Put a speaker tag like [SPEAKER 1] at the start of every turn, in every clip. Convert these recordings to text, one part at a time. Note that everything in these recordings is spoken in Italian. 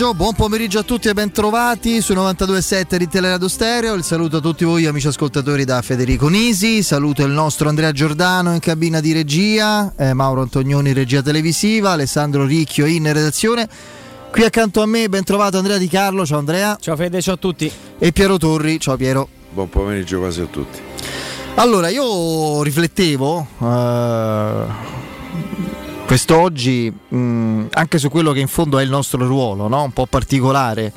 [SPEAKER 1] pomeriggio, buon pomeriggio a tutti e ben trovati su 92.7 di Teleradio Stereo. Il saluto a tutti voi amici ascoltatori da Federico Nisi, saluto il nostro Andrea Giordano in cabina di regia, eh, Mauro Antonioni regia televisiva, Alessandro Ricchio in redazione. Qui accanto a me ben trovato Andrea Di Carlo, ciao Andrea.
[SPEAKER 2] Ciao Fede, ciao a tutti.
[SPEAKER 1] E Piero Torri, ciao Piero.
[SPEAKER 3] Buon pomeriggio quasi a tutti.
[SPEAKER 1] Allora, io riflettevo eh, quest'oggi mh, anche su quello che in fondo è il nostro ruolo, no? un po' particolare,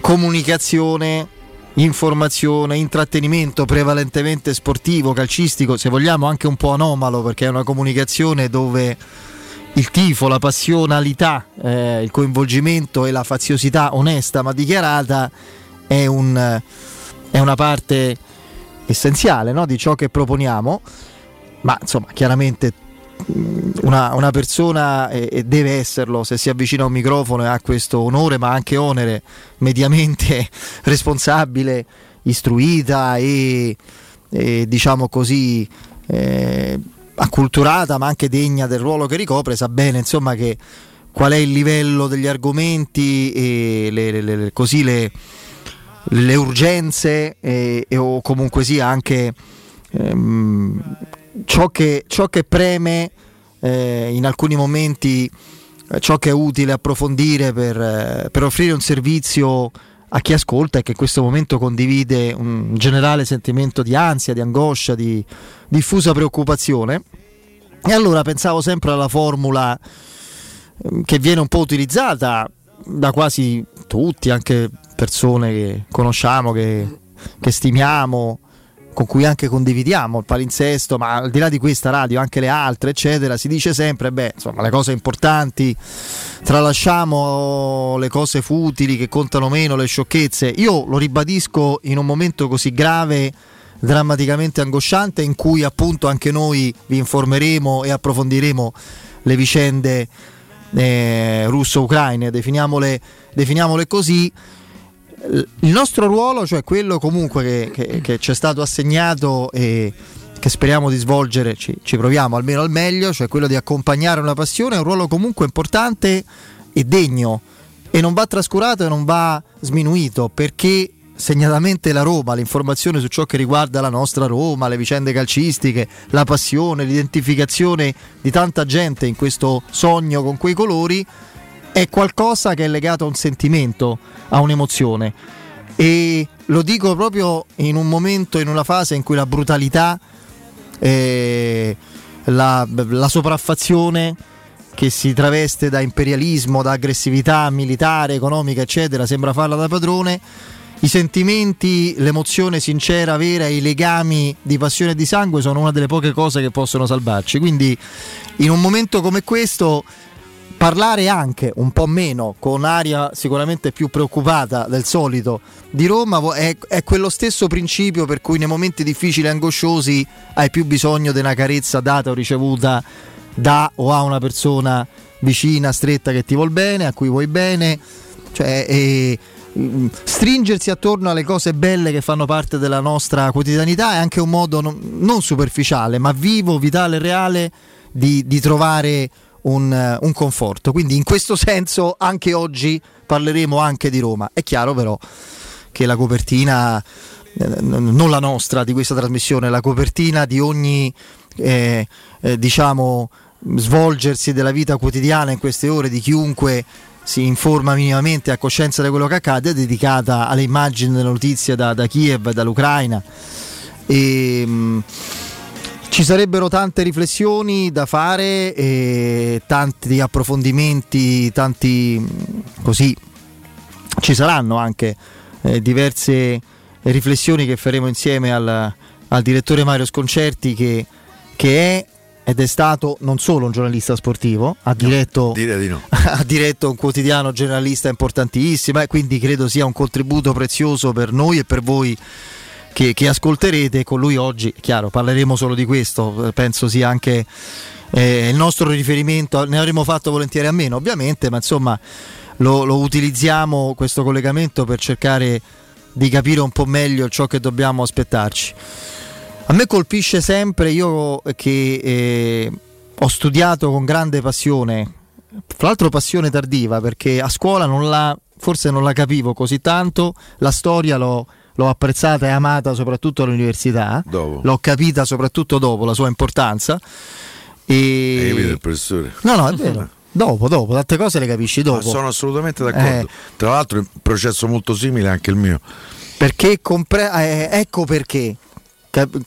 [SPEAKER 1] comunicazione, informazione, intrattenimento prevalentemente sportivo, calcistico, se vogliamo anche un po' anomalo perché è una comunicazione dove il tifo, la passionalità, eh, il coinvolgimento e la faziosità onesta ma dichiarata è, un, è una parte essenziale no? di ciò che proponiamo, ma insomma chiaramente una, una persona e, e, deve esserlo se si avvicina a un microfono e ha questo onore ma anche onere mediamente responsabile, istruita e, e diciamo così eh, acculturata ma anche degna del ruolo che ricopre, sa bene insomma che qual è il livello degli argomenti e le, le, le, così le, urgenze e, e, o comunque sia anche ehm, ciò, che, ciò che preme eh, in alcuni momenti eh, ciò che è utile approfondire per, eh, per, offrire un servizio a chi ascolta e che in questo momento condivide un generale sentimento di ansia, di angoscia, di diffusa preoccupazione. E allora pensavo sempre alla formula ehm, che viene un po' utilizzata da quasi tutti, anche persone che conosciamo, che, che stimiamo, con cui anche condividiamo il palinsesto, ma al di là di questa radio, anche le altre, eccetera, si dice sempre, beh, insomma, le cose importanti, tralasciamo le cose futili che contano meno, le sciocchezze. Io lo ribadisco in un momento così grave, drammaticamente angosciante, in cui appunto anche noi vi informeremo e approfondiremo le vicende eh, russo-ucraine, definiamole, definiamole così il nostro ruolo, cioè quello comunque che, che, che ci è stato assegnato e che speriamo di svolgere, ci, ci, proviamo almeno al meglio, cioè quello di accompagnare una passione, è un ruolo comunque importante e degno. E non va trascurato e non va sminuito perché segnatamente la Roma, l'informazione su ciò che riguarda la nostra Roma, le vicende calcistiche, la passione, l'identificazione di tanta gente in questo sogno con quei colori è qualcosa che è legato a un sentimento, a un'emozione. E lo dico proprio in un momento, in una fase in cui la brutalità, eh, la, la sopraffazione che si traveste da imperialismo, da aggressività militare, economica, eccetera, sembra farla da padrone. I sentimenti, l'emozione sincera, vera, i legami di passione e di sangue sono una delle poche cose che possono salvarci. Quindi in un momento come questo parlare anche un po' meno, con aria sicuramente più preoccupata del solito di Roma, è, è, quello stesso principio per cui nei momenti difficili e angosciosi hai più bisogno di una carezza data o ricevuta da o a una persona vicina, stretta che ti vuol bene, a cui vuoi bene. Cioè, e, mm, stringersi attorno alle cose belle che fanno parte della nostra quotidianità è anche un modo non, non superficiale, ma vivo, vitale, reale di, di trovare un, eh, un, conforto. Quindi in questo senso anche oggi parleremo anche di Roma. È chiaro però che la copertina, eh, non la nostra di questa trasmissione, la copertina di ogni eh, eh, diciamo svolgersi della vita quotidiana in queste ore di chiunque si informa minimamente a coscienza di quello che accade è dedicata alle immagini delle notizie da, da Kiev dall'Ucraina. E, mh, mm, ci sarebbero tante riflessioni da fare, tanti approfondimenti, tanti così ci saranno anche eh, diverse riflessioni che faremo insieme al, al direttore Mario Sconcerti che, che, è ed è stato non solo un giornalista sportivo, ha diretto,
[SPEAKER 3] no, no.
[SPEAKER 1] ha diretto un quotidiano giornalista importantissimo e quindi credo sia un contributo prezioso per noi e per voi che, che ascolterete con lui oggi, chiaro, parleremo solo di questo, penso sia anche eh, il nostro riferimento, ne avremmo fatto volentieri a meno ovviamente, ma insomma lo, lo utilizziamo questo collegamento per cercare di capire un po' meglio ciò che dobbiamo aspettarci. A me colpisce sempre, io che eh, ho studiato con grande passione Fra l'altro passione tardiva perché a scuola non la, forse non la capivo così tanto, la storia l'ho, l'ho apprezzata e amata soprattutto all'università,
[SPEAKER 3] Dopo.
[SPEAKER 1] l'ho capita soprattutto dopo la sua importanza.
[SPEAKER 3] Hai
[SPEAKER 1] E...
[SPEAKER 3] capito il professore?
[SPEAKER 1] No, no, è vero. Dopo, dopo, tante cose le capisci
[SPEAKER 3] Ma
[SPEAKER 1] dopo.
[SPEAKER 3] sono assolutamente d'accordo.
[SPEAKER 1] Eh.
[SPEAKER 3] Tra l'altro è un processo molto simile anche il mio.
[SPEAKER 1] Perché compre- eh, ecco perché.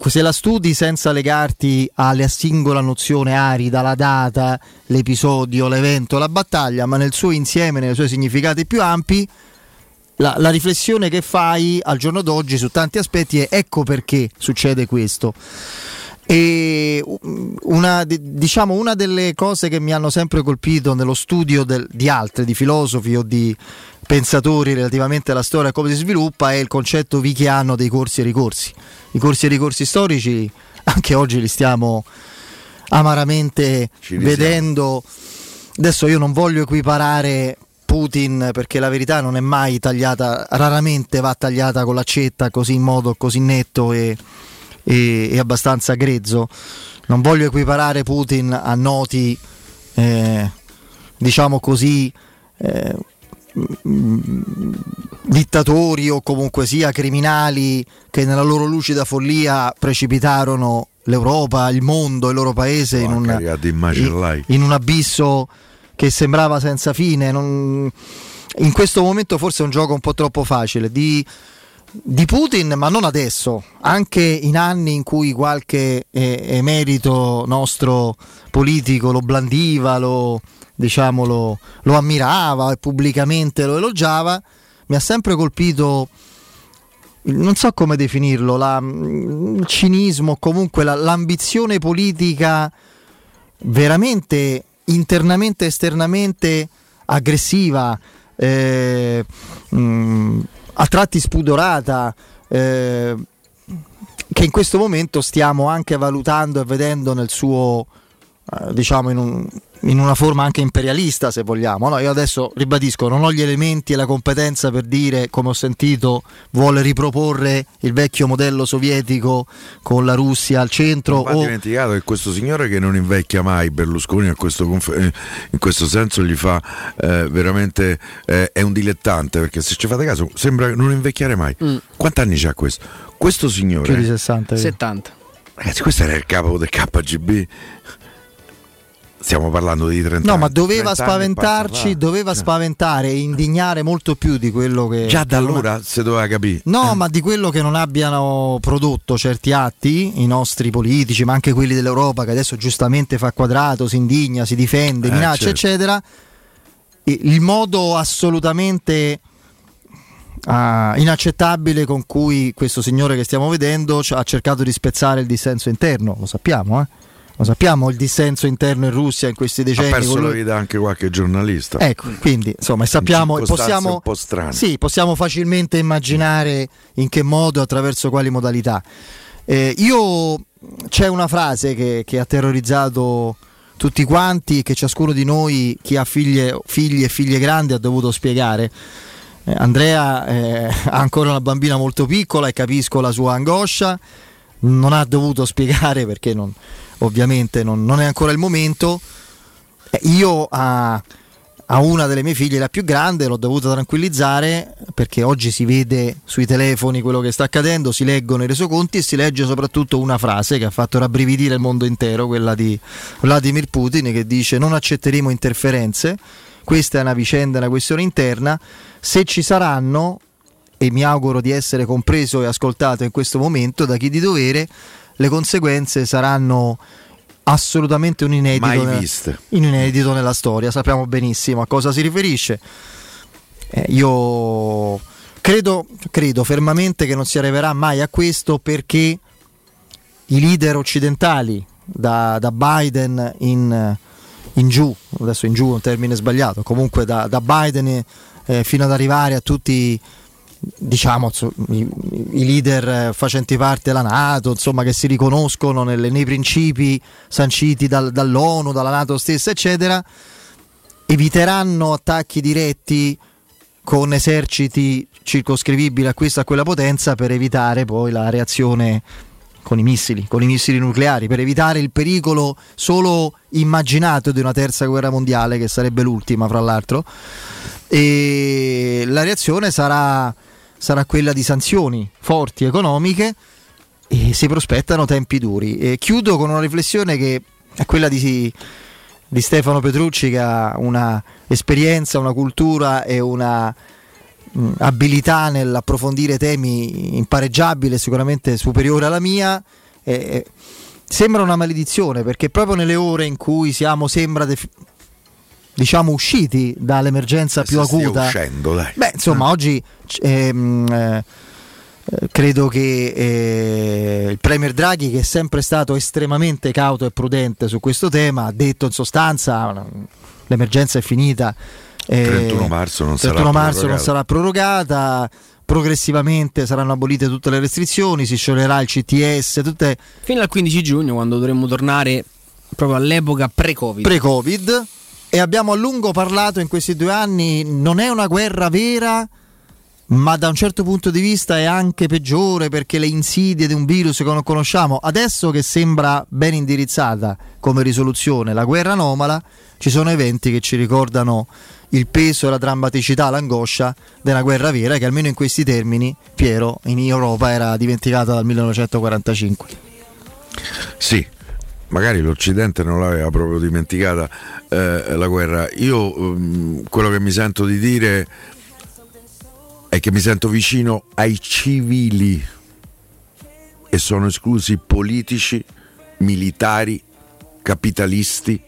[SPEAKER 1] Se la studi senza legarti alla singola nozione arida, la data, l'episodio, l'evento, la battaglia, ma nel suo insieme, nei suoi significati più ampi, la, la riflessione che fai al giorno d'oggi su tanti aspetti è ecco perché succede questo. E una, di- diciamo, una delle cose che mi hanno sempre colpito nello studio del- di altri, di filosofi o di pensatori relativamente alla storia e come si sviluppa è il concetto vichiano dei corsi e ricorsi. I corsi e ricorsi storici anche oggi li stiamo amaramente vedendo. Adesso io non voglio equiparare Putin perché la verità non è mai tagliata, raramente va tagliata con l'accetta così in modo così netto e, e- e abbastanza grezzo. Non voglio equiparare Putin a noti, eh, diciamo così, eh, mm, dittatori o comunque sia criminali che nella loro lucida follia precipitarono l'Europa, il mondo, il loro paese in un,
[SPEAKER 3] macellai.
[SPEAKER 1] in un abisso che sembrava senza fine. non- In questo momento forse è un gioco un po' troppo facile di, di Putin, ma non adesso, anche in anni in cui qualche eh, emerito nostro politico lo blandiva, lo, diciamo, lo, lo ammirava e pubblicamente lo elogiava, mi ha sempre colpito non so come definirlo, la- il cinismo, comunque la- l'ambizione politica veramente internamente e esternamente aggressiva, eh, mh, a tratti spudorata, eh, che in questo momento stiamo anche valutando e vedendo nel suo, eh, diciamo, in, un- in una forma anche imperialista, se vogliamo. No, io adesso ribadisco, non ho gli elementi e la competenza per dire, come ho sentito, vuole riproporre il vecchio modello sovietico con la Russia al centro.
[SPEAKER 3] Non va
[SPEAKER 1] o-
[SPEAKER 3] dimenticato che questo signore che non invecchia mai, Berlusconi a questo conf- eh, in questo senso gli fa eh, veramente eh, è un dilettante perché se ci fate caso sembra non invecchiare mai.
[SPEAKER 2] Mm.
[SPEAKER 3] Quanti anni c'ha questo? Questo
[SPEAKER 1] più di
[SPEAKER 3] signore,
[SPEAKER 1] 60. vedi?
[SPEAKER 2] 70.
[SPEAKER 3] ragazzi, questo era il capo del KGB. Stiamo parlando di 30
[SPEAKER 1] No, ma doveva
[SPEAKER 3] 30 anni
[SPEAKER 1] spaventarci, doveva spaventare e indignare molto più di quello che...
[SPEAKER 3] Già da
[SPEAKER 1] che non-
[SPEAKER 3] allora si doveva capire.
[SPEAKER 1] No, ma di quello che non abbiano prodotto certi atti, i nostri politici, ma anche quelli dell'Europa, che adesso giustamente fa quadrato, si indigna, si difende,
[SPEAKER 3] Eh,
[SPEAKER 1] minaccia,
[SPEAKER 3] certo.
[SPEAKER 1] eccetera. E Il modo assolutamente ah, inaccettabile con cui questo signore che stiamo vedendo ha cercato di spezzare il dissenso interno, lo sappiamo, eh? Lo sappiamo il dissenso interno in Russia in questi
[SPEAKER 3] Ha
[SPEAKER 1] decenni.
[SPEAKER 3] perso
[SPEAKER 1] con
[SPEAKER 3] la
[SPEAKER 1] lui-
[SPEAKER 3] vita anche qualche giornalista.
[SPEAKER 1] Ecco, quindi insomma, sappiamo,
[SPEAKER 3] In
[SPEAKER 1] possiamo,
[SPEAKER 3] un po' strane.
[SPEAKER 1] sì, possiamo facilmente immaginare in che modo attraverso quali modalità. Eh, io c'è una frase che, che ha terrorizzato tutti quanti, che ciascuno di noi, chi ha figlie, figli e figlie grandi, ha dovuto spiegare. Eh, Andrea eh, ha ancora una bambina molto piccola e capisco la sua angoscia, non ha dovuto spiegare perché non- ovviamente non, non è ancora il momento. Eh, io a, a una delle mie figlie, la più grande, l'ho dovuta tranquillizzare perché oggi si vede sui telefoni quello che sta accadendo, si leggono i resoconti e si legge soprattutto una frase che ha fatto rabbrividire il mondo intero, quella di Vladimir Putin che dice non accetteremo interferenze, questa è una vicenda, una questione interna, se ci saranno, e mi auguro di essere compreso e ascoltato in questo momento da chi di dovere, le conseguenze saranno assolutamente un inedito,
[SPEAKER 3] Mai
[SPEAKER 1] nella-
[SPEAKER 3] viste.
[SPEAKER 1] un inedito nella storia, sappiamo benissimo a cosa si riferisce. Eh, io credo, credo fermamente che non si arriverà mai a questo perché i leader occidentali, da, da Biden in, in giù, adesso in giù è un termine sbagliato, comunque da, da Biden eh, fino ad arrivare a tutti diciamo i, i leader eh, facenti parte della Nato, insomma che si riconoscono nelle- nei principi sanciti dal- dall'ONU, dalla Nato stessa, eccetera, eviteranno attacchi diretti con eserciti circoscrivibili a questa o a quella potenza per evitare poi la reazione con i missili, con i missili nucleari, per evitare il pericolo solo immaginato di una terza guerra mondiale, che sarebbe l'ultima, fra l'altro. E la reazione sarà, sarà quella di sanzioni forti economiche e si prospettano tempi duri. E chiudo con una riflessione che è quella di, di Stefano Petrucci, che ha una esperienza, una cultura e una mh, abilità nell'approfondire temi impareggiabili, sicuramente superiore alla mia. Eh, sembra una maledizione perché proprio nelle ore in cui siamo, sembra, def- diciamo, usciti dall'emergenza più acuta.
[SPEAKER 4] Uscendo, dai.
[SPEAKER 1] Beh, insomma, eh. oggi ehm, eh, credo che eh, il Premier Draghi, che è sempre stato estremamente cauto e prudente su questo tema, ha detto in sostanza l'emergenza è finita.
[SPEAKER 4] 31 marzo non
[SPEAKER 1] 31
[SPEAKER 4] sarà
[SPEAKER 1] marzo
[SPEAKER 4] prorogata.
[SPEAKER 1] non sarà prorogata progressivamente saranno abolite tutte le restrizioni, si scioglierà il CTS, tutte
[SPEAKER 2] Fino al 15 giugno, quando dovremmo tornare proprio all'epoca pre-Covid.
[SPEAKER 1] pre-Covid e abbiamo a lungo parlato in questi due anni, non è una guerra vera, ma da un certo punto di vista è anche peggiore perché le insidie di un virus che non conosciamo, adesso che sembra ben indirizzata come risoluzione la guerra anomala, ci sono eventi che ci ricordano il peso, la drammaticità, l'angoscia della guerra vera che almeno in questi termini, Piero, in Europa era dimenticata dal 1945.
[SPEAKER 4] Sì, magari l'Occidente non l'aveva proprio dimenticata eh, la guerra. Io ehm, quello che mi sento di dire è che mi sento vicino ai civili e sono esclusi politici, militari, capitalisti,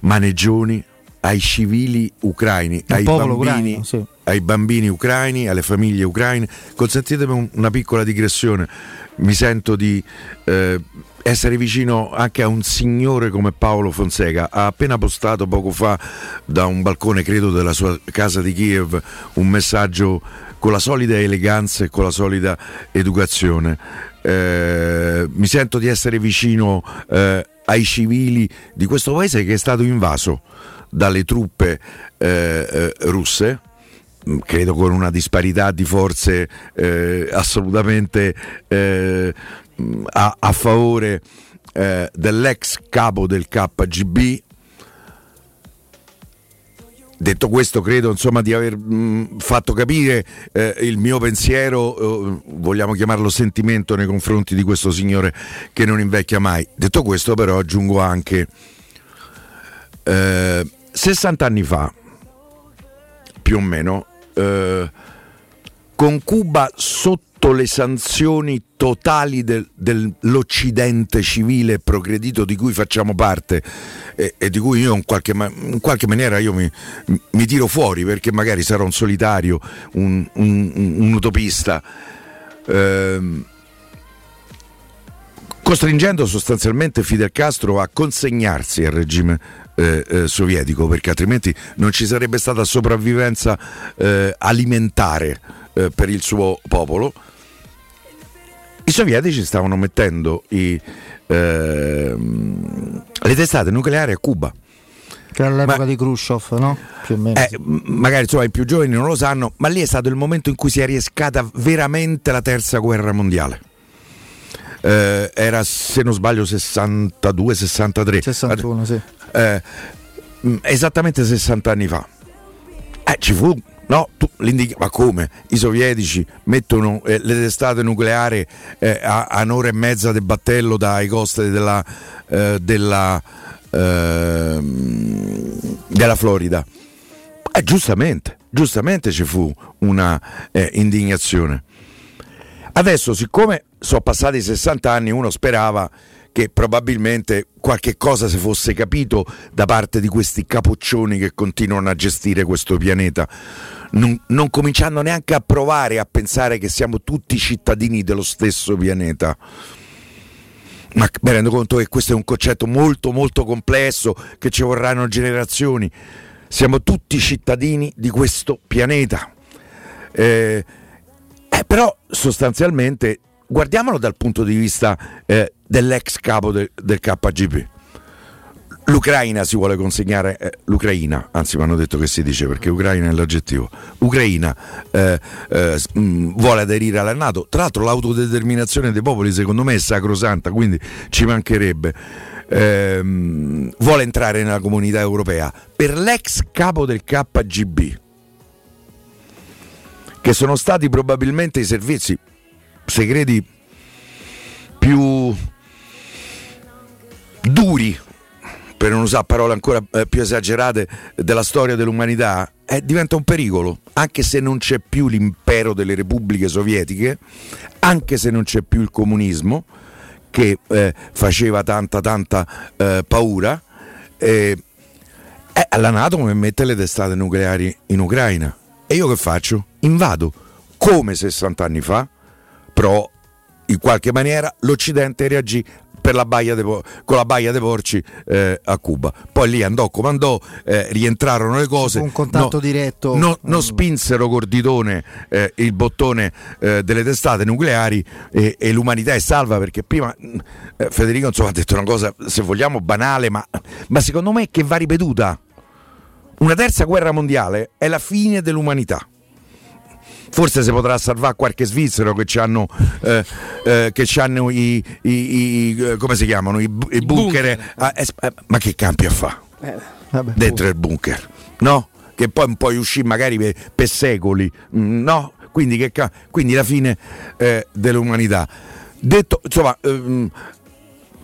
[SPEAKER 4] maneggioni, ai civili ucraini, ai bambini,
[SPEAKER 1] ucraino, sì.
[SPEAKER 4] ai bambini ucraini, alle famiglie ucraine. Consentitemi un- una piccola digressione. Mi sento di eh, essere vicino anche a un signore come Paolo Fonseca. Ha appena postato poco fa da un balcone, credo, della sua casa di Kiev, un messaggio con la solida eleganza e con la solida educazione. Eh, mi sento di essere vicino eh, ai civili di questo paese che è stato invaso dalle truppe eh, eh, russe mh, credo con una disparità di forze eh, assolutamente eh, a, a favore eh, dell'ex capo del KGB. Detto questo, credo insomma di aver mh, fatto capire eh, il mio pensiero, eh, vogliamo chiamarlo sentimento nei confronti di questo signore che non invecchia mai. Detto questo, però, aggiungo anche eh, 60 anni fa, più o meno, eh, con Cuba sotto le sanzioni totali del- dell'Occidente civile e progredito di cui facciamo parte e, e di cui io in qualche, in qualche maniera mi, mi tiro fuori perché magari sarò un solitario, un, un- un- un utopista. Ehm, costringendo sostanzialmente Fidel Castro a consegnarsi al regime eh, eh, sovietico perché altrimenti non ci sarebbe stata sopravvivenza eh, alimentare eh, per il suo popolo. I sovietici stavano mettendo i, ehm, le testate nucleari a Cuba.
[SPEAKER 1] Che era l'epoca
[SPEAKER 4] Ma-
[SPEAKER 1] di Khrushchev, no? Più o meno.
[SPEAKER 4] Eh, magari insomma, i più giovani non lo sanno, ma lì è stato il momento in cui si è riescata veramente la terza guerra mondiale. Eh, era se non sbaglio 62-63
[SPEAKER 1] 61, sì.
[SPEAKER 4] eh, esattamente 60 anni fa. Eh, ci fu, no? Tu, ma come? I sovietici mettono eh, le testate nucleari eh, a, a un'ora e mezza del battello dai costi della, eh, della, ehm, della Florida. Eh, giustamente, giustamente ci fu una eh, indignazione. Adesso, siccome sono passati 60 anni, uno sperava che probabilmente qualche cosa si fosse capito da parte di questi capoccioni che continuano a gestire questo pianeta, non, non cominciando neanche a provare a pensare che siamo tutti cittadini dello stesso pianeta. Ma mi rendo conto che questo è un concetto molto molto complesso, che ci vorranno generazioni. Siamo tutti cittadini di questo pianeta. Eh, eh, però sostanzialmente guardiamolo dal punto di vista eh, dell'ex capo del, del KGB. l'Ucraina si vuole consegnare, eh, l'Ucraina, anzi mi hanno detto che si dice perché Ucraina è l'aggettivo, Ucraina eh, eh, mh, vuole aderire alla Nato, tra l'altro l'autodeterminazione dei popoli secondo me è sacrosanta, quindi ci mancherebbe, ehm, vuole entrare nella comunità europea. Per l'ex capo del KGB, che sono stati probabilmente i servizi segreti più duri per non usare parole ancora eh, più esagerate della storia dell'umanità, eh, diventa un pericolo, anche se non c'è più l'impero delle repubbliche sovietiche, anche se non c'è più il comunismo che eh, faceva tanta tanta eh, paura, eh, alla Nato mi mette le testate nucleari in Ucraina. E io che faccio? Invado, come 60 anni fa, però in qualche maniera l'Occidente reagì la de, con la baia dei porci eh, a Cuba. Poi lì andò, comandò, eh, rientrarono le cose.
[SPEAKER 1] Un contatto no, diretto.
[SPEAKER 4] No, non spinsero col ditone eh, il bottone eh, delle testate nucleari e, e, l'umanità è salva perché prima eh, Federico insomma, ha detto una cosa, se vogliamo, banale, ma, ma secondo me che va ripetuta. Una terza guerra mondiale è la fine dell'umanità forse si potrà salvare qualche svizzero che hanno, eh, eh, che hanno i, i, i, come si chiamano i, i bunker, bunker. Ah, eh, ma che campi a fa eh, dentro il bunker no? che poi non puoi uscire magari per, per secoli mm, no? quindi, che, quindi la fine eh, dell'umanità detto insomma ehm,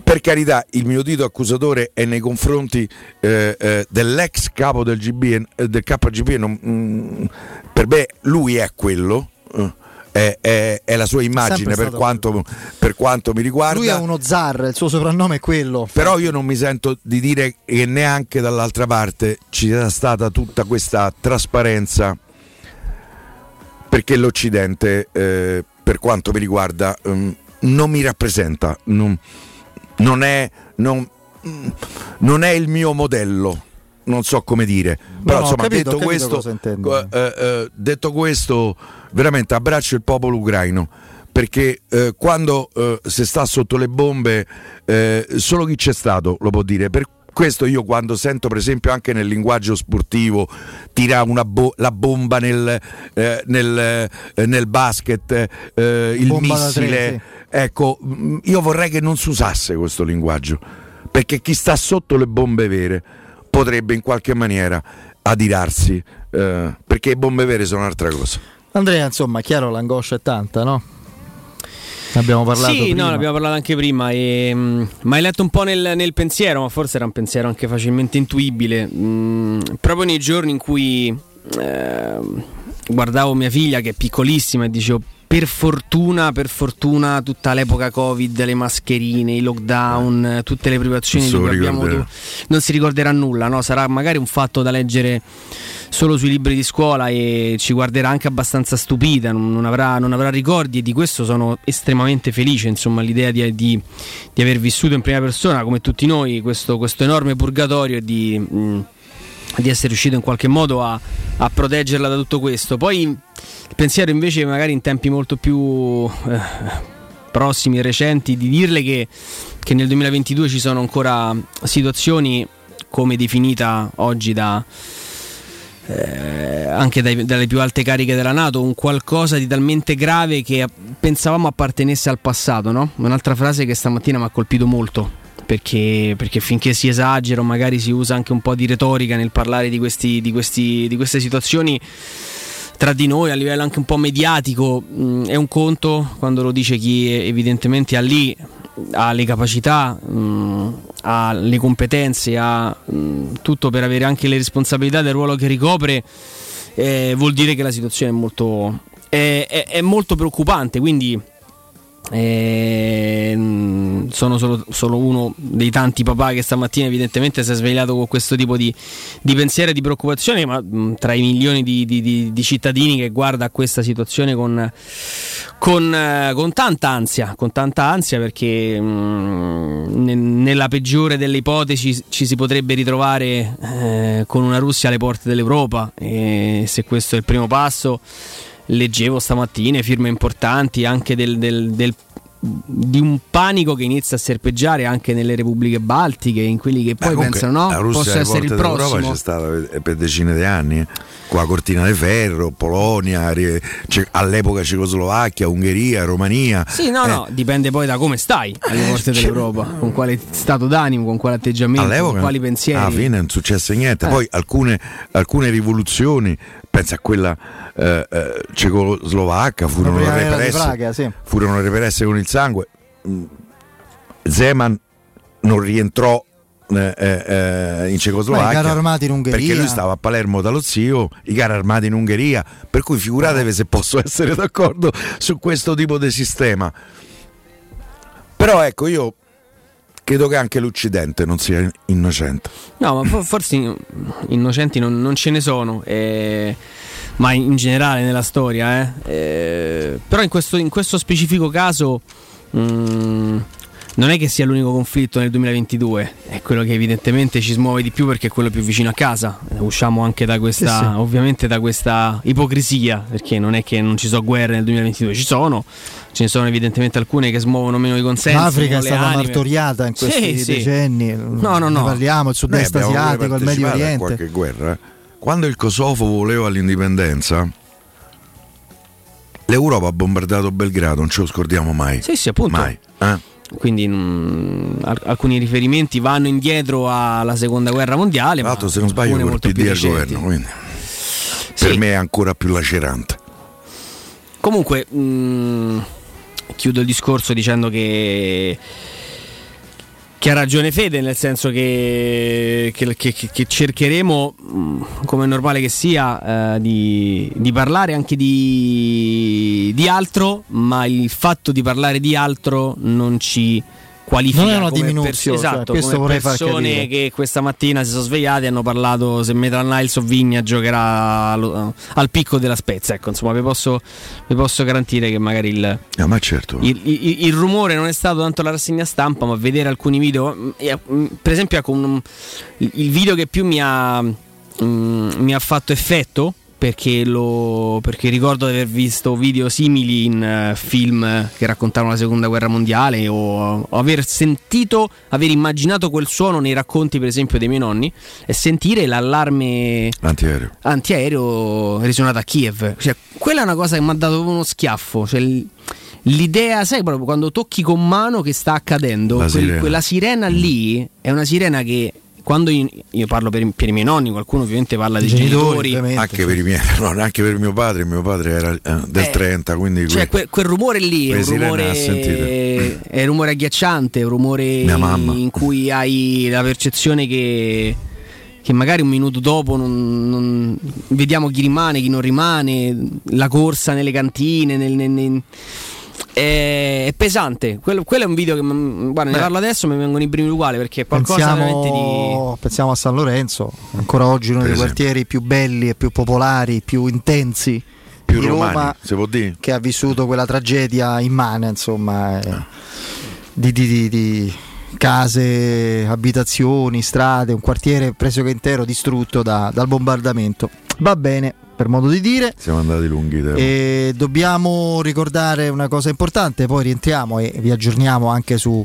[SPEAKER 4] per carità, il mio dito accusatore è nei confronti eh, eh, dell'ex capo del, GB, eh, del KGB. Non, mm, per me lui è quello. Eh, è, è, è, la sua immagine per quanto, per quanto, mi riguarda.
[SPEAKER 1] Lui è uno zar, il suo soprannome è quello.
[SPEAKER 4] Però io non mi sento di dire che neanche dall'altra parte ci sia stata tutta questa trasparenza perché l'Occidente, eh, per quanto mi riguarda, um, non mi rappresenta. Non, non è, non, non è il mio modello non so come dire. Però no, insomma, capito, detto, questo, eh, eh, detto, questo, veramente abbraccio il popolo ucraino. Perché eh, quando eh, si sta sotto le bombe, eh, solo chi c'è stato lo può dire. Per questo io quando sento per esempio anche nel linguaggio sportivo tira bo- la bomba nel, eh, nel, nel basket, il bomba missile. Ecco, mm, io vorrei che non si usasse questo linguaggio, perché chi sta sotto le bombe vere potrebbe in qualche maniera adirarsi, eh, perché le bombe vere sono un'altra cosa.
[SPEAKER 1] Andrea, insomma, chiaro, l'angoscia è tanta, no? Abbiamo parlato
[SPEAKER 2] sì,
[SPEAKER 1] prima.
[SPEAKER 2] no, ne abbiamo parlato anche prima. E, um, ma hai letto un po' nel, nel, pensiero, ma forse era un pensiero anche facilmente intuibile. Mm, proprio nei giorni in cui eh, guardavo mia figlia, che è piccolissima, e dicevo: per fortuna, per fortuna, tutta l'epoca Covid, le mascherine, i lockdown, tutte le privazioni di cui abbiamo tu- non si ricorderà nulla, no? sarà magari un fatto da leggere solo sui libri di scuola e ci guarderà anche abbastanza stupita, non avrà, non avrà ricordi e di questo sono estremamente felice, insomma, l'idea di, di, di, aver vissuto in prima persona, come tutti noi, questo, questo enorme purgatorio e di... Di essere riuscito in qualche modo a, a, proteggerla da tutto questo. Poi il pensiero invece magari in tempi molto più eh, prossimi recenti di dirle che, che, nel 2022 ci sono ancora situazioni come definita oggi da, eh, anche dai, dalle più alte cariche della Nato, un qualcosa di talmente grave che pensavamo appartenesse al passato. No? Un'altra frase che stamattina mi ha colpito molto perché, perché, finché si esagera o magari si usa anche un po' di retorica nel parlare di, questi, di, questi, di queste situazioni tra di noi a livello anche un po' mediatico mh, mm, è un conto quando lo dice chi evidentemente ha lì ha le capacità, mh, mm, ha le competenze, ha mh, mm, tutto per avere anche le responsabilità del ruolo che ricopre, eh, vuol dire che la situazione è molto, è, è, è molto preoccupante. Quindi e ehm, sono solo, solo, uno dei tanti papà che stamattina evidentemente si è svegliato con questo tipo di, di pensiero e di preoccupazione, ma mh, tra i milioni di, di, di, cittadini che guarda questa situazione con, con, eh, con tanta ansia, con tanta ansia perché mh, ne, nella peggiore delle ipotesi ci si potrebbe ritrovare eh, con una Russia alle porte dell'Europa e se questo è il primo passo leggevo stamattina firme importanti anche del, del, del di un panico che inizia a serpeggiare anche nelle repubbliche baltiche, in quelli che poi Beh, pensano no, possa essere il prossimo.
[SPEAKER 4] c'è stata per decine di anni, eh. la cortina di ferro, Polonia, all'epoca Cecoslovacchia, Ungheria, Romania.
[SPEAKER 2] Sì, no, eh. no, dipende poi da come stai alle porte dell'Europa, con quale stato d'animo, con quale atteggiamento, all'epoca, con quali pensieri.
[SPEAKER 4] Alla fine non successe niente, eh. poi alcune, alcune rivoluzioni pensa a quella eh, eh, cecoslovacca, furono represse, Praga, sì. furono represse con il sangue. Mm, Zeman non rientrò eh, eh, eh in Cecoslovacchia
[SPEAKER 1] in
[SPEAKER 4] perché lui stava a Palermo dallo zio i carri armati in Ungheria per cui figuratevi se posso essere d'accordo su questo tipo di sistema però ecco io credo che anche l'Occidente non sia innocente.
[SPEAKER 2] No, ma forse innocenti non, non ce ne sono, eh, ma in generale nella storia. Eh. Eh, però in questo, in questo, specifico caso mh, mm, non è che sia l'unico conflitto nel 2022, è quello che evidentemente ci smuove di più perché è quello più vicino a casa. Usciamo anche da questa, sì, sì. ovviamente da questa ipocrisia, perché non è che non ci sono guerre nel 2022, ci sono, ce ne sono evidentemente alcune che smuovono meno i consensi.
[SPEAKER 1] L'Africa è stata anime. martoriata in questi sì, decenni.
[SPEAKER 2] No, no, no.
[SPEAKER 1] parliamo, il sud-est asiatico, il Medio Oriente.
[SPEAKER 4] qualche guerra. Eh. Quando il Kosovo voleva l'indipendenza, l'Europa ha bombardato Belgrado, non ce lo scordiamo mai.
[SPEAKER 2] Sì, sì, appunto.
[SPEAKER 4] Mai. Eh?
[SPEAKER 2] Quindi mh, mm, alcuni riferimenti vanno indietro alla seconda guerra mondiale.
[SPEAKER 4] Tra l'altro, se non sbaglio, col PD al governo, quindi sì. per me è ancora più lacerante.
[SPEAKER 2] Comunque, mh, mm, chiudo il discorso dicendo che che ha ragione Fede, nel senso che, che, che, che cercheremo, mm, come è normale che sia, eh, di, di, parlare anche di, di altro, ma il fatto di parlare di altro non ci qualifica
[SPEAKER 1] non è una diminuzione
[SPEAKER 2] per, esatto, cioè, questo come persone che questa mattina si sono svegliate e hanno parlato se Metal Niles o Vigna giocherà al, al, picco della Spezia ecco insomma vi posso, vi posso garantire che magari il,
[SPEAKER 4] ah, certo.
[SPEAKER 2] il, il, il, rumore non è stato tanto la rassegna stampa ma vedere alcuni video mm, mm, per esempio ecco, un, il video che più mi ha, um, mi ha fatto effetto perché, lo, perché, ricordo di aver visto video simili in uh, film che raccontavano la seconda guerra mondiale o, o, aver sentito, aver immaginato quel suono nei racconti per esempio dei miei nonni e sentire l'allarme
[SPEAKER 4] antiaereo,
[SPEAKER 2] antiaereo risuonato a Kiev. Cioè, quella è una cosa che mi ha dato uno schiaffo. Cioè, L'idea, sai, proprio quando tocchi con mano che sta accadendo,
[SPEAKER 4] quel,
[SPEAKER 2] sirena. quella sirena lì è una sirena che quando io, io parlo per, per, i miei nonni, qualcuno ovviamente parla dei genitori,
[SPEAKER 4] genitori. anche per i miei, no, anche per mio padre, mio padre era eh, del eh, 30, quindi
[SPEAKER 2] cioè quel, quel rumore lì è un rumore, è un rumore agghiacciante, è un rumore in cui hai la percezione che che magari un minuto dopo non, non, vediamo chi rimane, chi non rimane, la corsa nelle cantine, nel, nel, nel è, pesante. Quello, quello, è un video che guarda, ne parlo adesso mi vengono i brividi uguali perché è qualcosa
[SPEAKER 1] pensiamo,
[SPEAKER 2] di...
[SPEAKER 1] pensiamo a San Lorenzo, ancora oggi uno dei quartieri più belli e più popolari, più intensi
[SPEAKER 4] più
[SPEAKER 1] di
[SPEAKER 4] romani,
[SPEAKER 1] Roma,
[SPEAKER 4] si può dire.
[SPEAKER 1] che ha vissuto quella tragedia immane, insomma, eh, ah. di, di, di, di case, abitazioni, strade, un quartiere pressoché intero distrutto da, dal bombardamento. Va bene, per modo di dire.
[SPEAKER 4] Siamo andati lunghi.
[SPEAKER 1] E dobbiamo ricordare una cosa importante, poi rientriamo e vi aggiorniamo anche su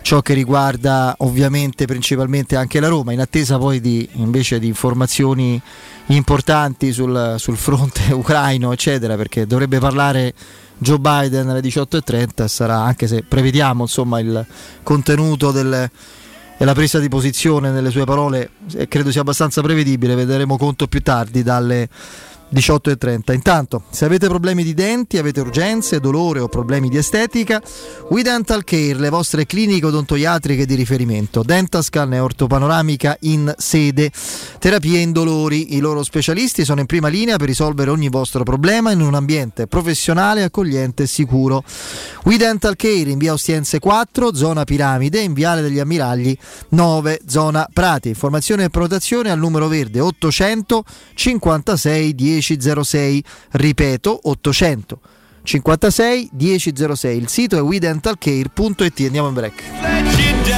[SPEAKER 1] ciò che riguarda ovviamente principalmente anche la Roma, in attesa poi di, invece di informazioni importanti sul, sul fronte ucraino, eccetera, perché dovrebbe parlare Joe Biden alle 18.30 sarà, anche se prevediamo insomma, il contenuto del, e la presa di posizione nelle sue parole credo sia abbastanza prevedibile, vedremo conto più tardi dalle 18.30. Intanto, se avete problemi di denti, avete urgenze, dolore o problemi di estetica, We Dental Care, le vostre cliniche odontoiatriche di riferimento, Dentascan e ortopanoramica in sede, terapie indolori. I loro specialisti sono in prima linea per risolvere ogni vostro problema in un ambiente professionale, accogliente e sicuro. We Dental Care in via Ostiense 4, zona Piramide, in viale degli Ammiragli 9, zona Prati. Informazione e prenotazione al numero verde 800 56 10 1006, ripeto 800 56 1006. Il sito è wedentalcare.it. Andiamo in break.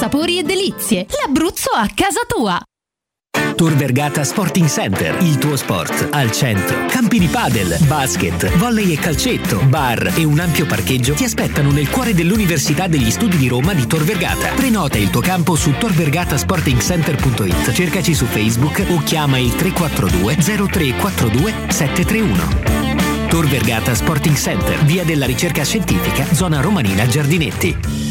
[SPEAKER 5] Sapori e Delizie, l'Abruzzo a casa tua.
[SPEAKER 6] Tor Vergata Sporting Center, il tuo sport al centro. Campi di padel, basket, volley e calcetto, bar e un ampio parcheggio ti aspettano nel cuore dell'Università degli Studi di Roma di Tor Vergata. Prenota il tuo campo su torvergatasportingcenter.it. Cercaci su Facebook o chiama il 342 0342 731. Tor Vergata Sporting Center, via della ricerca scientifica, zona romanina Giardinetti.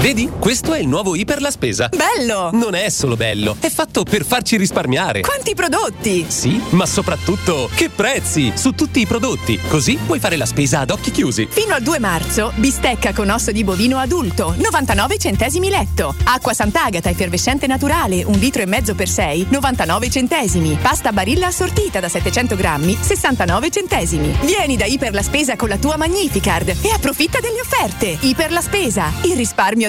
[SPEAKER 7] Vedi? Questo è il nuovo Iper la Spesa.
[SPEAKER 8] Bello!
[SPEAKER 7] Non è solo bello, è fatto per farci risparmiare.
[SPEAKER 8] Quanti prodotti!
[SPEAKER 7] Sì, ma soprattutto che prezzi su tutti i prodotti. Così puoi fare la spesa ad occhi chiusi.
[SPEAKER 8] Fino al 2 marzo, bistecca con osso di bovino adulto, 99 centesimi letto. Acqua Sant'Agata effervescente naturale, un litro e mezzo per 6, 99 centesimi. Pasta Barilla assortita da 700 grammi, 69 centesimi. Vieni da Iper la Spesa con la tua Magnificard e approfitta delle offerte. Iper la Spesa, il risparmio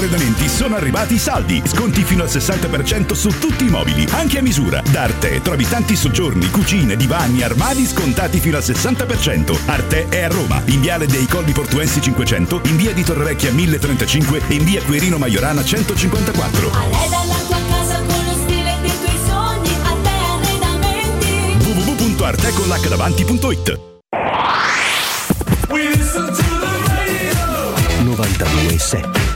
[SPEAKER 9] Arredamenti sono arrivati i saldi. Sconti fino al 60% su tutti i mobili, anche a misura. Da Arte trovi tanti soggiorni, cucine, divani, armadi scontati fino al 60%. Arte è a Roma, in viale dei Colli Portuensi 500, in via di Torrevecchia 1035 e in via Quirino Maiorana 154. www.arteconlacdavanti.it
[SPEAKER 6] 92.7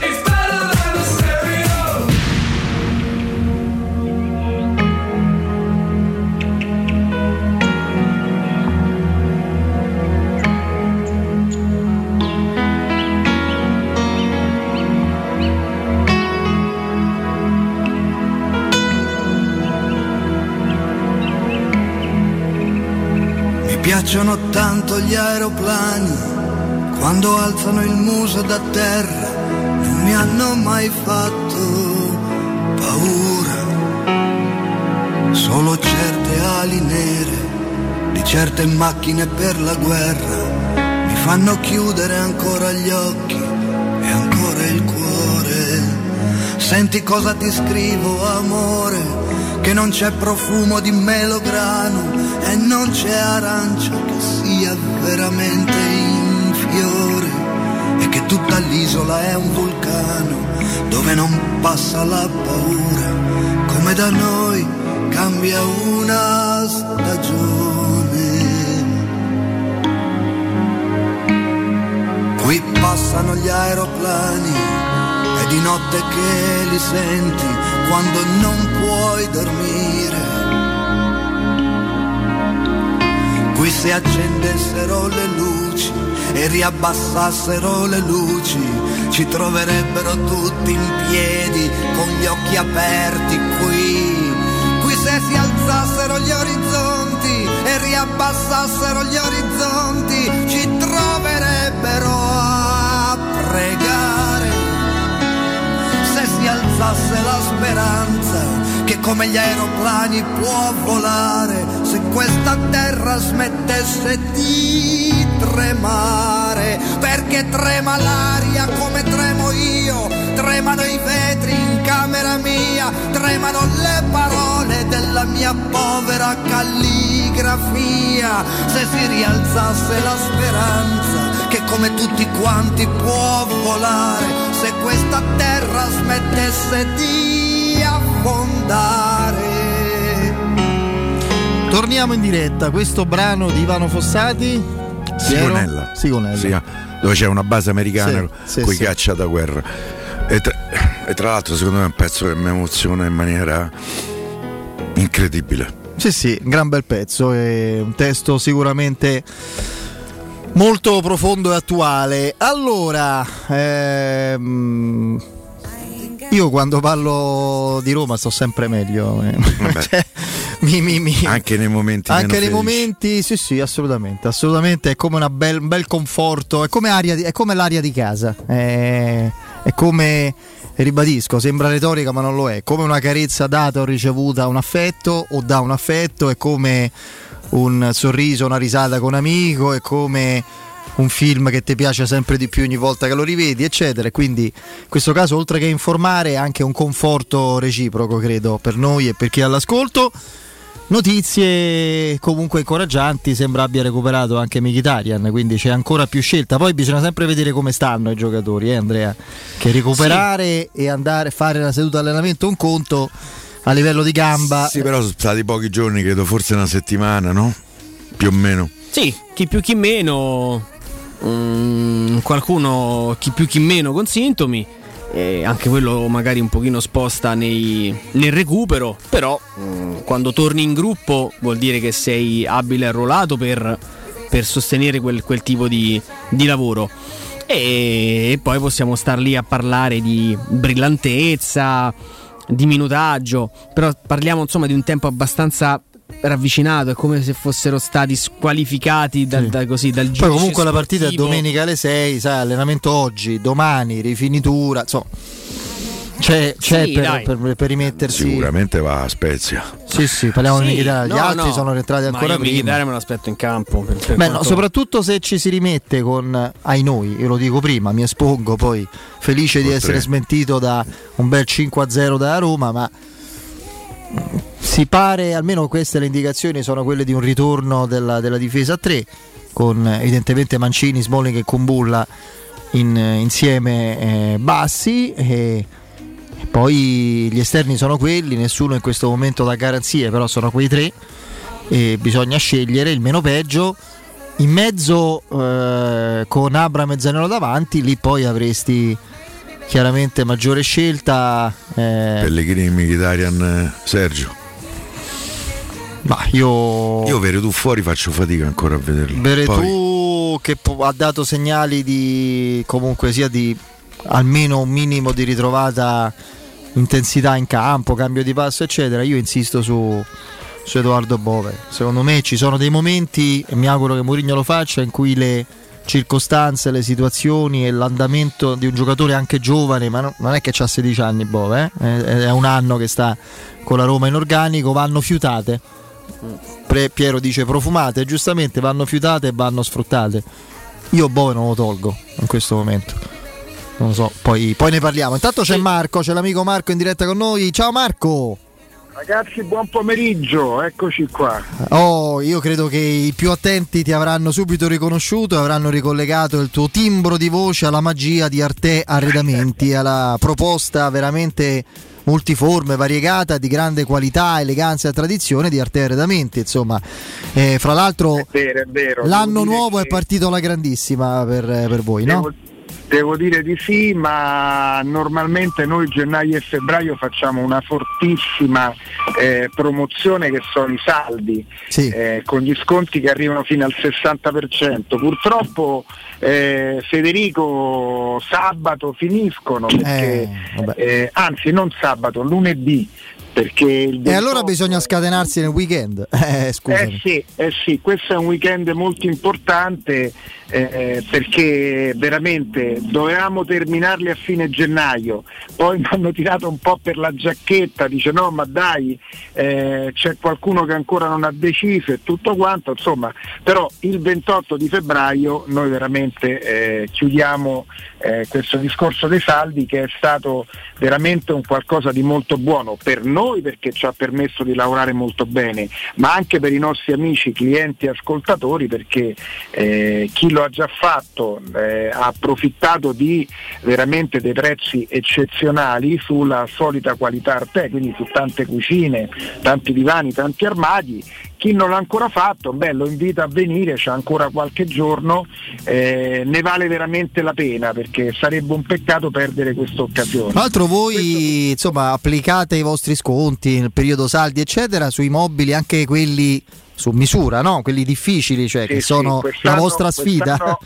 [SPEAKER 10] piacciono tanto gli aeroplani quando alzano il muso da terra. Non mi hanno mai fatto paura. Solo certe ali nere di certe macchine per la guerra mi fanno chiudere ancora gli occhi e ancora il cuore. Senti cosa ti scrivo, amore, che non c'è profumo di melograno e non c'è arancia che sia veramente in fiore e che tutta l'isola è un vulcano dove non passa la paura, come da noi cambia una stagione. Qui passano gli aeroplani è di notte che li senti quando non puoi dormire. Qui se accendessero le luci e riabbassassero le luci, ci troverebbero tutti in piedi con gli occhi aperti qui. Qui se si alzassero gli orizzonti e riabbassassero gli orizzonti, alzasse la speranza che come gli aeroplani può volare, se questa terra smettesse di tremare, perché trema l'aria come tremo io, tremano i vetri in camera mia, tremano le parole della mia povera calligrafia, se si rialzasse la speranza che come tutti quanti può volare, questa terra smettesse di affondare.
[SPEAKER 1] Torniamo in diretta, questo brano di Ivano Fossati.
[SPEAKER 3] Sigonella.
[SPEAKER 1] Sigonella.
[SPEAKER 3] Sì, dove c'è una base americana
[SPEAKER 1] Sì, sì,
[SPEAKER 3] con i
[SPEAKER 1] sì.
[SPEAKER 3] caccia da guerra. E tra, e tra l'altro secondo me è un pezzo che mi emoziona in maniera incredibile.
[SPEAKER 1] Sì, sì, un gran bel pezzo, è un testo sicuramente molto profondo e attuale. Allora, ehm, io quando parlo di Roma sto sempre meglio. eh. Cioè, mi- mi- mi-
[SPEAKER 3] Anche nei momenti
[SPEAKER 1] Anche nei
[SPEAKER 3] felici.
[SPEAKER 1] momenti, sì, sì, assolutamente. Assolutamente è come bel- un bel conforto, è come, aria è come l'aria di casa. È, è come, ribadisco, sembra retorica, ma non lo è. Come una carezza data o ricevuta un affetto o da un affetto, è come un sorriso, una risata con un amico, è come un film che ti piace sempre di più ogni volta che lo rivedi, eccetera. Quindi in questo caso, oltre che informare, è anche un conforto reciproco, credo, per noi e per chi è all'ascolto. Notizie comunque incoraggianti, sembra abbia recuperato anche Mkhitaryan, quindi c'è ancora più scelta. Poi bisogna sempre vedere come stanno i giocatori, eh, Andrea. Che recuperare e andare a fare la seduta allenamento un conto a livello di gamba.
[SPEAKER 3] Sì, però sono stati pochi giorni, credo forse una settimana, no? Più o meno.
[SPEAKER 2] Sì, chi più chi meno, mm, qualcuno chi più chi meno con sintomi, e anche quello magari un pochino sposta nei- nel recupero, però mm, quando torni in gruppo vuol dire che sei abile e arruolato per, per sostenere quel, quel tipo di, di lavoro. E, e poi possiamo star lì a parlare di brillantezza, di minutaggio, però parliamo insomma di un tempo abbastanza ravvicinato, è come se fossero stati squalificati da, da- così, dal
[SPEAKER 1] Poi comunque la partita è
[SPEAKER 2] sportivo.
[SPEAKER 1] domenica alle 6, sai, allenamento oggi, domani, rifinitura, insomma. C'è, c'è
[SPEAKER 2] Sì,
[SPEAKER 1] per, per- per rimettersi.
[SPEAKER 3] Sicuramente va a Spezia.
[SPEAKER 1] Sì, sì, parliamo di
[SPEAKER 2] Sì,
[SPEAKER 1] Mkhitaryan. Gli
[SPEAKER 2] no,
[SPEAKER 1] altri
[SPEAKER 2] no,
[SPEAKER 1] sono rientrati
[SPEAKER 2] ma
[SPEAKER 1] ancora
[SPEAKER 2] io
[SPEAKER 1] prima.
[SPEAKER 2] Mkhitaryan me lo aspetto in campo. Per, per
[SPEAKER 1] Beh, no,
[SPEAKER 2] quanto-
[SPEAKER 1] soprattutto se ci si rimette con ai noi, io lo dico prima, mi espongo poi felice di essere
[SPEAKER 3] tre.
[SPEAKER 1] smentito da un bel 5-0 da Roma, ma si pare, almeno queste le indicazioni sono quelle di un ritorno della, della difesa a 3, con evidentemente Mancini, Smalling e Kumbulla in- insieme eh, bassi e, e poi gli esterni sono quelli, nessuno in questo momento dà garanzie, però sono quei tre e bisogna scegliere il meno peggio. In mezzo eh, con Abram e Zanello davanti, lì poi avresti chiaramente maggiore scelta. eh,
[SPEAKER 3] Pellegrini, Mkhitaryan, eh, Sergio.
[SPEAKER 1] ma io,
[SPEAKER 3] Io Veretù fuori faccio fatica ancora a vederlo. Poi-
[SPEAKER 1] Beretù che ha dato segnali di comunque sia di almeno un minimo di ritrovata intensità in campo, cambio di passo, eccetera. Io insisto su, su Edoardo Bove. Secondo me ci sono dei momenti, e mi auguro che Mourinho lo faccia, in cui le circostanze, le situazioni e l'andamento di un giocatore anche giovane, ma non è che ha 16 anni Bove, eh? è un anno che sta con la Roma in organico, vanno fiutate. Pre- Piero dice profumate, giustamente vanno fiutate e vanno sfruttate. Io Bove non lo tolgo in questo momento. Non lo so, poi, poi ne parliamo. Intanto c'è Marco, c'è l'amico Marco in diretta con noi. Ciao Marco!
[SPEAKER 11] Ragazzi, buon pomeriggio, eccoci qua.
[SPEAKER 1] Oh, io credo che i più attenti ti avranno subito riconosciuto e avranno ricollegato il tuo timbro di voce alla magia di Arte Arredamenti, alla proposta veramente multiforme, variegata, di grande qualità, eleganza e tradizione di Arte Arredamenti. Insomma, eh, fra l'altro,
[SPEAKER 11] è vero, è vero.
[SPEAKER 1] l'anno nuovo è partito alla grandissima per, per voi,
[SPEAKER 11] devo,
[SPEAKER 1] no?
[SPEAKER 11] Devo dire di sì, ma normalmente noi gennaio e febbraio facciamo una fortissima eh, promozione che sono i saldi,
[SPEAKER 1] sì.
[SPEAKER 11] eh, con gli sconti che arrivano fino al 60%. Purtroppo eh, Federico sabato finiscono, perché, eh, anzi non sabato, lunedì. Perché il 28...
[SPEAKER 1] E allora bisogna scatenarsi nel weekend. Eh,
[SPEAKER 11] eh, sì, eh sì, questo è un weekend molto importante eh, perché veramente dovevamo terminarli a fine gennaio, poi mi hanno tirato un po' per la giacchetta, dice no ma dai eh, c'è qualcuno che ancora non ha deciso e tutto quanto, insomma, però il 28 di febbraio noi veramente eh, chiudiamo eh, questo discorso dei saldi che è stato veramente un qualcosa di molto buono per noi perché ci ha permesso di lavorare molto bene, ma anche per i nostri amici, clienti e ascoltatori perché eh, chi lo ha già fatto eh, ha approfittato di veramente dei prezzi eccezionali sulla solita qualità Arte, quindi su tante cucine, tanti divani, tanti armadi chi non l'ha ancora fatto, beh, lo invito a venire, c'è ancora qualche giorno, eh, ne vale veramente la pena perché sarebbe un peccato perdere questa occasione.
[SPEAKER 1] Tra l'altro voi Questo... insomma, applicate i vostri sconti nel periodo saldi eccetera sui mobili, anche quelli su misura, no? quelli difficili, cioè
[SPEAKER 11] sì,
[SPEAKER 1] che sono
[SPEAKER 11] sì,
[SPEAKER 1] la vostra sfida.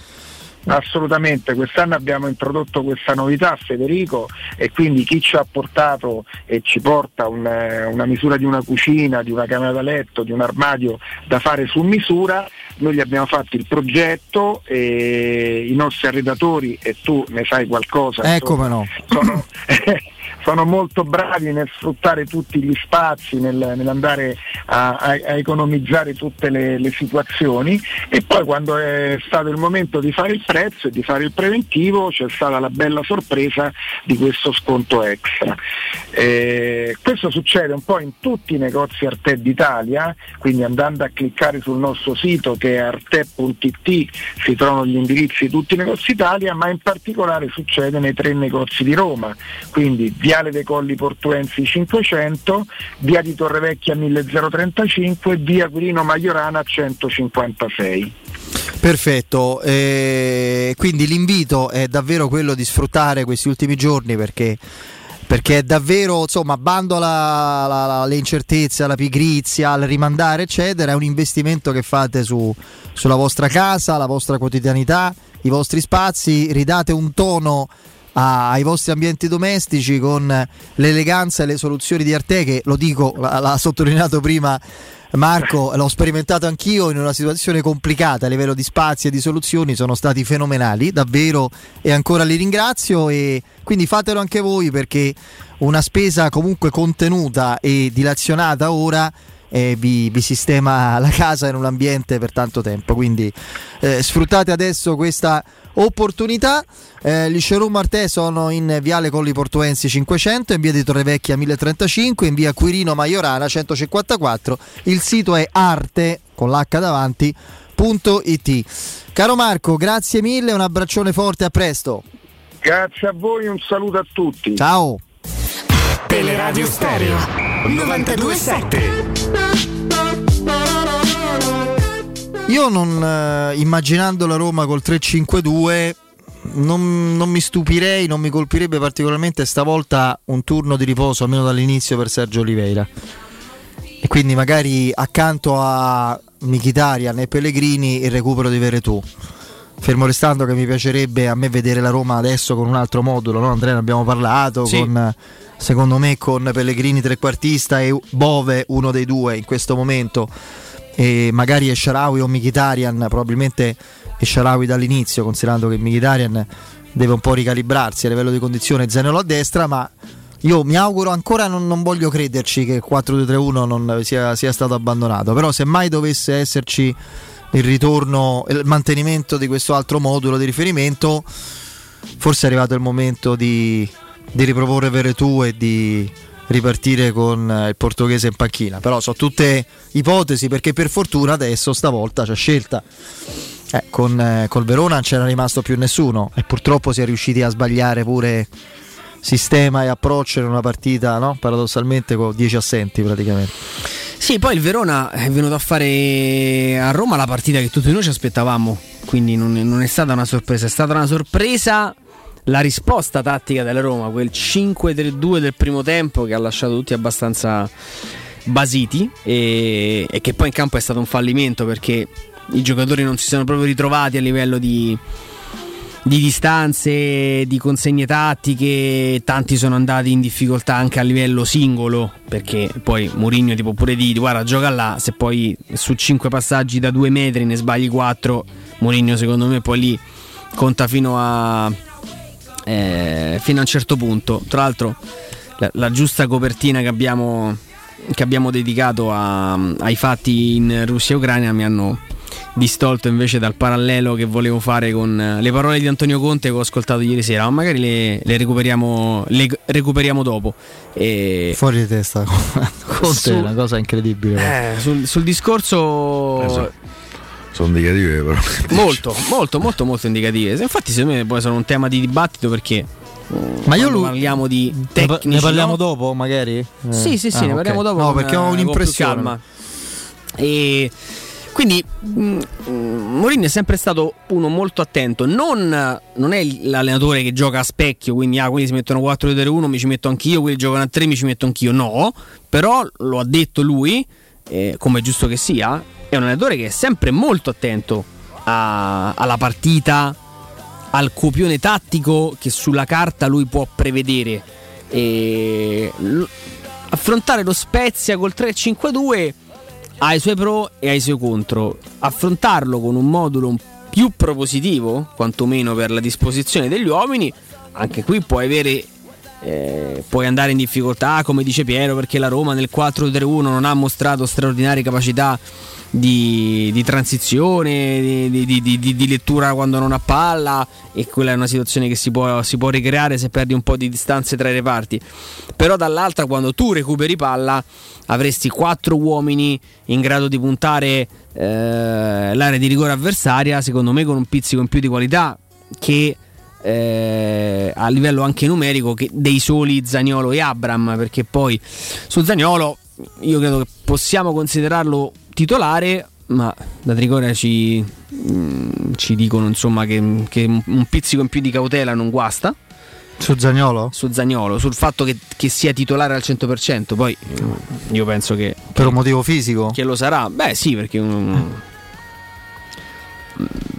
[SPEAKER 11] Assolutamente, quest'anno abbiamo introdotto questa novità Federico e quindi chi ci ha portato e ci porta un, una misura di una cucina, di una camera da letto, di un armadio da fare su misura, noi gli abbiamo fatto il progetto e i nostri arredatori e tu ne sai qualcosa.
[SPEAKER 1] Ecco no.
[SPEAKER 11] sono, sono molto bravi nel sfruttare tutti gli spazi, nel, nell'andare a, a, a, economizzare tutte le, le, situazioni e poi quando è stato il momento di fare il prezzo e di fare il preventivo c'è stata la bella sorpresa di questo sconto extra. Eh, questo succede un po' in tutti i negozi Arte d'Italia, quindi andando a cliccare sul nostro sito che è arte.it si trovano gli indirizzi di tutti i negozi Italia, ma in particolare succede nei tre negozi di Roma, quindi Viale dei Colli Portuensi 500, Via di Torrevecchia 1035 e Via Quirino Maiorana 156.
[SPEAKER 1] Perfetto, eh, quindi l'invito è davvero quello di sfruttare questi ultimi giorni perché perché è davvero, insomma, bando alle incertezze, alla pigrizia, al rimandare, eccetera, è un investimento che fate su, sulla vostra casa, la vostra quotidianità, i vostri spazi, ridate un tono ai vostri ambienti domestici con l'eleganza e le soluzioni di Arte che lo dico, l'ha sottolineato prima Marco, l'ho sperimentato anch'io in una situazione complicata a livello di spazi e di soluzioni, sono stati fenomenali, davvero e ancora li ringrazio e quindi fatelo anche voi perché una spesa comunque contenuta e dilazionata ora eh, vi, vi, sistema la casa in un ambiente per tanto tempo. Quindi eh, sfruttate adesso questa opportunità. Eh, gli showroom Arte sono in Viale Colli Portuensi 500, in via di Torrevecchia 1035, in via Quirino Maiorana 154. Il sito è arte con l'H davanti.it. Caro Marco, grazie mille, un abbraccione forte, a presto.
[SPEAKER 11] Grazie a voi, un saluto a tutti.
[SPEAKER 1] Ciao.
[SPEAKER 6] Teleradio Stereo 927.
[SPEAKER 1] Io non eh, immaginando la Roma col 3-5-2 non, non, mi stupirei, non mi colpirebbe particolarmente stavolta un turno di riposo almeno dall'inizio per Sergio Oliveira. E quindi magari accanto a Michitarian e Pellegrini il recupero di Veretù. Fermo restando che mi piacerebbe a me vedere la Roma adesso con un altro modulo, no? Andrea ne abbiamo parlato, sì. con, secondo me con Pellegrini trequartista e Bove uno dei due in questo momento e magari Esharawi o Mkhitaryan probabilmente e Sharawi dall'inizio, considerando che Mkhitaryan deve un po' ricalibrarsi a livello di condizione. Zaniolo a destra, ma io mi auguro ancora, non, non voglio crederci che il 4-2-3-1 non sia, sia stato abbandonato, però se mai dovesse esserci il ritorno, il mantenimento di questo altro modulo di riferimento, forse è arrivato il momento di, di riproporre Veretù e di ripartire con il portoghese in panchina. Però sono tutte ipotesi perché per fortuna adesso stavolta c'è scelta. Eh, con eh, col Verona non c'era rimasto più nessuno e purtroppo si è riusciti a sbagliare pure sistema e approccio in una partita, no? paradossalmente con 10 assenti praticamente.
[SPEAKER 2] Sì, poi il Verona è venuto a fare a Roma la partita che tutti noi ci aspettavamo, quindi non, non è stata una sorpresa, è stata una sorpresa la risposta tattica della Roma, quel 5-3-2 del primo tempo che ha lasciato tutti abbastanza basiti e, e, che poi in campo è stato un fallimento perché i giocatori non si sono proprio ritrovati a livello di, di distanze, di consegne tattiche, tanti sono andati in difficoltà anche a livello singolo, perché poi Mourinho ti può pure dire guarda gioca là, se poi su 5 passaggi da 2 metri ne sbagli 4, Mourinho secondo me poi lì conta fino a, eh, fino a un certo punto. Tra l'altro la, la giusta copertina che abbiamo, che abbiamo dedicato a, ai fatti in Russia e Ucraina mi hanno distolto invece dal parallelo che volevo fare con le parole di Antonio Conte che ho ascoltato ieri sera, ma magari le, le, recuperiamo, le recuperiamo, dopo. E...
[SPEAKER 1] Fuori di testa, Conte su, è una cosa incredibile.
[SPEAKER 2] Eh, sul, sul, discorso... Eh, so,
[SPEAKER 3] sono indicative però.
[SPEAKER 2] Molto, molto, molto, molto indicative. Infatti secondo me poi sono un tema di dibattito perché...
[SPEAKER 1] Ma io lui,
[SPEAKER 2] parliamo di tecnici,
[SPEAKER 1] ne parliamo
[SPEAKER 2] no?
[SPEAKER 1] dopo magari? Eh.
[SPEAKER 2] Sì, sì, sì, ah, ne parliamo okay. dopo.
[SPEAKER 1] No, perché ho un'impressione.
[SPEAKER 2] E quindi mm, Mourinho è sempre stato uno molto attento. Non, non, è l'allenatore che gioca a specchio, quindi ah, quelli si mettono 4-2-1, mi ci metto anch'io, quelli giocano a 3, mi ci metto anch'io. No, però lo ha detto lui, eh, come è giusto che sia, è un allenatore che è sempre molto attento a, alla partita, al copione tattico che sulla carta lui può prevedere. E affrontare lo Spezia col 3-5-2 ha i suoi pro e ha i suoi contro. Affrontarlo con un modulo più propositivo, quantomeno per la disposizione degli uomini, anche qui puoi avere eh, puoi andare in difficoltà, come dice Piero, perché la Roma nel 4-3-1 non ha mostrato straordinarie capacità di, di transizione, di, di, di, lettura quando non ha palla e quella è una situazione che si può, si può ricreare se perdi un po' di distanze tra i reparti. Però dall'altra quando tu recuperi palla avresti quattro uomini in grado di puntare eh, l'area di rigore avversaria, secondo me con un pizzico in più di qualità che eh, a livello anche numerico dei soli Zagnolo e Abram, perché poi su Zagnolo io credo che possiamo considerarlo titolare, ma da Trigoria ci, mm, ci dicono insomma che, che, un pizzico in più di cautela non guasta.
[SPEAKER 1] Su Zagnolo?
[SPEAKER 2] Su Zagnolo, sul fatto che, che, sia titolare al 100%, poi io penso che...
[SPEAKER 1] Per un motivo fisico?
[SPEAKER 2] Che lo sarà, beh sì, perché... Um,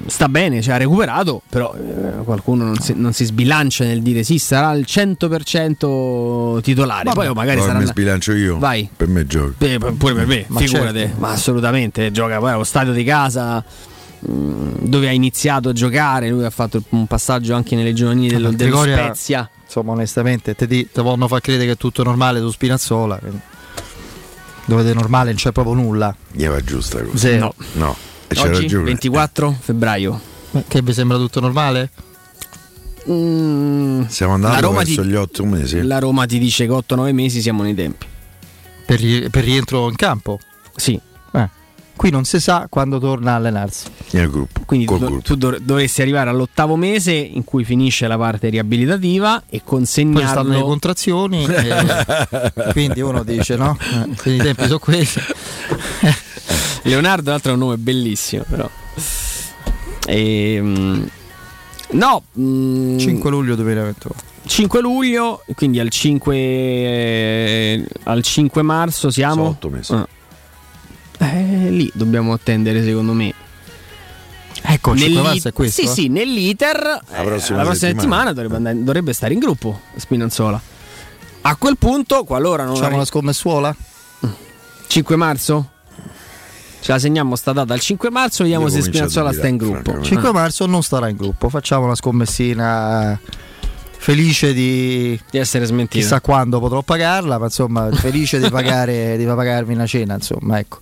[SPEAKER 2] sta bene, cioè ha recuperato, però eh, qualcuno non si, non si, sbilancia nel dire sì, sarà al 100% titolare. Vabbè, Poi magari
[SPEAKER 3] no,
[SPEAKER 2] sarà.
[SPEAKER 3] Mi sbilancio io.
[SPEAKER 2] Vai.
[SPEAKER 3] Per me gioca.
[SPEAKER 2] Beh, pure per me, ma figurate. Certo. Ma assolutamente, gioca poi allo stadio di casa mm, dove ha iniziato a giocare, lui ha fatto un passaggio anche nelle giovanili dello, dello Spezia.
[SPEAKER 1] Insomma, onestamente, te, ti, te vogliono far credere che è tutto normale su Spinazzola. Dove è normale non c'è proprio nulla.
[SPEAKER 3] Gli va giusta così. No. no.
[SPEAKER 2] Oggi, 24 febbraio.
[SPEAKER 1] Che vi sembra tutto normale?
[SPEAKER 3] Mm, siamo andati verso ti, gli 8 mesi.
[SPEAKER 2] La Roma ti dice che 8-9 mesi siamo nei tempi.
[SPEAKER 1] Per, per rientro in campo?
[SPEAKER 2] Sì.
[SPEAKER 1] Eh. Qui non si sa quando torna a allenarsi.
[SPEAKER 3] Nel gruppo.
[SPEAKER 2] Quindi tu, gruppo. tu dov- dovresti arrivare all'ottavo mese in cui finisce la parte riabilitativa e consegnarlo.
[SPEAKER 1] Poi stanno le contrazioni. e quindi uno dice no? Eh, quindi i tempi sono questi.
[SPEAKER 2] Leonardo, l'altro è un nome bellissimo, però. E, ehm, no, mh,
[SPEAKER 1] mm, 5 luglio 2021.
[SPEAKER 2] 5 luglio, quindi al 5, eh, al 5 marzo siamo.
[SPEAKER 3] 8 mesi. Ah.
[SPEAKER 2] Eh, lì dobbiamo attendere, secondo me.
[SPEAKER 1] Ecco, 5 marzo è questo.
[SPEAKER 2] Sì,
[SPEAKER 1] eh?
[SPEAKER 2] sì, nell'iter la prossima, la prossima settimana, settimana dovrebbe, andare, dovrebbe, stare in gruppo Spinazzola. A quel punto, qualora non.
[SPEAKER 1] Facciamo la scommessuola?
[SPEAKER 2] 5 marzo? Ce la segniamo sta data al 5 marzo, vediamo
[SPEAKER 3] Io
[SPEAKER 2] se Spinazzola sta in gruppo.
[SPEAKER 1] 5 marzo non starà in gruppo, facciamo una scommessina felice di,
[SPEAKER 2] di essere smentito.
[SPEAKER 1] Chissà quando potrò pagarla, ma insomma felice di, pagare, di pagarmi una cena, insomma, ecco.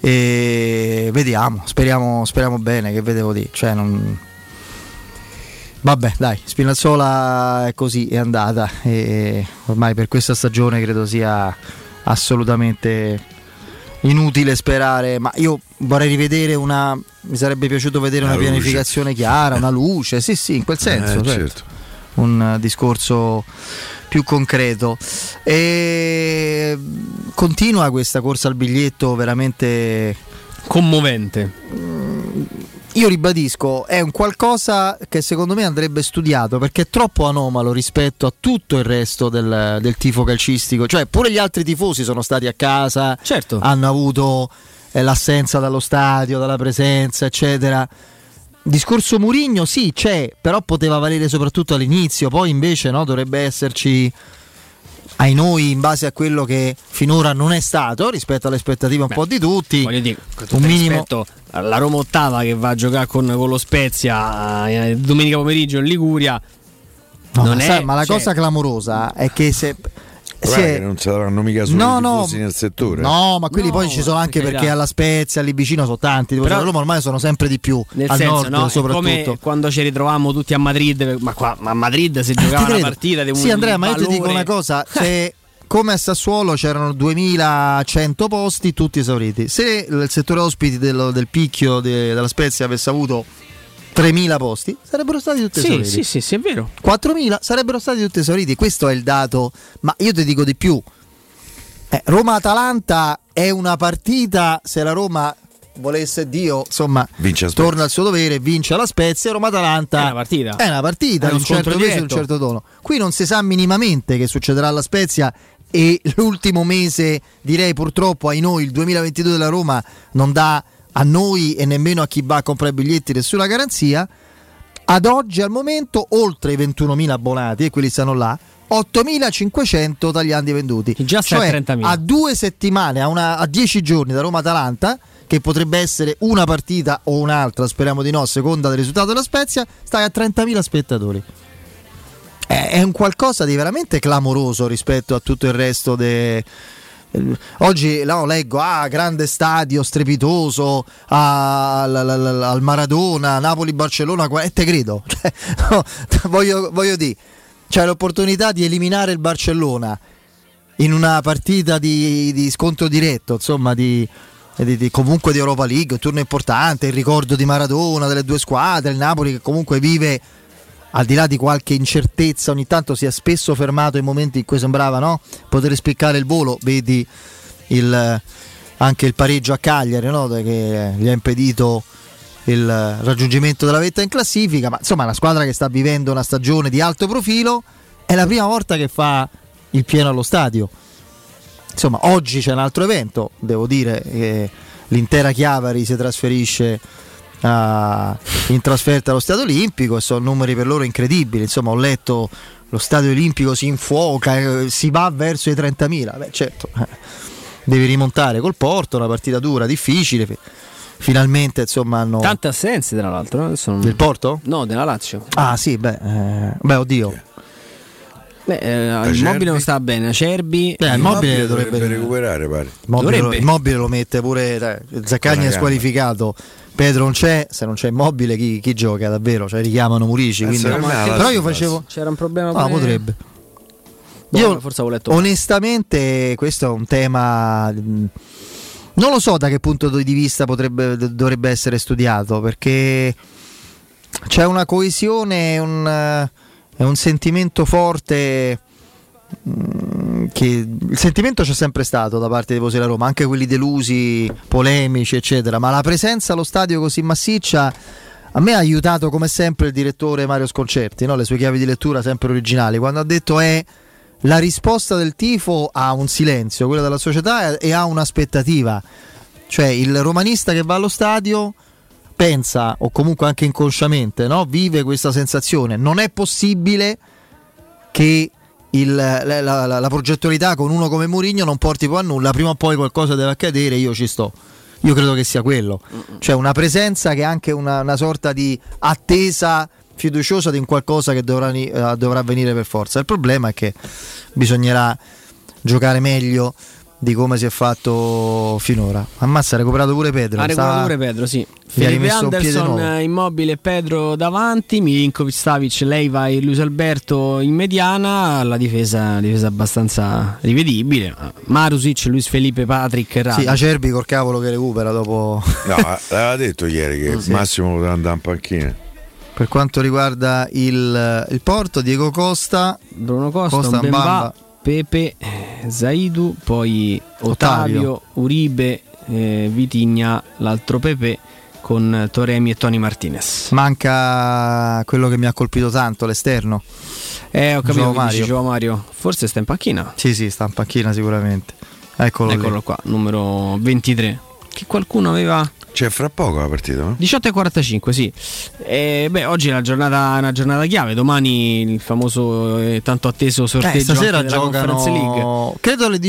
[SPEAKER 1] E vediamo, speriamo, speriamo bene, che vedevo di, cioè non... Vabbè, dai, Spinazzola è così, è andata e ormai per questa stagione credo sia assolutamente inutile sperare, ma io vorrei rivedere una mi sarebbe piaciuto vedere
[SPEAKER 3] Una
[SPEAKER 1] una, pianificazione chiara, una luce, sì, sì, in quel senso,
[SPEAKER 3] Eh,
[SPEAKER 1] certo.
[SPEAKER 3] certo.
[SPEAKER 1] Un discorso più concreto. E continua questa corsa al biglietto veramente
[SPEAKER 2] commovente.
[SPEAKER 1] Io ribadisco, è un qualcosa che secondo me andrebbe studiato perché è troppo anomalo rispetto a tutto il resto del, del tifo calcistico. Cioè, pure gli altri tifosi sono stati a casa,
[SPEAKER 2] Certo.
[SPEAKER 1] hanno avuto eh, l'assenza dallo stadio, dalla presenza, eccetera. Discorso Murigno sì, c'è, però poteva valere soprattutto all'inizio, poi invece no, dovrebbe esserci ai noi in base a quello che finora non è stato rispetto alle aspettative un po' di tutti.
[SPEAKER 2] Dire,
[SPEAKER 1] un minimo
[SPEAKER 2] alla Roma ottava che va a giocare con, con lo Spezia eh, domenica pomeriggio in Liguria.
[SPEAKER 1] No,
[SPEAKER 2] non
[SPEAKER 1] ma,
[SPEAKER 2] è,
[SPEAKER 1] sai, ma la
[SPEAKER 2] cioè,
[SPEAKER 1] cosa clamorosa è che se, Se-
[SPEAKER 3] che non saranno mica solo
[SPEAKER 1] No,
[SPEAKER 3] i
[SPEAKER 1] no,
[SPEAKER 3] nel settore.
[SPEAKER 1] No, ma quelli
[SPEAKER 2] No,
[SPEAKER 1] poi ci sono anche
[SPEAKER 2] per
[SPEAKER 1] perché
[SPEAKER 2] carità.
[SPEAKER 1] alla Spezia, lì vicino sono tanti. Però,
[SPEAKER 2] Però-
[SPEAKER 1] Roma ormai sono sempre di più.
[SPEAKER 2] Nel
[SPEAKER 1] al
[SPEAKER 2] senso,
[SPEAKER 1] nord
[SPEAKER 2] no? È
[SPEAKER 1] soprattutto.
[SPEAKER 2] come quando ci ritrovavamo tutti a Madrid, ma qua ma a Madrid si giocava una partita di un
[SPEAKER 1] Sì, Andrea, ma io ti dico una cosa: se come a Sassuolo c'erano 2100 posti, tutti esauriti. Se il settore ospiti dello- del picchio de- della Spezia avesse avuto 3000 posti, sarebbero stati tutti
[SPEAKER 2] Sì,
[SPEAKER 1] esauriti.
[SPEAKER 2] sì, sì, sì, è vero.
[SPEAKER 1] 4.000 sarebbero stati tutti esauriti. Questo è il dato. Ma io ti dico di più. Eh, Roma-Atalanta è una partita. Se la Roma volesse Dio, insomma, torna al suo dovere, vince la Spezia. Roma-Atalanta
[SPEAKER 2] È una partita.
[SPEAKER 1] È una partita
[SPEAKER 2] È
[SPEAKER 1] un certo peso un certo tono. Qui non si sa minimamente che succederà alla Spezia. E l'ultimo mese, direi purtroppo, ai noi, il 2022 della Roma non dà a noi e nemmeno a chi va a comprare biglietti nessuna garanzia. Ad oggi, al momento, oltre i 21.000 abbonati, e quelli stanno là, 8.500 tagliandi venduti.
[SPEAKER 2] già
[SPEAKER 1] cioè,
[SPEAKER 2] 30.000.
[SPEAKER 1] a due settimane, a, una- a 10 giorni da Roma-Atalanta, che potrebbe essere una partita o un'altra, speriamo di no, a seconda del risultato della Spezia, stai a 30.000 spettatori. È, è un qualcosa di veramente clamoroso rispetto a tutto il resto de- eh, Oggi no, leggo, ah, grande stadio, strepitoso, ah, al, al- al Maradona, Napoli-Barcellona, e te credo. Cioè, no, voglio, voglio dire, c'è l'opportunità di eliminare il Barcellona in una partita di, di scontro diretto, insomma, di, di- di- comunque di Europa League, un turno importante, il ricordo di Maradona, delle due squadre, il Napoli che comunque vive al di là di qualche incertezza, ogni tanto si è spesso fermato in momenti in cui sembrava no? poter spiccare il volo, vedi il- anche il pareggio a Cagliari no? che gli ha impedito il raggiungimento della vetta in classifica, ma insomma una squadra che sta vivendo una stagione di alto profilo, è la prima volta che fa il pieno allo stadio. Insomma, oggi c'è un altro evento, devo dire che l'intera Chiavari si trasferisce a- in trasferta allo Stadio Olimpico e sono numeri per loro incredibili. Insomma, ho letto lo Stadio Olimpico si infuoca, eh, si va verso i 30.000. Beh, certo, eh, devi rimontare col Porto, una partita dura, difficile. Fi- Finalmente, insomma, hanno
[SPEAKER 2] Tante assenze, tra l'altro. Adesso non-
[SPEAKER 1] del Porto?
[SPEAKER 2] No, della Lazio.
[SPEAKER 1] Ah, sì, beh, eh, beh oddio.
[SPEAKER 2] Beh, eh, il
[SPEAKER 3] Acerbi?
[SPEAKER 2] mobile non sta bene. Acerbi.
[SPEAKER 1] Beh, il mobile dovrebbe,
[SPEAKER 3] recuperare, pare.
[SPEAKER 1] Il mobile, lo,
[SPEAKER 2] Dovrebbe.
[SPEAKER 1] il mobile lo mette pure. Zaccagni è
[SPEAKER 3] gamba.
[SPEAKER 1] Pedro non c'è. Se non c'è immobile, chi, chi gioca davvero? Cioè, richiamano Murici.
[SPEAKER 3] Eh,
[SPEAKER 1] Quindi... Però io facevo.
[SPEAKER 2] C'era un problema
[SPEAKER 1] No,
[SPEAKER 2] pure-
[SPEAKER 1] potrebbe.
[SPEAKER 2] Boh,
[SPEAKER 1] Io
[SPEAKER 2] forse avevo letto.
[SPEAKER 1] onestamente, questo è un tema. Non lo so da che punto di vista potrebbe, dovrebbe essere studiato perché c'è una coesione, un, è un sentimento forte. Che il sentimento c'è sempre stato da parte dei tifosi della Roma, anche quelli delusi, polemici, eccetera. Ma la presenza allo stadio così massiccia a me ha aiutato come sempre il direttore Mario Sconcerti, no? le sue chiavi di lettura sempre originali, quando ha detto è la risposta del tifo a un silenzio, quella della società e a un'aspettativa. Cioè il romanista che va allo stadio pensa, o comunque anche inconsciamente, no? vive questa sensazione. Non è possibile che il- la, la- la- progettualità con uno come Mourinho non porti poi a nulla, prima o poi qualcosa deve accadere, io ci sto. Io credo che sia quello, cioè una presenza che è anche una, una sorta di attesa fiduciosa di un qualcosa che dovrà, eh, dovrà avvenire per forza. Il problema è che bisognerà giocare meglio di come si è fatto finora. Ammazza, ha recuperato pure Pedro.
[SPEAKER 2] Ha recuperato
[SPEAKER 1] Sta-
[SPEAKER 2] pure Pedro, sì. Felipe Anderson eh, immobile, Pedro davanti, Milinkovic, Savic, Leiva e Luis Alberto in mediana, la difesa, difesa abbastanza rivedibile. Marusic, Luis Felipe, Patrick, Radu.
[SPEAKER 1] Sì, Acerbi col cavolo che recupera dopo.
[SPEAKER 4] No, l'aveva detto ieri che
[SPEAKER 1] Sì.
[SPEAKER 4] Massimo poteva andare in panchina.
[SPEAKER 1] Per quanto riguarda il, il Porto, Diego Costa,
[SPEAKER 2] Bruno Costa,
[SPEAKER 1] Costa
[SPEAKER 2] Mbemba,
[SPEAKER 1] Mbamba.
[SPEAKER 2] Pepe, Zaidu, poi Ottavio,
[SPEAKER 1] Ottavio.
[SPEAKER 2] Uribe, eh, Vitigna, l'altro Pepe con Toremi e Tony Martinez.
[SPEAKER 1] manca quello che mi ha colpito tanto, l'esterno.
[SPEAKER 2] Eh, ho capito
[SPEAKER 1] Joao
[SPEAKER 2] che dici,
[SPEAKER 1] Mario.
[SPEAKER 2] Mario. Forse sta in panchina.
[SPEAKER 1] Sì, sì, sta in panchina sicuramente. Eccolo.
[SPEAKER 2] Eccolo qua, numero 23. Che qualcuno aveva
[SPEAKER 4] C'è fra poco la partita, no?
[SPEAKER 2] 18 e 45, sì. E, beh, oggi è una giornata, una giornata chiave. Domani il famoso e tanto atteso sorteggio
[SPEAKER 1] Eh, stasera
[SPEAKER 2] della Conference League.
[SPEAKER 1] giocano. Credo alle 18.45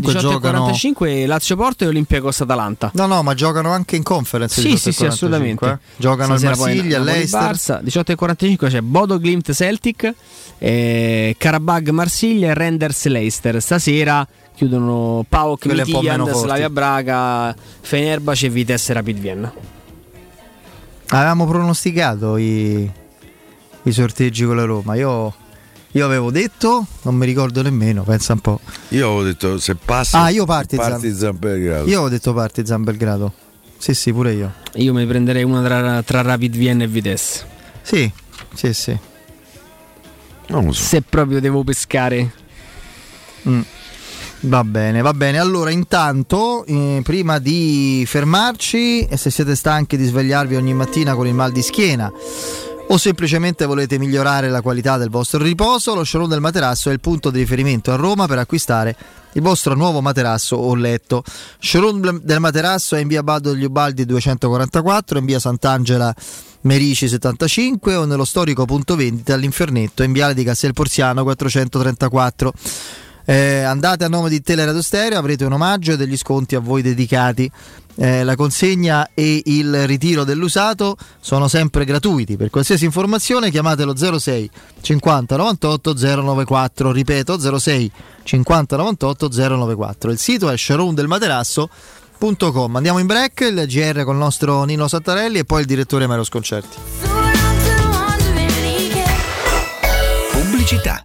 [SPEAKER 2] 18 e
[SPEAKER 1] giocano.
[SPEAKER 2] 45 Lazio Porto e Olympiacos Atalanta.
[SPEAKER 1] No, no, ma giocano anche in conference.
[SPEAKER 2] Sì,
[SPEAKER 1] 18
[SPEAKER 2] sì, sì,
[SPEAKER 1] 45,
[SPEAKER 2] assolutamente.
[SPEAKER 1] eh. Giocano al
[SPEAKER 2] Stasera poi
[SPEAKER 1] Marsiglia, all'Eister.
[SPEAKER 2] Barça, 18 e 45 c'è Bodo Glimt Celtic, eh, Karabag Marsiglia e Renders Leicester. Stasera chiudono PAOK
[SPEAKER 1] forti.
[SPEAKER 2] Slavia Braga, Fenerbahce e Vitesse Rapid Vienna.
[SPEAKER 1] Avevamo pronosticato i, i sorteggi con la Roma. Io, io avevo detto, non mi ricordo nemmeno, pensa un po'.
[SPEAKER 4] Io avevo detto se passa
[SPEAKER 1] Ah, io Partizan.
[SPEAKER 4] Partizan Belgrado.
[SPEAKER 1] Io avevo detto Partizan Belgrado. Sì, sì, pure io.
[SPEAKER 2] Io mi prenderei una tra, tra Rapid Vienna e Vitesse.
[SPEAKER 1] Sì, sì, sì.
[SPEAKER 4] Non lo so.
[SPEAKER 2] Se proprio devo pescare.
[SPEAKER 1] Mm. Va bene, va bene. Allora, intanto, eh, prima di fermarci, e se siete stanchi di svegliarvi ogni mattina con il mal di schiena o semplicemente volete migliorare la qualità del vostro riposo, lo showroom del materasso è il punto di riferimento a Roma per acquistare il vostro nuovo materasso o letto. Showroom del materasso è in via Baldo degli Ubaldi 244, in via Sant'Angela Merici 75 o nello storico punto vendita all'Infernetto in viale di Castel Porziano 434. Eh, andate a nome di Teleradio Stereo, avrete un omaggio e degli sconti a voi dedicati. Eh, la consegna e il ritiro dell'usato sono sempre gratuiti. Per qualsiasi informazione chiamatelo 06 50 98 094. Ripeto 06 50 98 094. Il sito è showroomdelmaterasso.com. Andiamo in break, il GR con il nostro Nino Sattarelli e poi il direttore Mario Sconcerti.
[SPEAKER 12] Pubblicità.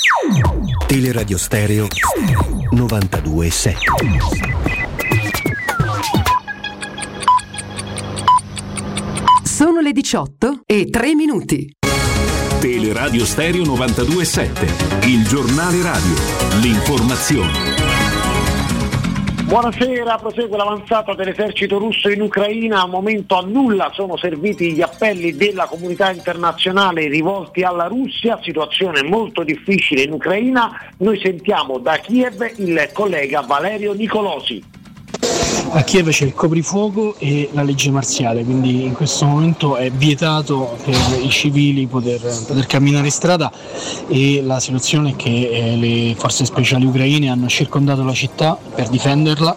[SPEAKER 6] Teleradio Stereo 92.7
[SPEAKER 13] Sono le 18 e 3 minuti.
[SPEAKER 9] Teleradio Stereo 92.7, il giornale radio, l'informazione.
[SPEAKER 14] Buonasera, prosegue l'avanzata dell'esercito russo in Ucraina, al momento a nulla sono serviti gli appelli della comunità internazionale rivolti alla Russia, situazione molto difficile in Ucraina, noi sentiamo da Kiev il collega Valerio Nicolosi.
[SPEAKER 15] A Kiev c'è il coprifuoco e la legge marziale, quindi in questo momento è vietato per i civili poter, poter camminare in strada e la situazione è che eh, le forze speciali ucraine hanno circondato la città per difenderla,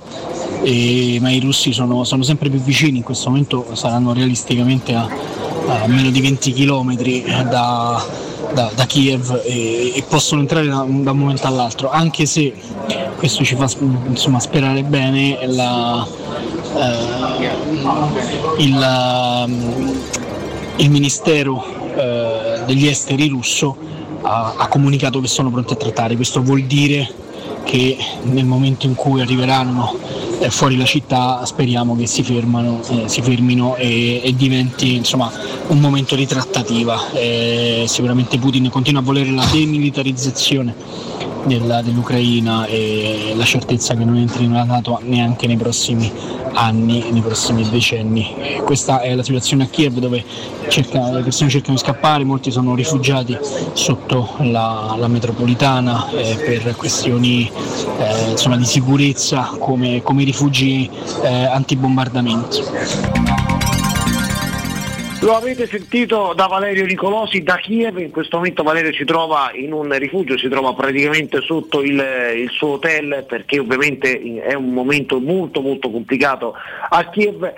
[SPEAKER 15] e- ma i russi sono, sono sempre più vicini, in questo momento saranno realisticamente a, a meno di 20 km da, da- da Kiev e, e possono entrare da, da un momento all'altro, anche se questo ci fa insomma, sperare bene la, eh, il, il Ministero eh, degli esteri russo ha, ha comunicato che sono pronti a trattare, questo vuol dire che nel momento in cui arriveranno fuori la città speriamo che si, fermano, eh, si fermino e, e diventi insomma, un momento di trattativa. Eh, sicuramente Putin continua a volere la demilitarizzazione della- dell'Ucraina e la certezza che non entri nella Nato neanche nei prossimi anni, nei prossimi decenni. Questa è la situazione a Kiev dove cerca- le persone cercano di scappare, molti sono rifugiati sotto la, la metropolitana eh, per questioni eh, insomma, di sicurezza come, come rifugi eh, antibombardamento.
[SPEAKER 14] Lo avete sentito da Valerio Nicolosi da Kiev, in questo momento Valerio si trova in un rifugio, si trova praticamente sotto il, il suo hotel perché ovviamente è un momento molto molto complicato a Kiev.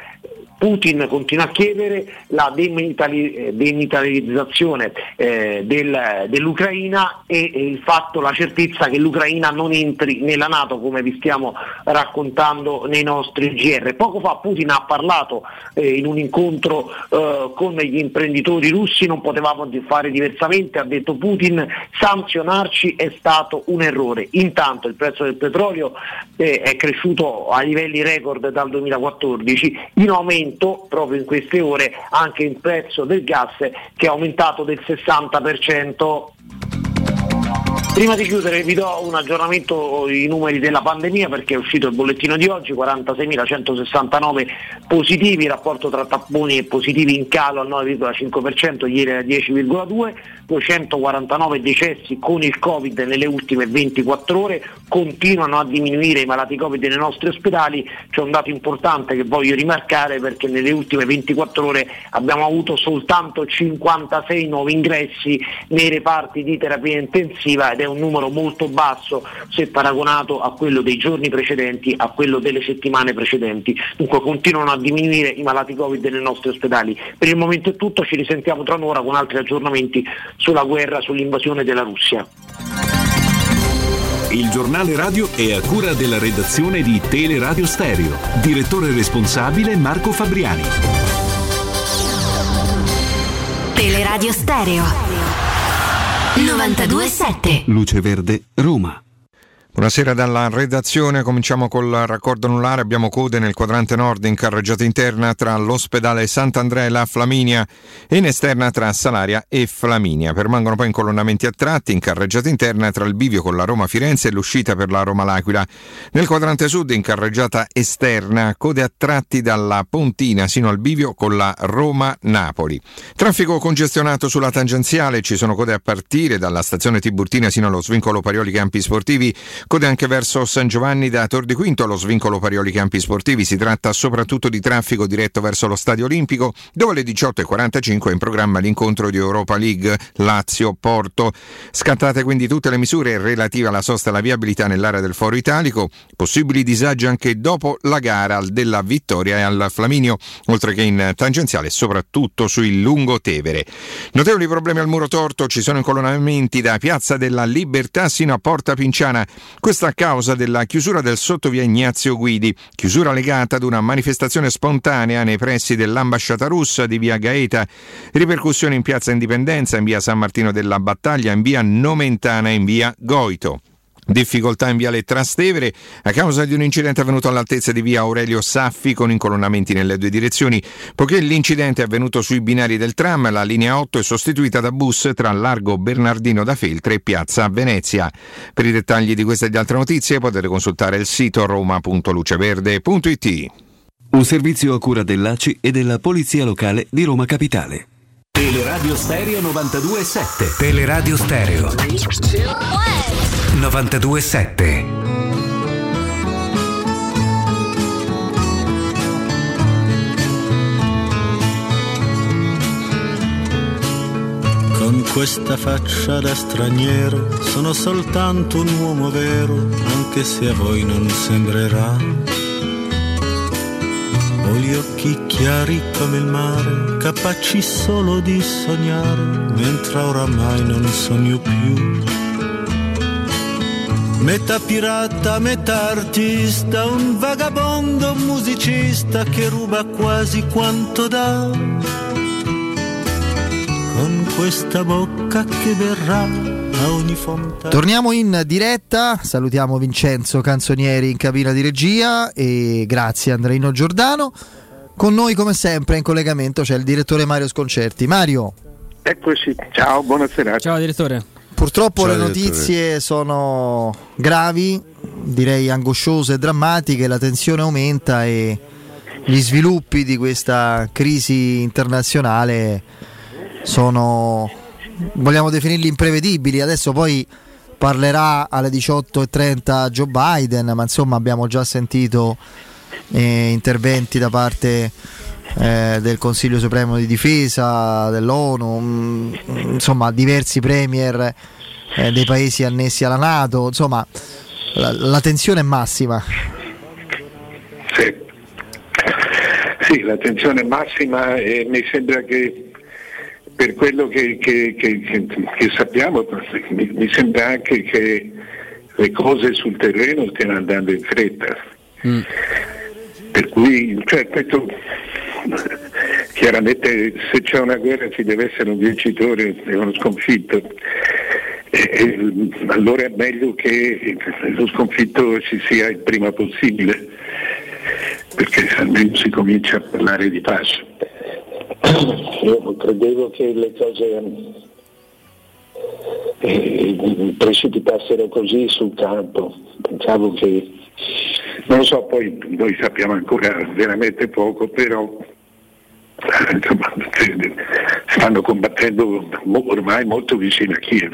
[SPEAKER 14] Putin continua a chiedere la demilitari- demilitarizzazione eh, del- dell'Ucraina e, e il fatto, la certezza che l'Ucraina non entri nella Nato come vi stiamo raccontando nei nostri GR. Poco fa Putin ha parlato eh, in un incontro eh, con gli imprenditori russi, non potevamo fare diversamente, ha detto Putin, sanzionarci è stato un errore. Intanto il prezzo del petrolio eh, è cresciuto a livelli record dal 2014, in aumento proprio in queste ore anche il prezzo del gas che è aumentato del 60%. Prima di chiudere vi do un aggiornamento i numeri della pandemia perché è uscito il bollettino di oggi, 46.169 positivi, il rapporto tra tamponi e positivi in calo al 9,5%, ieri era 10,2%, 249 decessi con il Covid nelle ultime 24 ore, continuano a diminuire i malati Covid nei nostri ospedali, c'è un dato importante che voglio rimarcare perché nelle ultime 24 ore abbiamo avuto soltanto 56 nuovi ingressi nei reparti di terapia intensiva ed è un numero molto basso se paragonato a quello dei giorni precedenti, a quello delle settimane precedenti. Dunque continuano a diminuire i malati Covid nei nostri ospedali. Per il momento è tutto, ci risentiamo tra un'ora con altri aggiornamenti sulla guerra, sull'invasione della Russia.
[SPEAKER 16] Il giornale radio è a cura della redazione di Teleradio Stereo. Direttore responsabile Marco Fabriani.
[SPEAKER 5] Teleradio Stereo 927
[SPEAKER 17] Luce Verde, Roma. Buonasera dalla redazione, cominciamo col raccordo anulare, abbiamo code nel quadrante nord in carreggiata interna tra l'ospedale Sant'Andrea e la Flaminia e in esterna tra Salaria e Flaminia. Permangono poi incolonnamenti a tratti in carreggiata interna tra il bivio con la Roma Firenze e l'uscita per la Roma L'Aquila. Nel quadrante sud in carreggiata esterna code a tratti dalla Pontina sino al bivio con la Roma Napoli. Traffico congestionato sulla tangenziale, ci sono code a partire dalla stazione Tiburtina sino allo svincolo Parioli Campi Sportivi Code anche verso San Giovanni da Tor di Quinto allo svincolo Parioli Campi Sportivi. Si tratta soprattutto di traffico diretto verso lo Stadio Olimpico, dove alle 18.45 è in programma l'incontro di Europa League Lazio-Porto. Scattate quindi tutte le misure relative alla sosta e alla viabilità nell'area del Foro Italico. Possibili disagi anche dopo la gara della Vittoria e al Flaminio, oltre che in tangenziale, soprattutto sui Lungotevere. Notevoli problemi al muro torto, ci sono incolonnamenti da Piazza della Libertà sino a Porta Pinciana. Questo a causa della chiusura del sottovia Ignazio Guidi, chiusura legata ad una manifestazione spontanea nei pressi dell'ambasciata russa di via Gaeta, ripercussioni in piazza Indipendenza, in via San Martino della Battaglia, in via Nomentana e in via Goito. Difficoltà in viale Trastevere a causa di un incidente avvenuto all'altezza di via Aurelio Saffi con incolonnamenti nelle due direzioni. Poiché l'incidente è avvenuto sui binari del tram, la linea 8 è sostituita da bus tra Largo Bernardino da Feltre e Piazza Venezia. Per i dettagli di queste e di altre notizie potete consultare il sito roma.luceverde.it.
[SPEAKER 18] Un servizio a cura dell'ACI e della Polizia Locale di Roma Capitale.
[SPEAKER 16] Teleradio Stereo 92.7.
[SPEAKER 19] Teleradio Stereo 927.
[SPEAKER 20] Con questa faccia da straniero sono soltanto un uomo vero, anche se a voi non sembrerà. Ho gli occhi chiari come il mare, capaci solo di sognare, mentre oramai non sogno più. Metà pirata, metà artista, un vagabondo musicista che ruba quasi quanto dà. Con questa bocca che verrà.
[SPEAKER 1] Torniamo in diretta, salutiamo Vincenzo Canzonieri in cabina di regia e grazie Andreino Giordano. Con noi come sempre in collegamento c'è il direttore Mario Sconcerti. Mario.
[SPEAKER 21] Eccoci, ciao, buonasera.
[SPEAKER 2] Ciao direttore.
[SPEAKER 1] Purtroppo
[SPEAKER 21] Ciao,
[SPEAKER 1] le
[SPEAKER 21] direttore.
[SPEAKER 1] notizie sono gravi, direi angosciose e drammatiche, la tensione aumenta e gli sviluppi di questa crisi internazionale sono, vogliamo definirli imprevedibili. Adesso poi parlerà alle 18.30 Joe Biden, ma insomma abbiamo già sentito eh, interventi da parte eh, del Consiglio Supremo di Difesa, dell'ONU, mm, insomma diversi premier eh, dei paesi annessi alla Nato, insomma la, la tensione è massima.
[SPEAKER 21] Sì. Sì, la tensione è massima e mi sembra che per quello che, che- che- che- sappiamo mi, mi sembra anche che le cose sul terreno stiano andando in fretta. Per cui, cioè, questo, chiaramente se c'è una guerra ci deve essere un vincitore e uno sconfitto. E- e allora è meglio che lo sconfitto ci sia il prima possibile, perché almeno si comincia a parlare di pace. Io credevo che le cose eh, precipitassero così sul campo, pensavo che, non lo so, poi noi sappiamo ancora veramente poco, però eh, insomma, stanno combattendo ormai molto vicino a Kiev.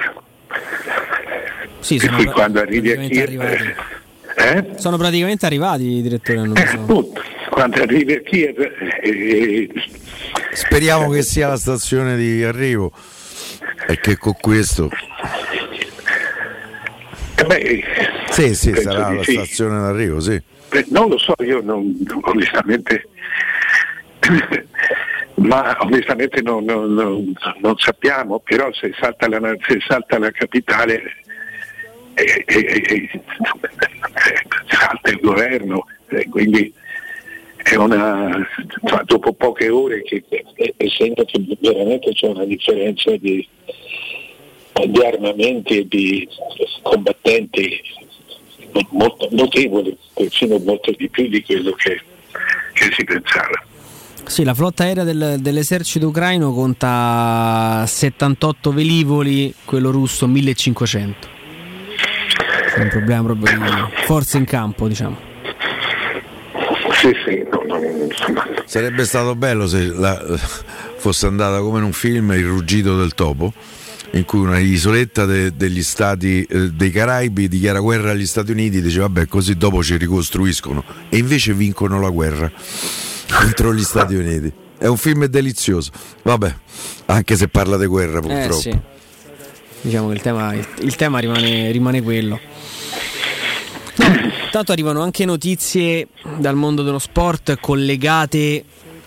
[SPEAKER 2] Sì,
[SPEAKER 21] per
[SPEAKER 2] sono
[SPEAKER 21] cui quando arrivi a Kiev,
[SPEAKER 2] arrivati.
[SPEAKER 21] eh?
[SPEAKER 2] Sono praticamente arrivati, direttore. Non lo so.
[SPEAKER 21] Appunto, quando arrivi a Kiev eh,
[SPEAKER 4] Speriamo che sia la stazione di arrivo e che con questo
[SPEAKER 21] eh, beh,
[SPEAKER 4] sì, sì, sarà la
[SPEAKER 21] sì.
[SPEAKER 4] stazione d'arrivo, sì.
[SPEAKER 21] Eh, Non lo so, io non, onestamente, ma onestamente non, non- non- non sappiamo, però se salta la, se salta la capitale eh, eh, eh, eh, salta il governo, eh, quindi una, insomma, dopo poche ore che, che- che sento che veramente c'è una differenza di, di armamenti e di combattenti molto notevole, persino molto di più di quello che, che si pensava.
[SPEAKER 2] Sì, la flotta aerea del- dell'esercito ucraino conta 78 velivoli, quello russo 1500. È un problema proprio di forze in campo, diciamo.
[SPEAKER 21] Sì, sì, no, no, insomma,
[SPEAKER 4] Sarebbe stato bello se la- fosse andata come in un film Il ruggito del topo, in cui una isoletta de- degli stati eh, dei Caraibi dichiara guerra agli Stati Uniti, dice vabbè così dopo ci ricostruiscono e invece vincono la guerra contro gli Stati Uniti. È un film delizioso, vabbè, anche se parla di guerra purtroppo.
[SPEAKER 2] Eh sì. Diciamo che il tema, il, il tema rimane, rimane quello. No, Tanto arrivano anche notizie dal mondo dello sport collegate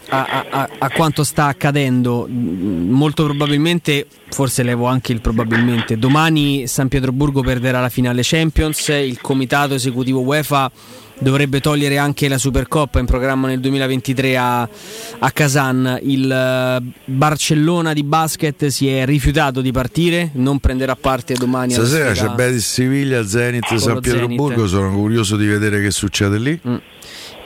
[SPEAKER 2] a, a- a- a quanto sta accadendo. Mm, Molto probabilmente, forse levo anche il probabilmente, domani San Pietroburgo perderà la finale Champions, il comitato esecutivo UEFA dovrebbe togliere anche la Supercoppa in programma nel 2023 a, a Kazan. Il eh, Barcellona di basket si è rifiutato di partire, non prenderà parte domani alla
[SPEAKER 4] Stasera c'è Betis Siviglia, Zenit,
[SPEAKER 2] Con
[SPEAKER 4] San Pietroburgo,
[SPEAKER 2] Zenit.
[SPEAKER 4] sono curioso di vedere che succede lì.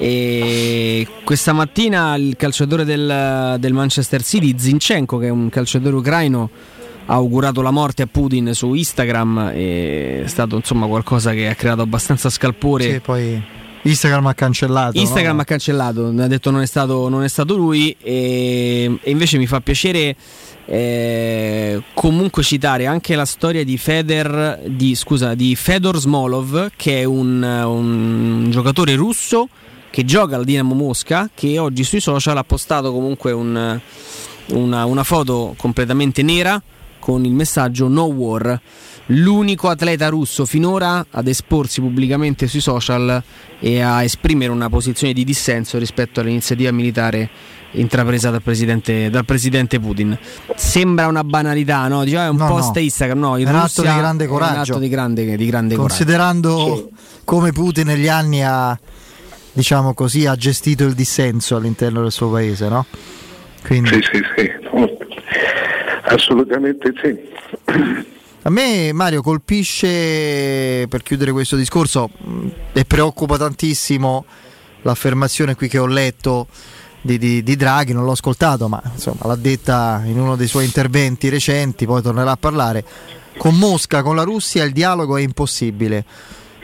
[SPEAKER 2] E questa mattina il calciatore del, del Manchester City, Zinchenko, che è un calciatore ucraino, ha augurato la morte a Putin su Instagram. È stato insomma qualcosa che ha creato abbastanza scalpore.
[SPEAKER 1] Sì, poi Instagram ha cancellato.
[SPEAKER 2] Instagram
[SPEAKER 1] no?
[SPEAKER 2] ha cancellato, ha detto non è stato, non è stato lui e, e invece mi fa piacere eh, comunque citare anche la storia di Feder, di, scusa, di Fedor Smolov che è un, un giocatore russo che gioca al Dinamo Mosca che oggi sui social ha postato comunque un- una, una foto completamente nera con il messaggio No War l'unico atleta russo finora ad esporsi pubblicamente sui social e a esprimere una posizione di dissenso rispetto all'iniziativa militare intrapresa dal presidente, dal presidente Putin. Sembra una banalità, no? Dice, "Ah, è un
[SPEAKER 1] No,
[SPEAKER 2] post
[SPEAKER 1] no.
[SPEAKER 2] Instagram, no, in
[SPEAKER 1] È un atto di grande
[SPEAKER 2] è
[SPEAKER 1] coraggio.
[SPEAKER 2] un atto di grande, di grande coraggio.
[SPEAKER 1] Considerando come Putin negli anni ha, diciamo così, ha gestito il dissenso all'interno del suo paese, no? Quindi...
[SPEAKER 21] Sì, sì, sì, assolutamente sì.
[SPEAKER 1] A me Mario colpisce, per chiudere questo discorso, mh, e preoccupa tantissimo l'affermazione qui che ho letto di, di- di Draghi, non l'ho ascoltato, ma insomma l'ha detta in uno dei suoi interventi recenti, poi tornerà a parlare. Con Mosca, con la Russia il dialogo è impossibile.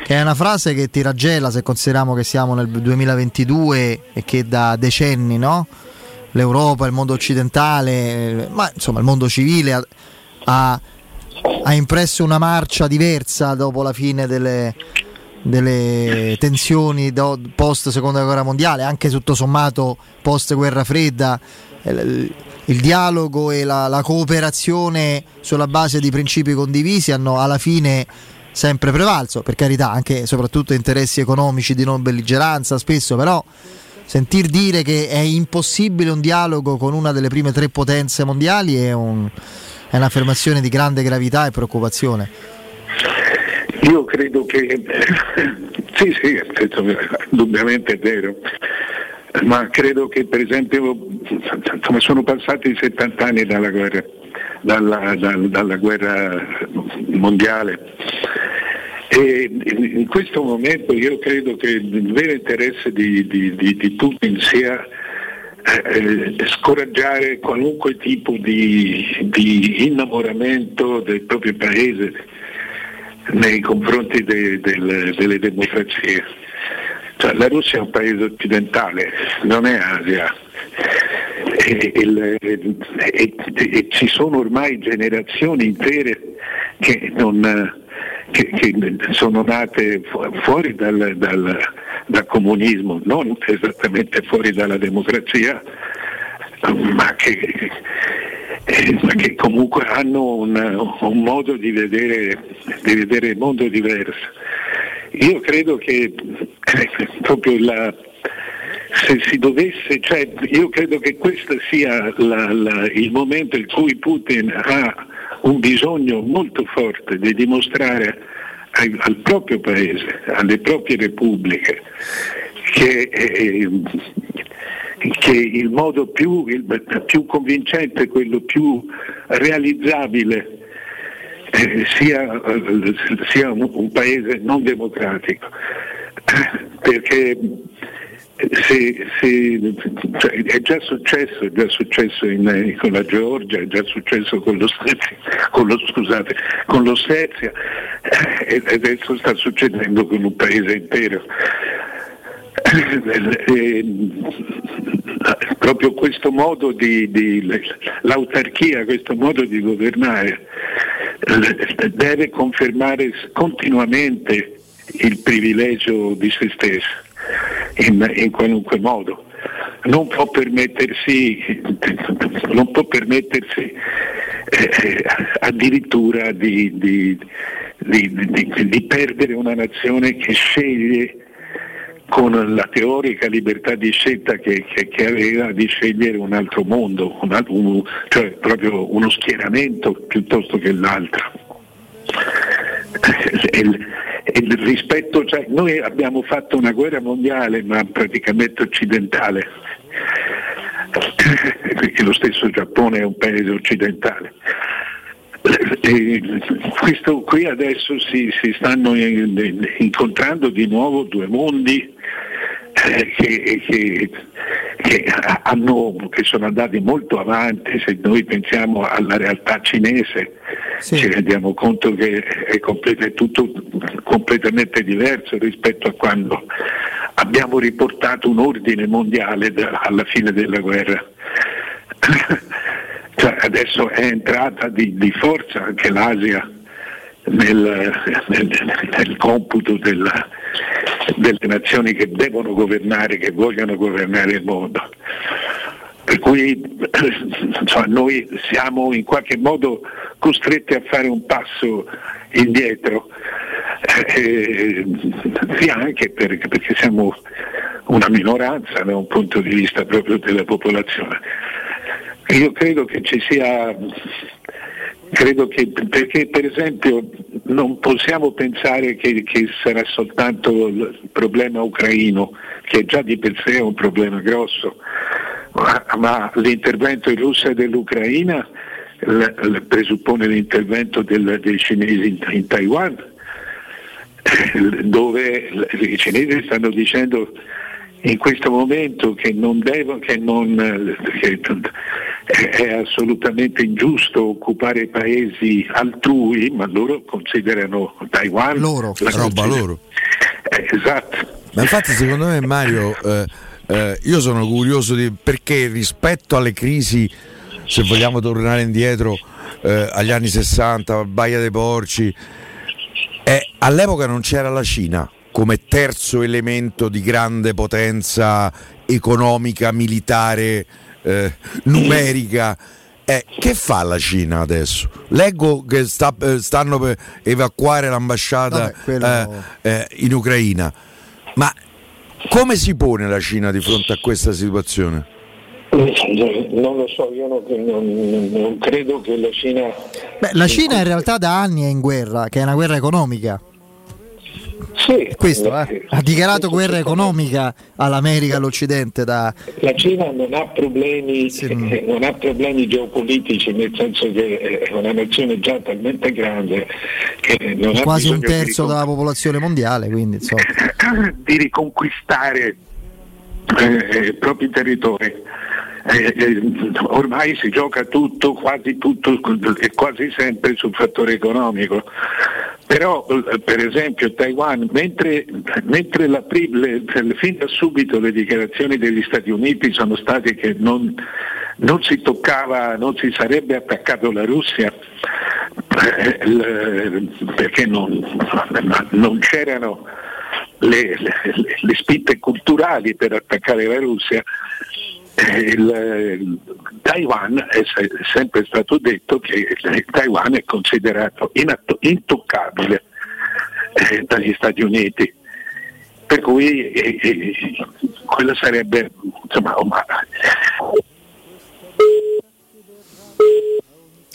[SPEAKER 1] Che è una frase che ti raggela se consideriamo che siamo nel 2022 e che da decenni no? l'Europa, il mondo occidentale, ma insomma il mondo civile ha, ha- ha impresso una marcia diversa dopo la fine delle, delle tensioni do- post seconda guerra mondiale, anche tutto sommato post guerra fredda, il, il dialogo e la, la, cooperazione sulla base di principi condivisi hanno alla fine sempre prevalso, per carità anche e soprattutto interessi economici di non belligeranza spesso, però sentir dire che è impossibile un dialogo con una delle prime tre potenze mondiali è, un, è un'affermazione di grande gravità e preoccupazione.
[SPEAKER 21] Io credo che sì, sì, indubbiamente è vero, ma credo che per esempio insomma, sono passati 70 anni dalla guerra, dalla, dalla, dalla guerra mondiale e in questo momento io credo che il vero interesse di, di, di, di Putin sia eh, scoraggiare qualunque tipo di, innamoramento del proprio paese nei confronti de, de, delle democrazie. Cioè, la Russia è un paese occidentale, non è Asia. E, e, e, e ci sono ormai generazioni intere che non che, che sono nate fuori dal, dal, dal, comunismo, non esattamente fuori dalla democrazia, ma che, eh, ma che comunque hanno un, un modo di vedere, di vedere, il mondo diverso. Io credo che eh, proprio la, se si dovesse, cioè io credo che questo sia la, la, il momento in cui Putin ha un bisogno molto forte di dimostrare ai, al proprio paese, alle proprie repubbliche, che, eh, che il modo più, il, più, convincente, quello più realizzabile eh, sia, sia un, un paese non democratico. Perché se, se, cioè, è già successo, è già successo in, con la Georgia, è già successo con lo, con lo, scusate, con lo Svezia e adesso sta succedendo con un paese intero. E, proprio questo modo di, di l'autarchia, questo modo di governare deve confermare continuamente il privilegio di se stesso in, in qualunque modo. Non può permettersi, non può permettersi eh, addirittura di, di, di, di perdere una nazione che sceglie con la teorica libertà di scelta che, che, che, aveva di scegliere un altro mondo, un un, cioè proprio uno schieramento piuttosto che l'altro. E rispetto, cioè, noi abbiamo fatto una guerra mondiale ma praticamente occidentale, perché lo stesso Giappone è un paese occidentale. E questo qui adesso si, si stanno incontrando di nuovo due mondi che, che, che, hanno, che, sono andati molto avanti, se noi pensiamo alla realtà cinese sì. ci rendiamo conto che è, complet- è tutto completamente diverso rispetto a quando abbiamo riportato un ordine mondiale da, alla fine della guerra. cioè, adesso è entrata di, di forza anche l'Asia nel, nel, nel computo della, delle nazioni che devono governare, che vogliono governare il mondo. Per cui insomma, noi siamo in qualche modo costretti a fare un passo indietro, eh, sì anche perché, perché siamo una minoranza da un punto di vista proprio della popolazione. Io credo che ci sia Credo che perché per esempio non possiamo pensare che, che, sarà soltanto il problema ucraino, che già di per sé è un problema grosso, ma, ma l'intervento in Russia dell'Ucraina l, l, presuppone l'intervento del, dei cinesi in, in Taiwan, dove i cinesi stanno dicendo in questo momento che non devono, che non, che è assolutamente ingiusto occupare paesi altrui, ma loro considerano Taiwan
[SPEAKER 1] loro,
[SPEAKER 4] la roba loro.
[SPEAKER 21] Eh, esatto.
[SPEAKER 4] Ma infatti secondo me Mario, eh, eh, io sono curioso di perché rispetto alle crisi, se vogliamo tornare indietro eh, agli anni 60, Baia dei Porci, eh, all'epoca non c'era la Cina come terzo elemento di grande potenza economica, militare, eh, numerica. Eh, che fa la Cina adesso? Leggo che sta, eh, stanno per evacuare l'ambasciata
[SPEAKER 1] Vabbè, quello-
[SPEAKER 4] eh, eh, in Ucraina, ma come si pone la Cina di fronte a questa situazione?
[SPEAKER 21] Non lo so, io non, non- non credo che la Cina
[SPEAKER 1] Beh, la Cina in realtà da anni è in guerra, che è una guerra economica.
[SPEAKER 21] Sì,
[SPEAKER 1] Questo, eh. Ha dichiarato guerra economica all'America e all'Occidente da...
[SPEAKER 21] La Cina non ha, problemi, eh, non ha problemi geopolitici, nel senso che è una nazione già talmente grande che non ha
[SPEAKER 1] quasi un terzo della popolazione mondiale, quindi insomma.
[SPEAKER 21] di riconquistare eh, i propri territori. Eh, eh, ormai si gioca tutto, quasi tutto e quasi sempre sul fattore economico. Però eh, per esempio Taiwan, mentre, mentre la, le- fin da subito le dichiarazioni degli Stati Uniti sono state che non, non si toccava, non si sarebbe attaccato la Russia, eh, perché non, non c'erano le, le- le spinte culturali per attaccare la Russia. Il- il Taiwan è se- sempre stato detto che il Taiwan è considerato inatto- intoccabile eh, dagli Stati Uniti. Per cui eh, eh, quello sarebbe insomma, uma-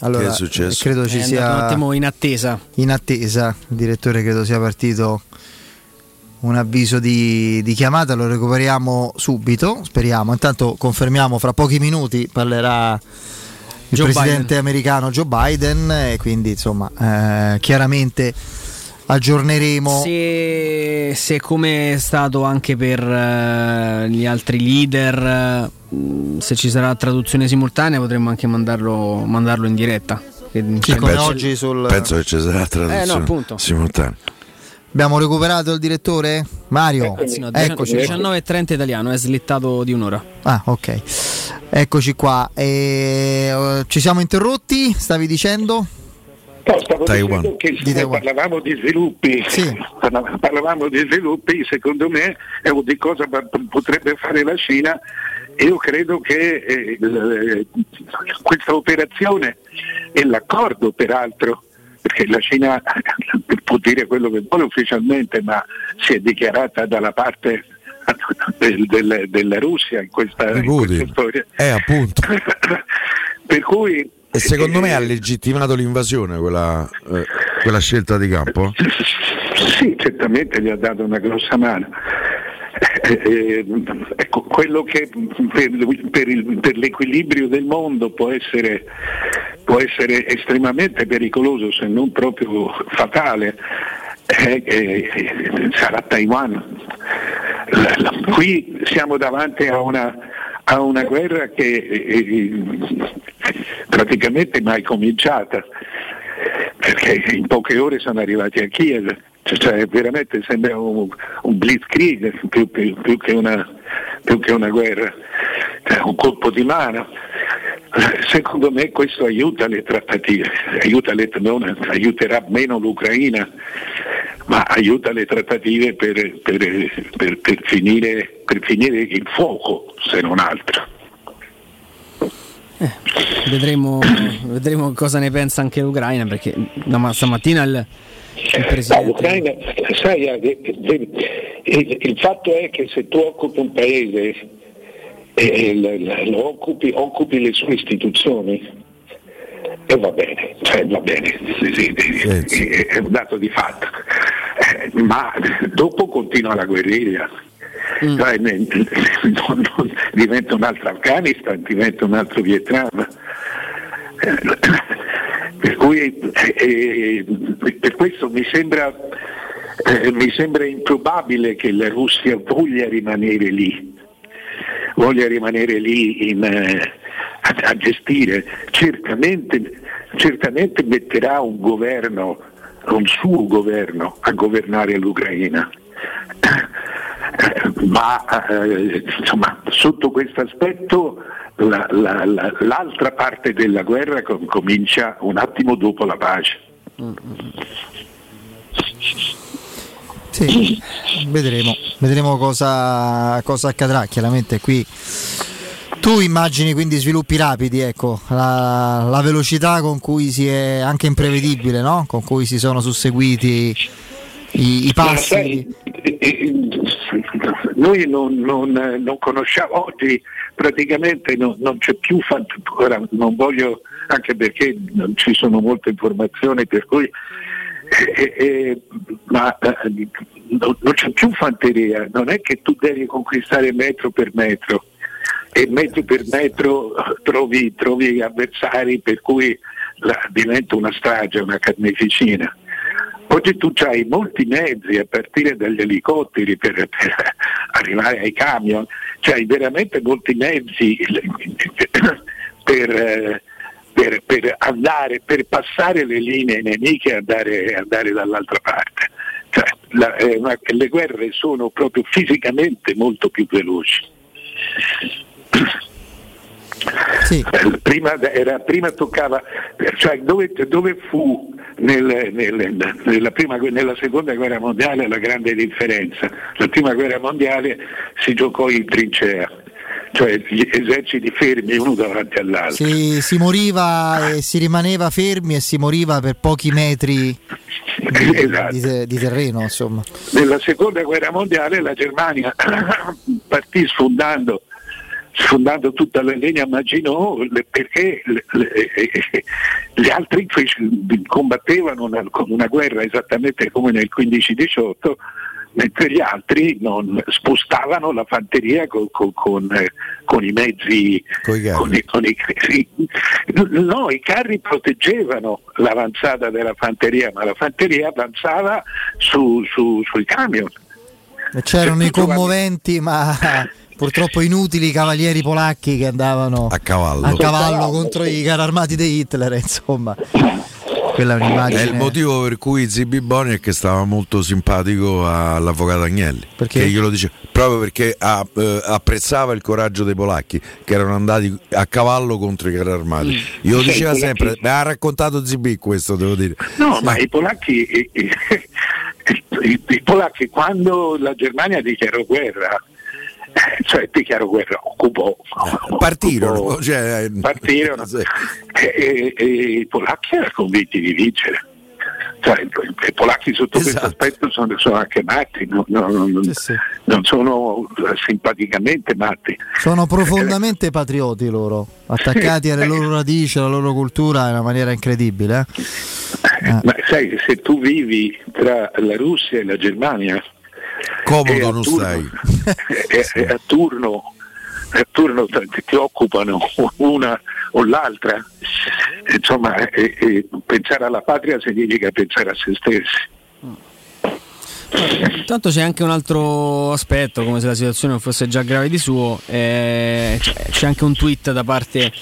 [SPEAKER 1] Allora,
[SPEAKER 4] Che è successo?
[SPEAKER 1] credo ci sia
[SPEAKER 2] un attimo in attesa.
[SPEAKER 1] in attesa. Il direttore credo sia partito un avviso di, di chiamata, lo recuperiamo subito, speriamo. Intanto confermiamo fra pochi minuti parlerà il
[SPEAKER 2] Joe
[SPEAKER 1] presidente
[SPEAKER 2] Biden.
[SPEAKER 1] americano Joe Biden e quindi insomma eh, chiaramente aggiorneremo
[SPEAKER 2] Se, se come è stato anche per eh, gli altri leader, eh, mh, se ci sarà traduzione simultanea potremmo anche mandarlo, mandarlo in diretta. Che-
[SPEAKER 1] Sì,
[SPEAKER 4] penso,
[SPEAKER 1] oggi sul-
[SPEAKER 4] penso che ci sarà
[SPEAKER 2] Eh,
[SPEAKER 4] traduzione
[SPEAKER 2] no, appunto.
[SPEAKER 4] simultanea.
[SPEAKER 1] Abbiamo recuperato il direttore? Mario?
[SPEAKER 2] Sì, no,
[SPEAKER 1] Eccoci.
[SPEAKER 2] 19.30 italiano, è slittato di un'ora.
[SPEAKER 1] Ah, ok. Eccoci qua. E, eh, ci siamo interrotti? Stavi dicendo?
[SPEAKER 21] No, stavo
[SPEAKER 4] Taiwan.
[SPEAKER 21] dicendo che
[SPEAKER 1] Di
[SPEAKER 21] se
[SPEAKER 1] Taiwan.
[SPEAKER 21] parlavamo di sviluppi, parla- parlavamo di sviluppi, secondo me è di cosa potrebbe fare la Cina. Io credo che eh, il- questa operazione e l'accordo peraltro, perché la Cina può dire quello che vuole ufficialmente, ma si è dichiarata dalla parte del- del- della Russia in questa, in questa storia.
[SPEAKER 4] Eh, appunto.
[SPEAKER 21] Per cui
[SPEAKER 4] E secondo me ha legittimato l'invasione quella, eh, quella scelta di campo?
[SPEAKER 21] Sì, certamente gli ha dato una grossa mano. Eh, eh, ecco, quello che per, per il- per l'equilibrio del mondo può essere, può essere estremamente pericoloso, se non proprio fatale, eh, eh, sarà Taiwan. La- la- qui siamo davanti a una, a una guerra che eh, praticamente mai cominciata perché in poche ore sono arrivati a Kiev, cioè, cioè, veramente sembra un, un blitzkrieg più, più- più che una, più che una guerra, Cioè, un colpo di mano. Secondo me questo aiuta le trattative, aiuta le- non aiuterà meno l'Ucraina, ma aiuta le trattative per, per- per- finire, per finire il fuoco, se non altro.
[SPEAKER 2] Vedremo, vedremo cosa ne pensa anche l'Ucraina perché da ma- stamattina il
[SPEAKER 21] No,
[SPEAKER 2] presidente...
[SPEAKER 21] l'Ucraina, sai, eh, eh, il, il fatto è che se tu occupi un paese e lo occupi, occupi le sue istituzioni, e va bene, cioè va bene, sì, sì, è, un dato di fatto, Eh, ma dopo continua la guerriglia. Cioè, ne- non- non- diventa un altro Afghanistan, diventa un altro Vietnam. Eh, Per cui eh, eh, per questo mi sembra, eh, mi sembra improbabile che la Russia voglia rimanere lì, voglia rimanere lì in, eh, a, a gestire. Certamente, certamente metterà un governo, un suo governo a governare l'Ucraina. Eh, ma eh, insomma, sotto questo aspetto la- la- la- l'altra parte della guerra com- comincia un attimo dopo la pace.
[SPEAKER 1] Sì, vedremo, vedremo cosa, cosa accadrà. Chiaramente qui tu immagini quindi sviluppi rapidi, ecco, la, la, velocità con cui si è anche imprevedibile, no? con cui si sono susseguiti i, i passi.
[SPEAKER 21] Sai, noi non, non, non, conosciamo oggi praticamente non, non c'è più fantasia, non voglio anche perché non ci sono molte informazioni per cui eh, eh, ma eh, non, non c'è più fanteria, non è che tu devi conquistare metro per metro e metro per metro trovi, trovi avversari per cui la, diventa una strage, una carneficina. Oggi tu hai molti mezzi a partire dagli elicotteri per, per arrivare ai camion, hai veramente molti mezzi per, per, per, andare, per passare le linee nemiche e andare, andare dall'altra parte. Cioè, la, eh, le guerre sono proprio fisicamente molto più veloci. Sì. Prima, era, prima, toccava, cioè dove, dove fu nel, nel, nella, prima, nella, seconda guerra mondiale la grande differenza? La prima guerra mondiale si giocò in trincea, cioè gli eserciti fermi uno davanti all'altro.
[SPEAKER 1] Si, si moriva e si rimaneva fermi e si moriva per pochi metri di, esatto. di, di terreno. Insomma.
[SPEAKER 21] Nella seconda guerra mondiale la Germania partì sfondando sfondando tutta la linea Maginot perché le, le, gli altri combattevano una, una guerra esattamente come nel 15-18 mentre gli altri non spostavano la fanteria con, con, con, con i mezzi. Con i, con i, sì. No, i carri proteggevano l'avanzata della fanteria, ma la fanteria avanzava su, su, sui camion.
[SPEAKER 1] C'erano i commoventi, ma purtroppo inutili cavalieri polacchi che andavano
[SPEAKER 4] a cavallo,
[SPEAKER 1] a cavallo contro i carri armati di Hitler, insomma. Quella è un'immagine.
[SPEAKER 4] È il motivo per cui Zibi Boni è che stava molto simpatico all'avvocato Agnelli.
[SPEAKER 1] Perché?
[SPEAKER 4] Che glielo dice, proprio perché eh, apprezzava il coraggio dei polacchi che erano andati a cavallo contro i carri armati. Mm. Glielo diceva polacchi... sempre, mi ha raccontato Zibi questo, devo dire.
[SPEAKER 21] No, sì. ma i polacchi, i, i, i, i polacchi quando la Germania dichiarò guerra cioè dichiaro guerra, occupò.
[SPEAKER 4] Partirono, cioè,
[SPEAKER 21] partirono sì. e, e, e, i polacchi erano convinti di vincere. Cioè, I polacchi sotto esatto. questo aspetto sono, sono anche matti, non, non, sì, sì. non, sono simpaticamente matti.
[SPEAKER 1] Sono profondamente eh, patrioti loro, attaccati alle loro radici, alla loro cultura in una maniera incredibile.
[SPEAKER 21] Eh. Eh. Ma sai, se tu vivi tra la Russia e la Germania,
[SPEAKER 4] Comodo non turno, stai.
[SPEAKER 21] E, e a turno, a turno ti, ti, occupano una o l'altra. Insomma, e, e pensare alla patria significa pensare a se stessi.
[SPEAKER 2] Intanto c'è anche un altro aspetto, come se la situazione non fosse già grave di suo, eh, c'è anche un tweet da parte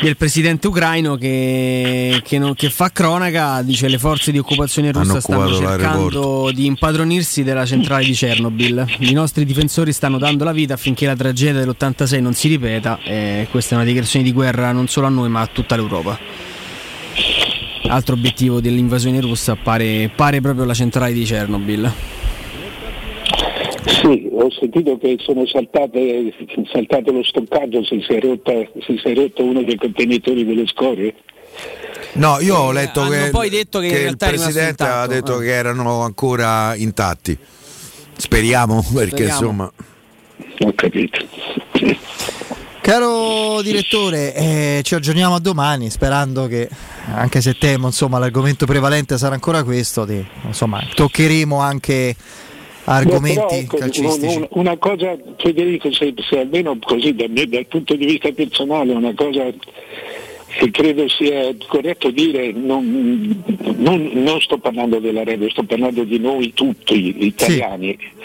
[SPEAKER 2] del presidente ucraino che, che, non, che, fa cronaca, dice le forze di occupazione russa stanno cercando di impadronirsi della centrale di Chernobyl. I nostri difensori stanno dando la vita affinché la tragedia dell'86 non si ripeta e questa è una dichiarazione di guerra non solo a noi ma a tutta l'Europa. Altro obiettivo dell'invasione russa pare, pare proprio la centrale di Chernobyl.
[SPEAKER 21] Sì, ho sentito che sono saltate, saltato lo stoccaggio, si si, è rotta, si è rotto uno dei contenitori delle scorie.
[SPEAKER 4] No, io ho letto
[SPEAKER 2] Hanno
[SPEAKER 4] che,
[SPEAKER 2] poi detto che,
[SPEAKER 4] che il presidente ha detto eh. che erano ancora intatti. Speriamo, perché Speriamo. insomma.
[SPEAKER 21] Ho capito.
[SPEAKER 1] Caro direttore, eh, ci aggiorniamo a domani sperando che, anche se temo, insomma, l'argomento prevalente sarà ancora questo, di, insomma, toccheremo anche argomenti ecco, calcistici.
[SPEAKER 21] Una, cosa, Federico, se, se almeno così da me, dal punto di vista personale, una cosa che credo sia corretto dire, non, non, non sto parlando della Rete, sto parlando di noi tutti italiani. Sì.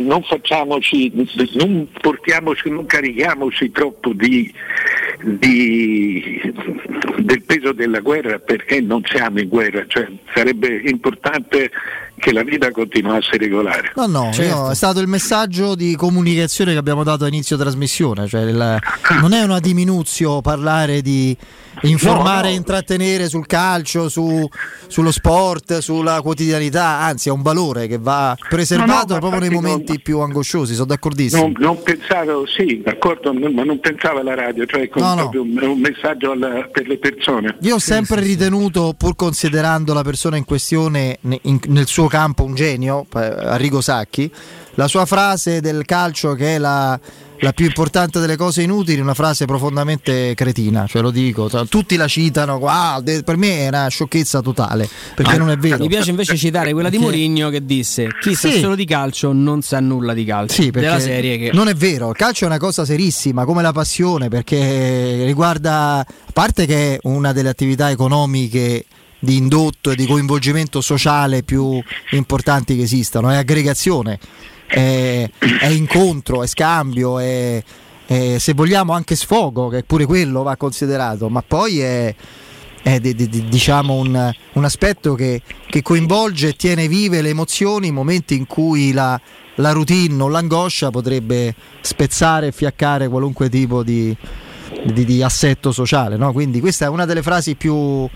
[SPEAKER 21] Non facciamoci, non portiamoci, non carichiamoci troppo di, di, del peso della guerra perché non siamo in guerra, cioè, sarebbe importante che la vita continuasse regolare.
[SPEAKER 1] No, no,
[SPEAKER 21] Certo.
[SPEAKER 1] io- è stato il messaggio di comunicazione che abbiamo dato a inizio trasmissione, cioè il- non è una diminuzio parlare di informare
[SPEAKER 21] No,
[SPEAKER 1] e
[SPEAKER 21] no.
[SPEAKER 1] intrattenere sul calcio, su- sullo sport, sulla quotidianità, anzi è un valore che va preservato
[SPEAKER 21] No,
[SPEAKER 1] proprio nei momenti più angosciosi, sono d'accordissimo.
[SPEAKER 21] Non, non pensavo, sì, d'accordo, ma non pensavo alla radio, cioè con un, un messaggio alla- per le persone.
[SPEAKER 1] Io ho sempre ritenuto, pur considerando la persona in questione ne- in- nel suo campo un genio, eh, Arrigo Sacchi, la sua frase del calcio che è la, la più importante delle cose inutili, è una frase profondamente cretina, cioè lo dico, t- tutti la citano, "Ah, per me è una sciocchezza totale, perché
[SPEAKER 2] Ah,
[SPEAKER 1] non è vero.
[SPEAKER 2] Mi piace invece citare quella di Mourinho che disse: Chi sa
[SPEAKER 1] Sì.
[SPEAKER 2] solo di calcio non sa nulla di calcio.
[SPEAKER 1] Sì, perché
[SPEAKER 2] della serie che
[SPEAKER 1] non è vero, il calcio è una cosa serissima come la passione perché riguarda, a parte che è una delle attività economiche di indotto e di coinvolgimento sociale più importanti che esistano, è aggregazione, è, è incontro, è scambio, è, è, se vogliamo anche sfogo, che pure quello va considerato, ma poi è, è di- di- di- diciamo un, un aspetto che, che coinvolge e tiene vive le emozioni in momenti in cui la, la routine o l'angoscia potrebbe spezzare e fiaccare qualunque tipo di, di- di assetto sociale. no? Quindi questa è una delle frasi più...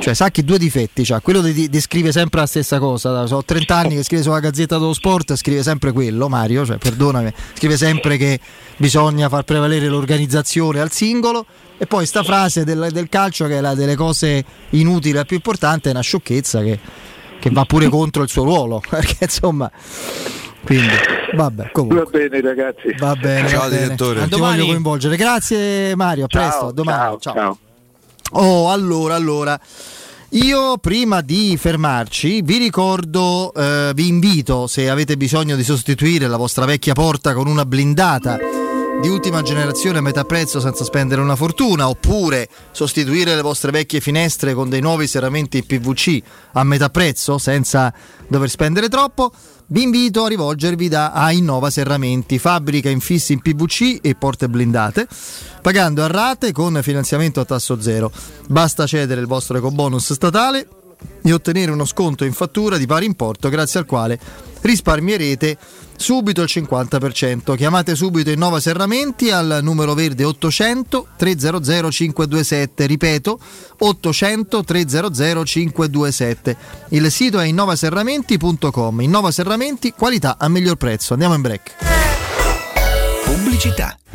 [SPEAKER 1] Cioè, Sacchi due difetti, cioè, quello di, di- scrive sempre la stessa cosa, sono 30 anni che scrive sulla Gazzetta dello Sport, scrive sempre quello, Mario, cioè, perdonami, scrive sempre che bisogna far prevalere l'organizzazione al singolo e poi sta frase del, del calcio che è la delle cose inutili, la più importante, è una sciocchezza che, che va pure contro il suo ruolo, perché insomma... Quindi, vabbè, comunque.
[SPEAKER 21] Va bene ragazzi.
[SPEAKER 1] Va bene,
[SPEAKER 21] Ciao,
[SPEAKER 1] va bene.
[SPEAKER 21] direttore.
[SPEAKER 1] Ti
[SPEAKER 21] A domani.
[SPEAKER 1] voglio coinvolgere. Grazie Mario, a
[SPEAKER 21] Ciao,
[SPEAKER 1] presto, a domani.
[SPEAKER 21] ciao,
[SPEAKER 1] ciao. Oh, allora, allora. Io prima di fermarci vi ricordo, eh, vi invito se avete bisogno di sostituire la vostra vecchia porta con una blindata di ultima generazione a metà prezzo senza spendere una fortuna oppure sostituire le vostre vecchie finestre con dei nuovi serramenti PVC a metà prezzo senza dover spendere troppo, vi invito a rivolgervi da a Innova Serramenti, fabbrica infissi in PVC e porte blindate, pagando a rate con finanziamento a tasso zero. Basta cedere il vostro ecobonus statale e ottenere uno sconto in fattura di pari importo grazie al quale risparmierete subito il 50%. Chiamate subito Innova Serramenti al numero verde 800 300 527, ripeto 800 300 527. Il sito è innovaserramenti.com. Innova Serramenti, qualità a miglior prezzo. Andiamo in break.
[SPEAKER 22] Pubblicità.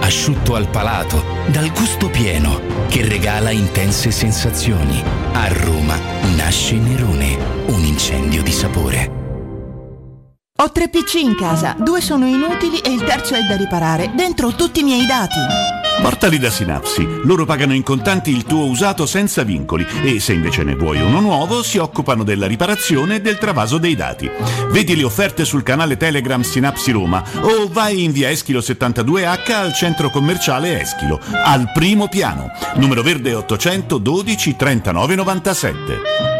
[SPEAKER 19] Asciutto al palato, dal gusto pieno, che regala intense sensazioni. A Roma nasce Nerone, un incendio di sapore.
[SPEAKER 23] Ho tre PC in casa, due sono inutili e il terzo è da riparare. Dentro tutti i miei dati.
[SPEAKER 24] Portali da Synapsi. Loro pagano in contanti il tuo usato senza vincoli e se invece ne vuoi uno nuovo si occupano della riparazione e del travaso dei dati. Vedi le offerte sul canale Telegram Synapsi Roma o vai in via Eschilo 72H al centro commerciale Eschilo, al primo piano. Numero verde 812 39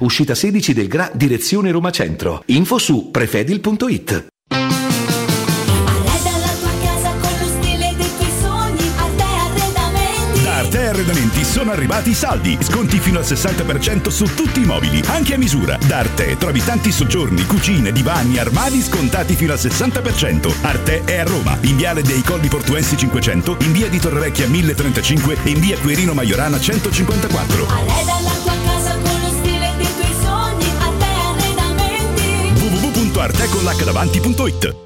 [SPEAKER 25] uscita 16 del GRA, direzione Roma Centro. Info su prefedil.it.
[SPEAKER 9] Da Arte Arredamenti sono arrivati i saldi. Sconti fino al 60% su tutti i mobili, anche a misura. Da Arte trovi tanti soggiorni, cucine, divani, armadi scontati fino al 60%. Arte è a Roma, in viale dei Colli Portuensi 500, in via di Torrevecchia 1035 e in via Quirino Maiorana 154. www.arteconlacdavanti.it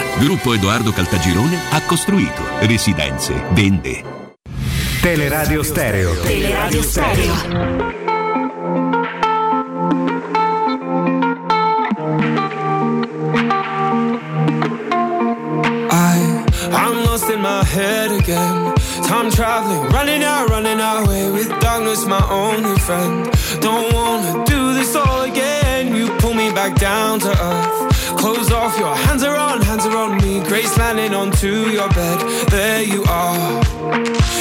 [SPEAKER 26] Gruppo Edoardo Caltagirone ha costruito residenze, vende.
[SPEAKER 27] Teleradio Stereo.
[SPEAKER 28] Teleradio Stereo.
[SPEAKER 29] I, I'm lost in my head again. Time traveling, running out, running away with darkness, my only friend. Don't wanna do this all again. You pull me back down to earth. Close off, your hands are on, hands are on me. Grace landing onto your bed. There you are.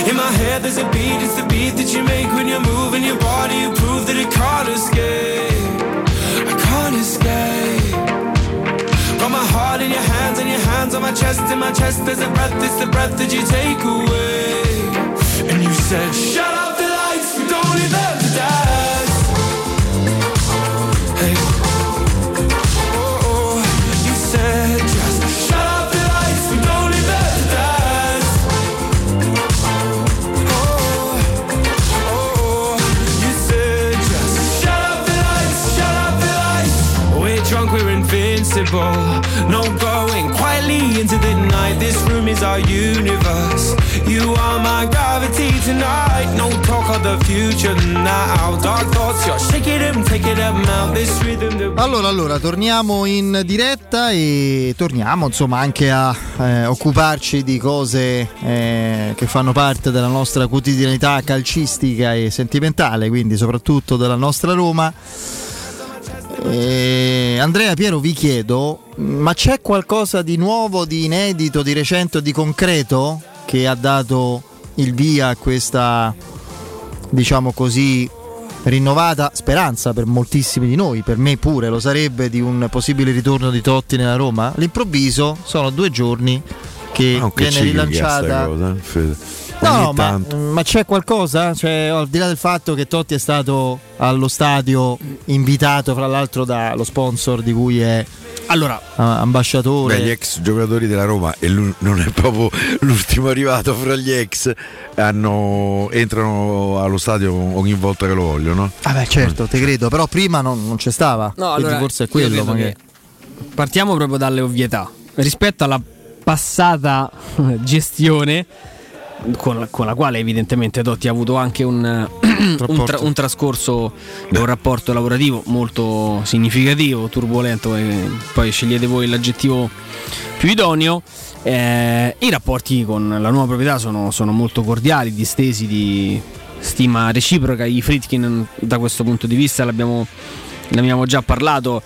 [SPEAKER 29] In my head, there's a beat, it's the beat that you make when you're moving your body. You prove that it can't escape. I can't escape. Got my heart in your hands and your hands on my chest. In my chest, there's a breath, it's the breath that you take away. And you said, Shut up the lights, we don't need them to dance. Invincible. No going quietly into the night. This room is our universe. You are my gravity tonight. No talk of the future now. Dark thoughts, you're shaking them, taking them out. This rhythm that
[SPEAKER 1] Allora, allora, torniamo in diretta e torniamo insomma anche a eh, occuparci di cose eh, che fanno parte della nostra quotidianità calcistica e sentimentale, quindi soprattutto della nostra Roma. Eh, Andrea Piero vi chiedo, ma c'è qualcosa di nuovo, di inedito, di recente di concreto che ha dato il via a questa, diciamo così, rinnovata speranza per moltissimi di noi, per me pure lo sarebbe, di un possibile ritorno di Totti nella Roma? All'improvviso sono due giorni che
[SPEAKER 4] che
[SPEAKER 1] viene rilanciata. No, ma,
[SPEAKER 4] tanto.
[SPEAKER 1] ma c'è qualcosa? Cioè, al di là del fatto che Totti è stato allo stadio invitato, fra l'altro, dallo sponsor di cui è
[SPEAKER 2] allora,
[SPEAKER 1] ambasciatore.
[SPEAKER 4] Beh, gli ex giocatori della Roma, e lui non è proprio l'ultimo arrivato fra gli ex, hanno- entrano allo stadio ogni volta che lo vogliono.
[SPEAKER 1] Ah, beh, certo, te credo, però prima non, non c'è stava.
[SPEAKER 2] No,
[SPEAKER 1] Quindi
[SPEAKER 2] allora,
[SPEAKER 1] forse è quello.
[SPEAKER 2] che Partiamo proprio dalle ovvietà. Rispetto alla passata gestione, con, con la quale evidentemente Totti ha avuto anche un, un, tra- un trascorso e un rapporto lavorativo molto significativo, turbolento, poi scegliete voi l'aggettivo più idoneo. Eh, I rapporti con la nuova proprietà sono, sono molto cordiali, distesi di stima reciproca. I Fritkin, da questo punto di vista, l'abbiamo, ne abbiamo già parlato,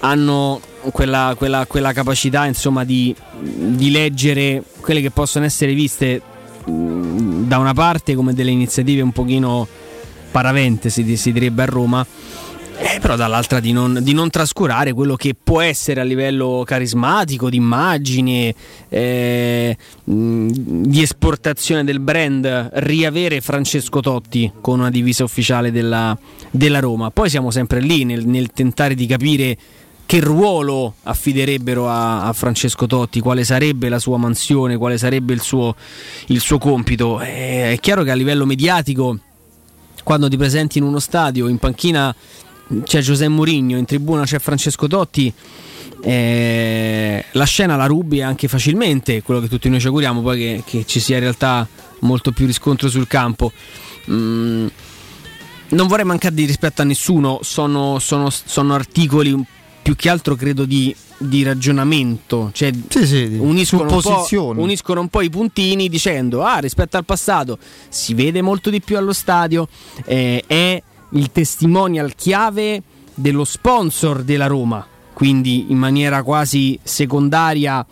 [SPEAKER 2] hanno quella, quella- quella capacità insomma, di, di leggere quelle che possono essere viste da una parte come delle iniziative un pochino paravente, si, si direbbe a Roma. Eh, però dall'altra di non, di non trascurare quello che può essere a livello carismatico, di immagine, eh, di esportazione del brand, riavere Francesco Totti con una divisa ufficiale della, della Roma. Poi siamo sempre lì nel, nel tentare di capire che ruolo affiderebbero a, a Francesco Totti, quale sarebbe la sua mansione, quale sarebbe il suo, il suo compito. Eh, è chiaro che a livello mediatico quando ti presenti in uno stadio, in panchina c'è Giuseppe Mourinho, in tribuna c'è Francesco Totti, eh, la scena la rubi anche facilmente, quello che tutti noi ci auguriamo, poi che, che ci sia in realtà molto più riscontro sul campo. Mm, non vorrei mancare di rispetto a nessuno, sono, sono- sono articoli più che altro credo di, di ragionamento, cioè uniscono, un po',
[SPEAKER 1] supposizioni.
[SPEAKER 2] uniscono un po' i puntini dicendo ah rispetto al passato si vede molto di più allo stadio, eh, è il testimonial chiave dello sponsor della Roma, quindi in maniera quasi secondaria.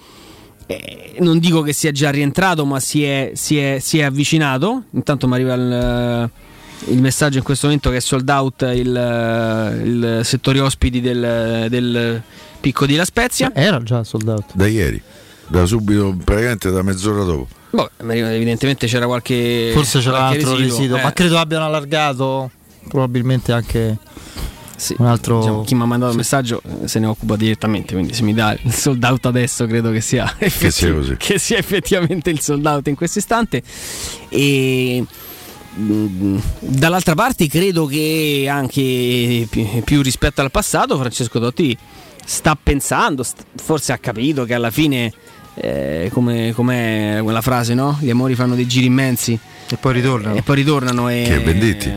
[SPEAKER 2] eh, non dico che sia già rientrato, ma si è, si è- si è avvicinato. Intanto mi arriva il, il messaggio in questo momento che è sold out il, il settore ospiti del, del picco di La Spezia.
[SPEAKER 1] Era già sold out.
[SPEAKER 4] Da ieri, da subito, praticamente da mezz'ora dopo.
[SPEAKER 2] Boh, evidentemente c'era qualche.
[SPEAKER 1] Forse c'era
[SPEAKER 2] qualche
[SPEAKER 1] altro
[SPEAKER 2] residuo,
[SPEAKER 1] residuo,
[SPEAKER 2] eh.
[SPEAKER 1] ma credo abbiano allargato probabilmente anche un altro.
[SPEAKER 2] Diciamo, chi mi ha mandato il messaggio eh, se ne occupa direttamente, quindi se mi dà il sold out adesso credo che sia, effetti-
[SPEAKER 4] sia
[SPEAKER 2] che sia effettivamente il sold out in questo istante. E dall'altra parte credo che anche pi- più rispetto al passato Francesco Totti sta pensando, forse ha capito che alla fine, eh, come com'è quella frase, no? Gli amori fanno dei giri immensi.
[SPEAKER 1] E poi ritornano.
[SPEAKER 2] E poi ritornano e...
[SPEAKER 4] Che Venditti.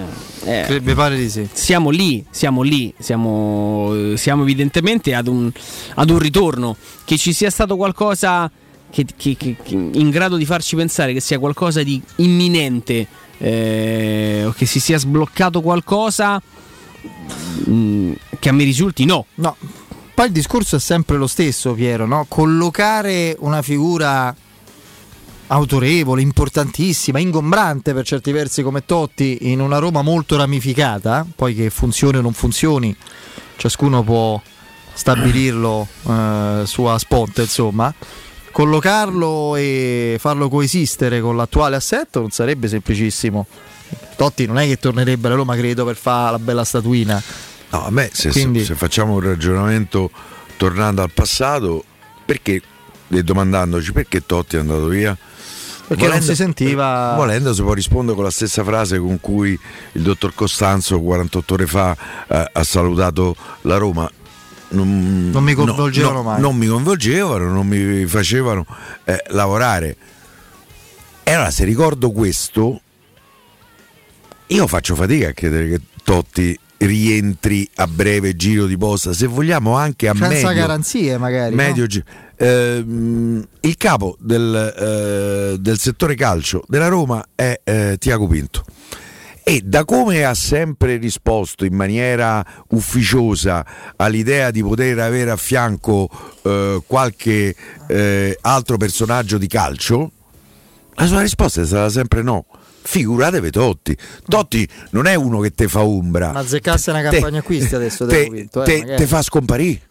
[SPEAKER 2] Eh,
[SPEAKER 1] Cre- mi pare di sì.
[SPEAKER 2] siamo lì, siamo lì, siamo, siamo evidentemente ad un, ad un ritorno. Che ci sia stato qualcosa che- che- che- in grado di farci pensare che sia qualcosa di imminente eh, o che si sia sbloccato qualcosa mm, che a me risulti no.
[SPEAKER 1] No. Poi il discorso è sempre lo stesso, Piero, no? Collocare una figura autorevole, importantissima, ingombrante per certi versi come Totti in una Roma molto ramificata, poi che funzioni o non funzioni, ciascuno può stabilirlo eh, sua spot, insomma. Collocarlo e farlo coesistere con l'attuale assetto non sarebbe semplicissimo. Totti non è che tornerebbe alla Roma, credo, per fare la bella statuina.
[SPEAKER 4] No, a me se,
[SPEAKER 1] Quindi-
[SPEAKER 4] se facciamo un ragionamento tornando al passato, perché e domandandoci perché Totti è andato via?
[SPEAKER 1] Perché non si sentiva-
[SPEAKER 4] Volendo si può rispondere con la stessa frase con cui il dottor Costanzo 48 ore fa eh, ha salutato la Roma. Non,
[SPEAKER 1] Non mi coinvolgevano
[SPEAKER 4] no,
[SPEAKER 1] mai.
[SPEAKER 4] Non mi coinvolgevano, non mi facevano eh, lavorare. E allora se ricordo questo, io faccio fatica a credere che Totti rientri a breve giro di posta, se vogliamo anche a
[SPEAKER 1] Senza
[SPEAKER 4] medio,
[SPEAKER 1] garanzie, magari. no?
[SPEAKER 4] medio gi- Ehm, il capo del, eh, del settore calcio della Roma è eh, Tiago Pinto e da come ha sempre risposto in maniera ufficiosa all'idea di poter avere a fianco eh, qualche eh, altro personaggio di calcio, la sua risposta è stata sempre no. Figuratevi Totti. Totti non è uno che te fa ombra.
[SPEAKER 1] Ma azzeccasse una
[SPEAKER 4] Te-
[SPEAKER 1] campagna acquisti adesso
[SPEAKER 4] te,
[SPEAKER 1] Pinto, eh,
[SPEAKER 4] te-
[SPEAKER 1] magari.
[SPEAKER 4] te fa scomparire.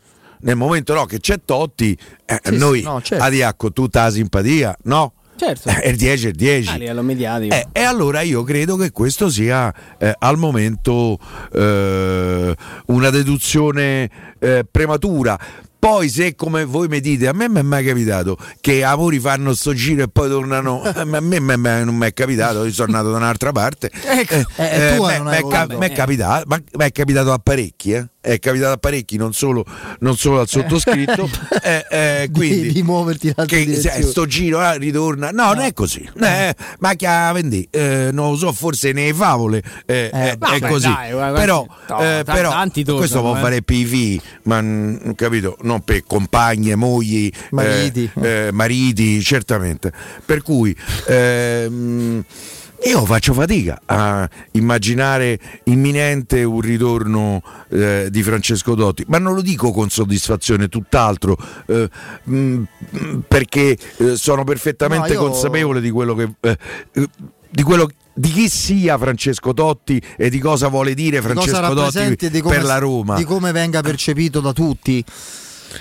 [SPEAKER 4] Nel momento no, che c'è Totti, eh,
[SPEAKER 1] Sì, sì,
[SPEAKER 4] noi
[SPEAKER 1] no, certo.
[SPEAKER 4] a con tutta la simpatia, no?
[SPEAKER 2] Certo.
[SPEAKER 4] Eh, il 10 è il 10.
[SPEAKER 2] A livello mediatico.
[SPEAKER 4] Eh, e allora io credo che questo sia eh, al momento eh, una deduzione eh, prematura. Poi se come voi mi dite, a me mi è mai capitato che amori fanno sto giro e poi tornano, eh, a me me- me- non mi è capitato, io sono nato da un'altra parte.
[SPEAKER 1] Ecco, eh,
[SPEAKER 4] Eh,
[SPEAKER 1] tu
[SPEAKER 4] m'è-
[SPEAKER 1] non
[SPEAKER 4] m'è
[SPEAKER 1] hai
[SPEAKER 4] ca-
[SPEAKER 1] voluto.
[SPEAKER 4] m'è capitato, ma mi è capitato a parecchi, eh. È capitato a parecchi, non solo, non solo al sottoscritto. eh, eh, quindi,
[SPEAKER 1] di, di muoverti
[SPEAKER 4] che, se- sto giro ah, ritorna. No, non è così. Eh, ma che a vendì, eh, non lo so, forse nei favole eh, è, è così.
[SPEAKER 2] dai, guarda,
[SPEAKER 4] però,
[SPEAKER 2] no,
[SPEAKER 4] eh,
[SPEAKER 2] ta-
[SPEAKER 4] però
[SPEAKER 2] tornano,
[SPEAKER 4] questo può
[SPEAKER 2] eh.
[SPEAKER 4] fare PV, ma mm, capito, non per compagne, mogli, eh,
[SPEAKER 1] Mariti.
[SPEAKER 4] eh, mariti, certamente. Per cui ehm, io faccio fatica a immaginare imminente un ritorno eh, di Francesco Dotti, ma non lo dico con soddisfazione, tutt'altro, eh, mh, perché eh, sono perfettamente
[SPEAKER 1] No, io-
[SPEAKER 4] consapevole di quello che... eh, eh, di quello di chi sia Francesco Totti e di cosa vuole dire Francesco
[SPEAKER 1] di come,
[SPEAKER 4] per la Roma.
[SPEAKER 1] di come venga percepito da tutti.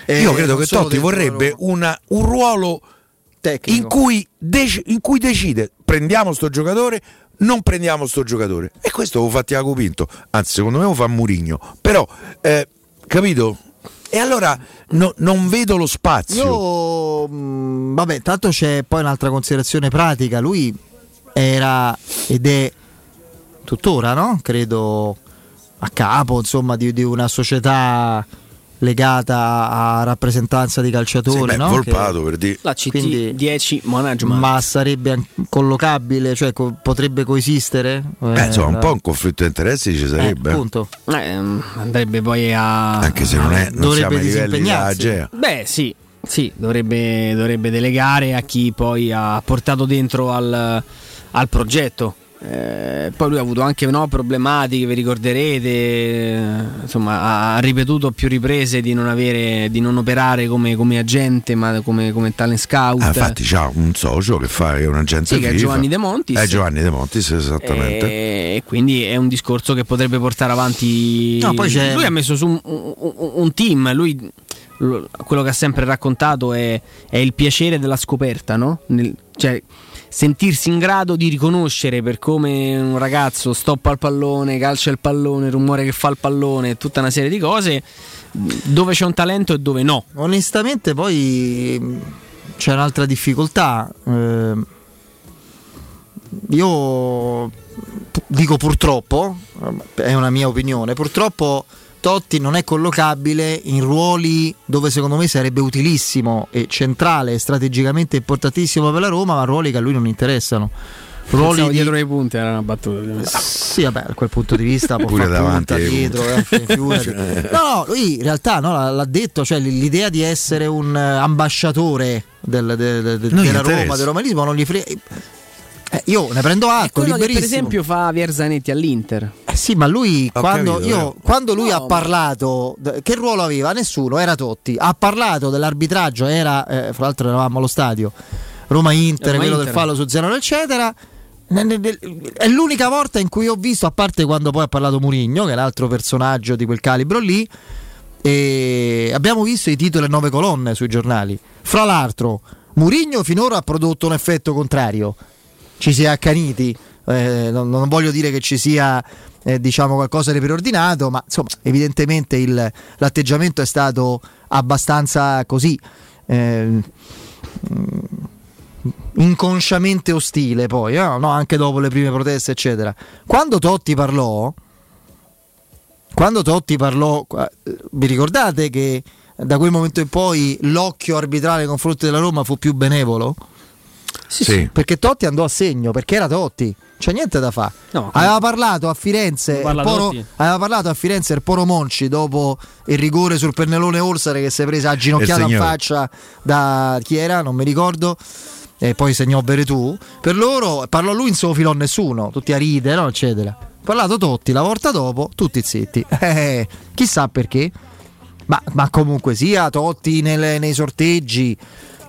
[SPEAKER 4] Io credo
[SPEAKER 1] non
[SPEAKER 4] che Totti vorrebbe una- un ruolo
[SPEAKER 1] Tecnico.
[SPEAKER 4] in cui, dec- in cui decide prendiamo sto giocatore, non prendiamo sto giocatore. E questo lo fa Tiago Pinto, anzi secondo me lo fa Murigno. Però, eh, capito? E allora no- non vedo lo spazio.
[SPEAKER 1] Io, mh, vabbè, tanto c'è poi un'altra considerazione pratica. Lui era ed è tuttora, no? Credo a capo, insomma, di, di una società legata a rappresentanza di calciatori,
[SPEAKER 4] Sì, beh,
[SPEAKER 1] no?
[SPEAKER 4] Volpato
[SPEAKER 1] Che-
[SPEAKER 4] per dire.
[SPEAKER 2] La CT
[SPEAKER 1] Quindi-
[SPEAKER 2] 10 management.
[SPEAKER 1] ma sarebbe collocabile, cioè co- potrebbe coesistere?
[SPEAKER 4] Beh,
[SPEAKER 1] Eh,
[SPEAKER 4] insomma, un
[SPEAKER 1] la-
[SPEAKER 4] po' un conflitto di interessi ci
[SPEAKER 1] eh,
[SPEAKER 4] sarebbe.
[SPEAKER 1] appunto.
[SPEAKER 2] Eh, andrebbe poi a.
[SPEAKER 4] Anche se non, è, non
[SPEAKER 1] Dovrebbe
[SPEAKER 4] siamo ai livelli della
[SPEAKER 1] disimpegnarsi.
[SPEAKER 4] Agea.
[SPEAKER 2] Beh, sì, sì, dovrebbe, dovrebbe delegare a chi poi ha portato dentro al, al progetto. Eh, poi lui ha avuto anche no, problematiche, vi ricorderete, eh, insomma ha, ripetuto a più riprese di non, avere, di non operare come, come agente ma come, come talent scout.
[SPEAKER 4] Ah, infatti c'ha un socio che fa un agente
[SPEAKER 2] Sì, che è. Giovanni De Montis.
[SPEAKER 4] È Giovanni De Montis, esattamente.
[SPEAKER 2] E quindi è un discorso che potrebbe portare avanti.
[SPEAKER 1] No, poi c'è-
[SPEAKER 2] Lui ha messo su un, un- un team. Lui, lo- quello che ha sempre raccontato è, è il piacere della scoperta, no? Nel- cioè, sentirsi in grado di riconoscere per come un ragazzo stoppa il pallone, calcia il pallone, rumore che fa il pallone, tutta una serie di cose, dove c'è un talento e dove no.
[SPEAKER 1] Onestamente poi mh, c'è un'altra difficoltà. ehm, io dico purtroppo, eh, è una mia opinione, purtroppo Totti non è collocabile in ruoli dove secondo me sarebbe utilissimo e centrale e strategicamente importantissimo per la Roma, ma ruoli che a lui non interessano. Ruoli
[SPEAKER 2] Pensavo
[SPEAKER 1] di-
[SPEAKER 2] dietro ai punti era una battuta. ovviamente.
[SPEAKER 1] sì, vabbè, da quel punto di vista può
[SPEAKER 4] Pure
[SPEAKER 1] fare
[SPEAKER 4] davanti
[SPEAKER 1] dietro, eh, figurati. No, no, lui in realtà no, l'ha detto, cioè l'idea di essere un ambasciatore del, del- del- della Roma, del romanismo, non gli frega. Eh, io ne prendo
[SPEAKER 2] È
[SPEAKER 1] atto,
[SPEAKER 2] quello che per esempio fa Vierzanetti all'Inter.
[SPEAKER 1] Eh sì, ma lui
[SPEAKER 4] Ho
[SPEAKER 1] quando,
[SPEAKER 4] capito,
[SPEAKER 1] io-
[SPEAKER 4] però.
[SPEAKER 1] quando lui
[SPEAKER 2] No,
[SPEAKER 1] ha parlato, che ruolo aveva? Nessuno, era Totti. Ha parlato dell'arbitraggio, era, eh, fra l'altro eravamo allo stadio, Roma-Inter,
[SPEAKER 2] Roma-Inter.
[SPEAKER 1] quello del fallo su Zero, eccetera. È l'unica volta in cui ho visto, a parte quando poi ha parlato Murigno, che è l'altro personaggio di quel calibro lì, e abbiamo visto i titoli a nove colonne sui giornali. Fra l'altro, Murigno finora ha prodotto un effetto contrario. Ci si è accaniti, eh, non, non voglio dire che ci sia eh, diciamo qualcosa di preordinato, ma insomma, evidentemente il- l'atteggiamento è stato abbastanza così. eh, inconsciamente ostile poi, eh, no? anche dopo le prime proteste, eccetera. Quando Totti parlò, quando Totti parlò, eh, vi ricordate che da quel momento in poi l'occhio arbitrale nei confronti della Roma fu più benevolo?
[SPEAKER 4] Sì, sì.
[SPEAKER 1] Perché Totti andò a segno, perché era Totti, c'è niente da fare.
[SPEAKER 2] No,
[SPEAKER 1] aveva parlato a Firenze,
[SPEAKER 2] parla
[SPEAKER 1] Poro, aveva parlato a Firenze il Poro Monci dopo il rigore sul pennellone Orsare che si è presa a ginocchiata in faccia da chi era, non mi ricordo. E poi segnò Beretù. Per loro parlò lui, non se lo filò nessuno, tutti a ridere, no, eccetera. Parlato Totti, la volta dopo, tutti zitti. Eh, chissà perché. Ma, ma comunque sia, Totti nelle- nei sorteggi.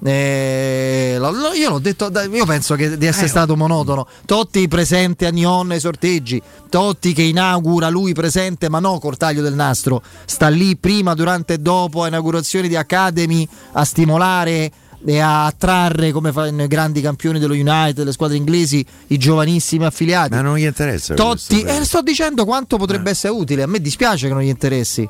[SPEAKER 1] Eh, lo- lo- io l'ho detto, io penso che di essere stato monotono. Totti presente a Nyon nei sorteggi, Totti che inaugura lui presente, ma no col taglio del nastro, sta lì prima, durante e dopo a inaugurazioni di Academy a stimolare e a attrarre come fanno i grandi campioni dello United, le squadre inglesi, i giovanissimi affiliati.
[SPEAKER 4] Ma non gli interessa.
[SPEAKER 1] Totti,
[SPEAKER 4] questo,
[SPEAKER 1] eh, sto dicendo quanto potrebbe essere utile. A me dispiace che non gli interessi.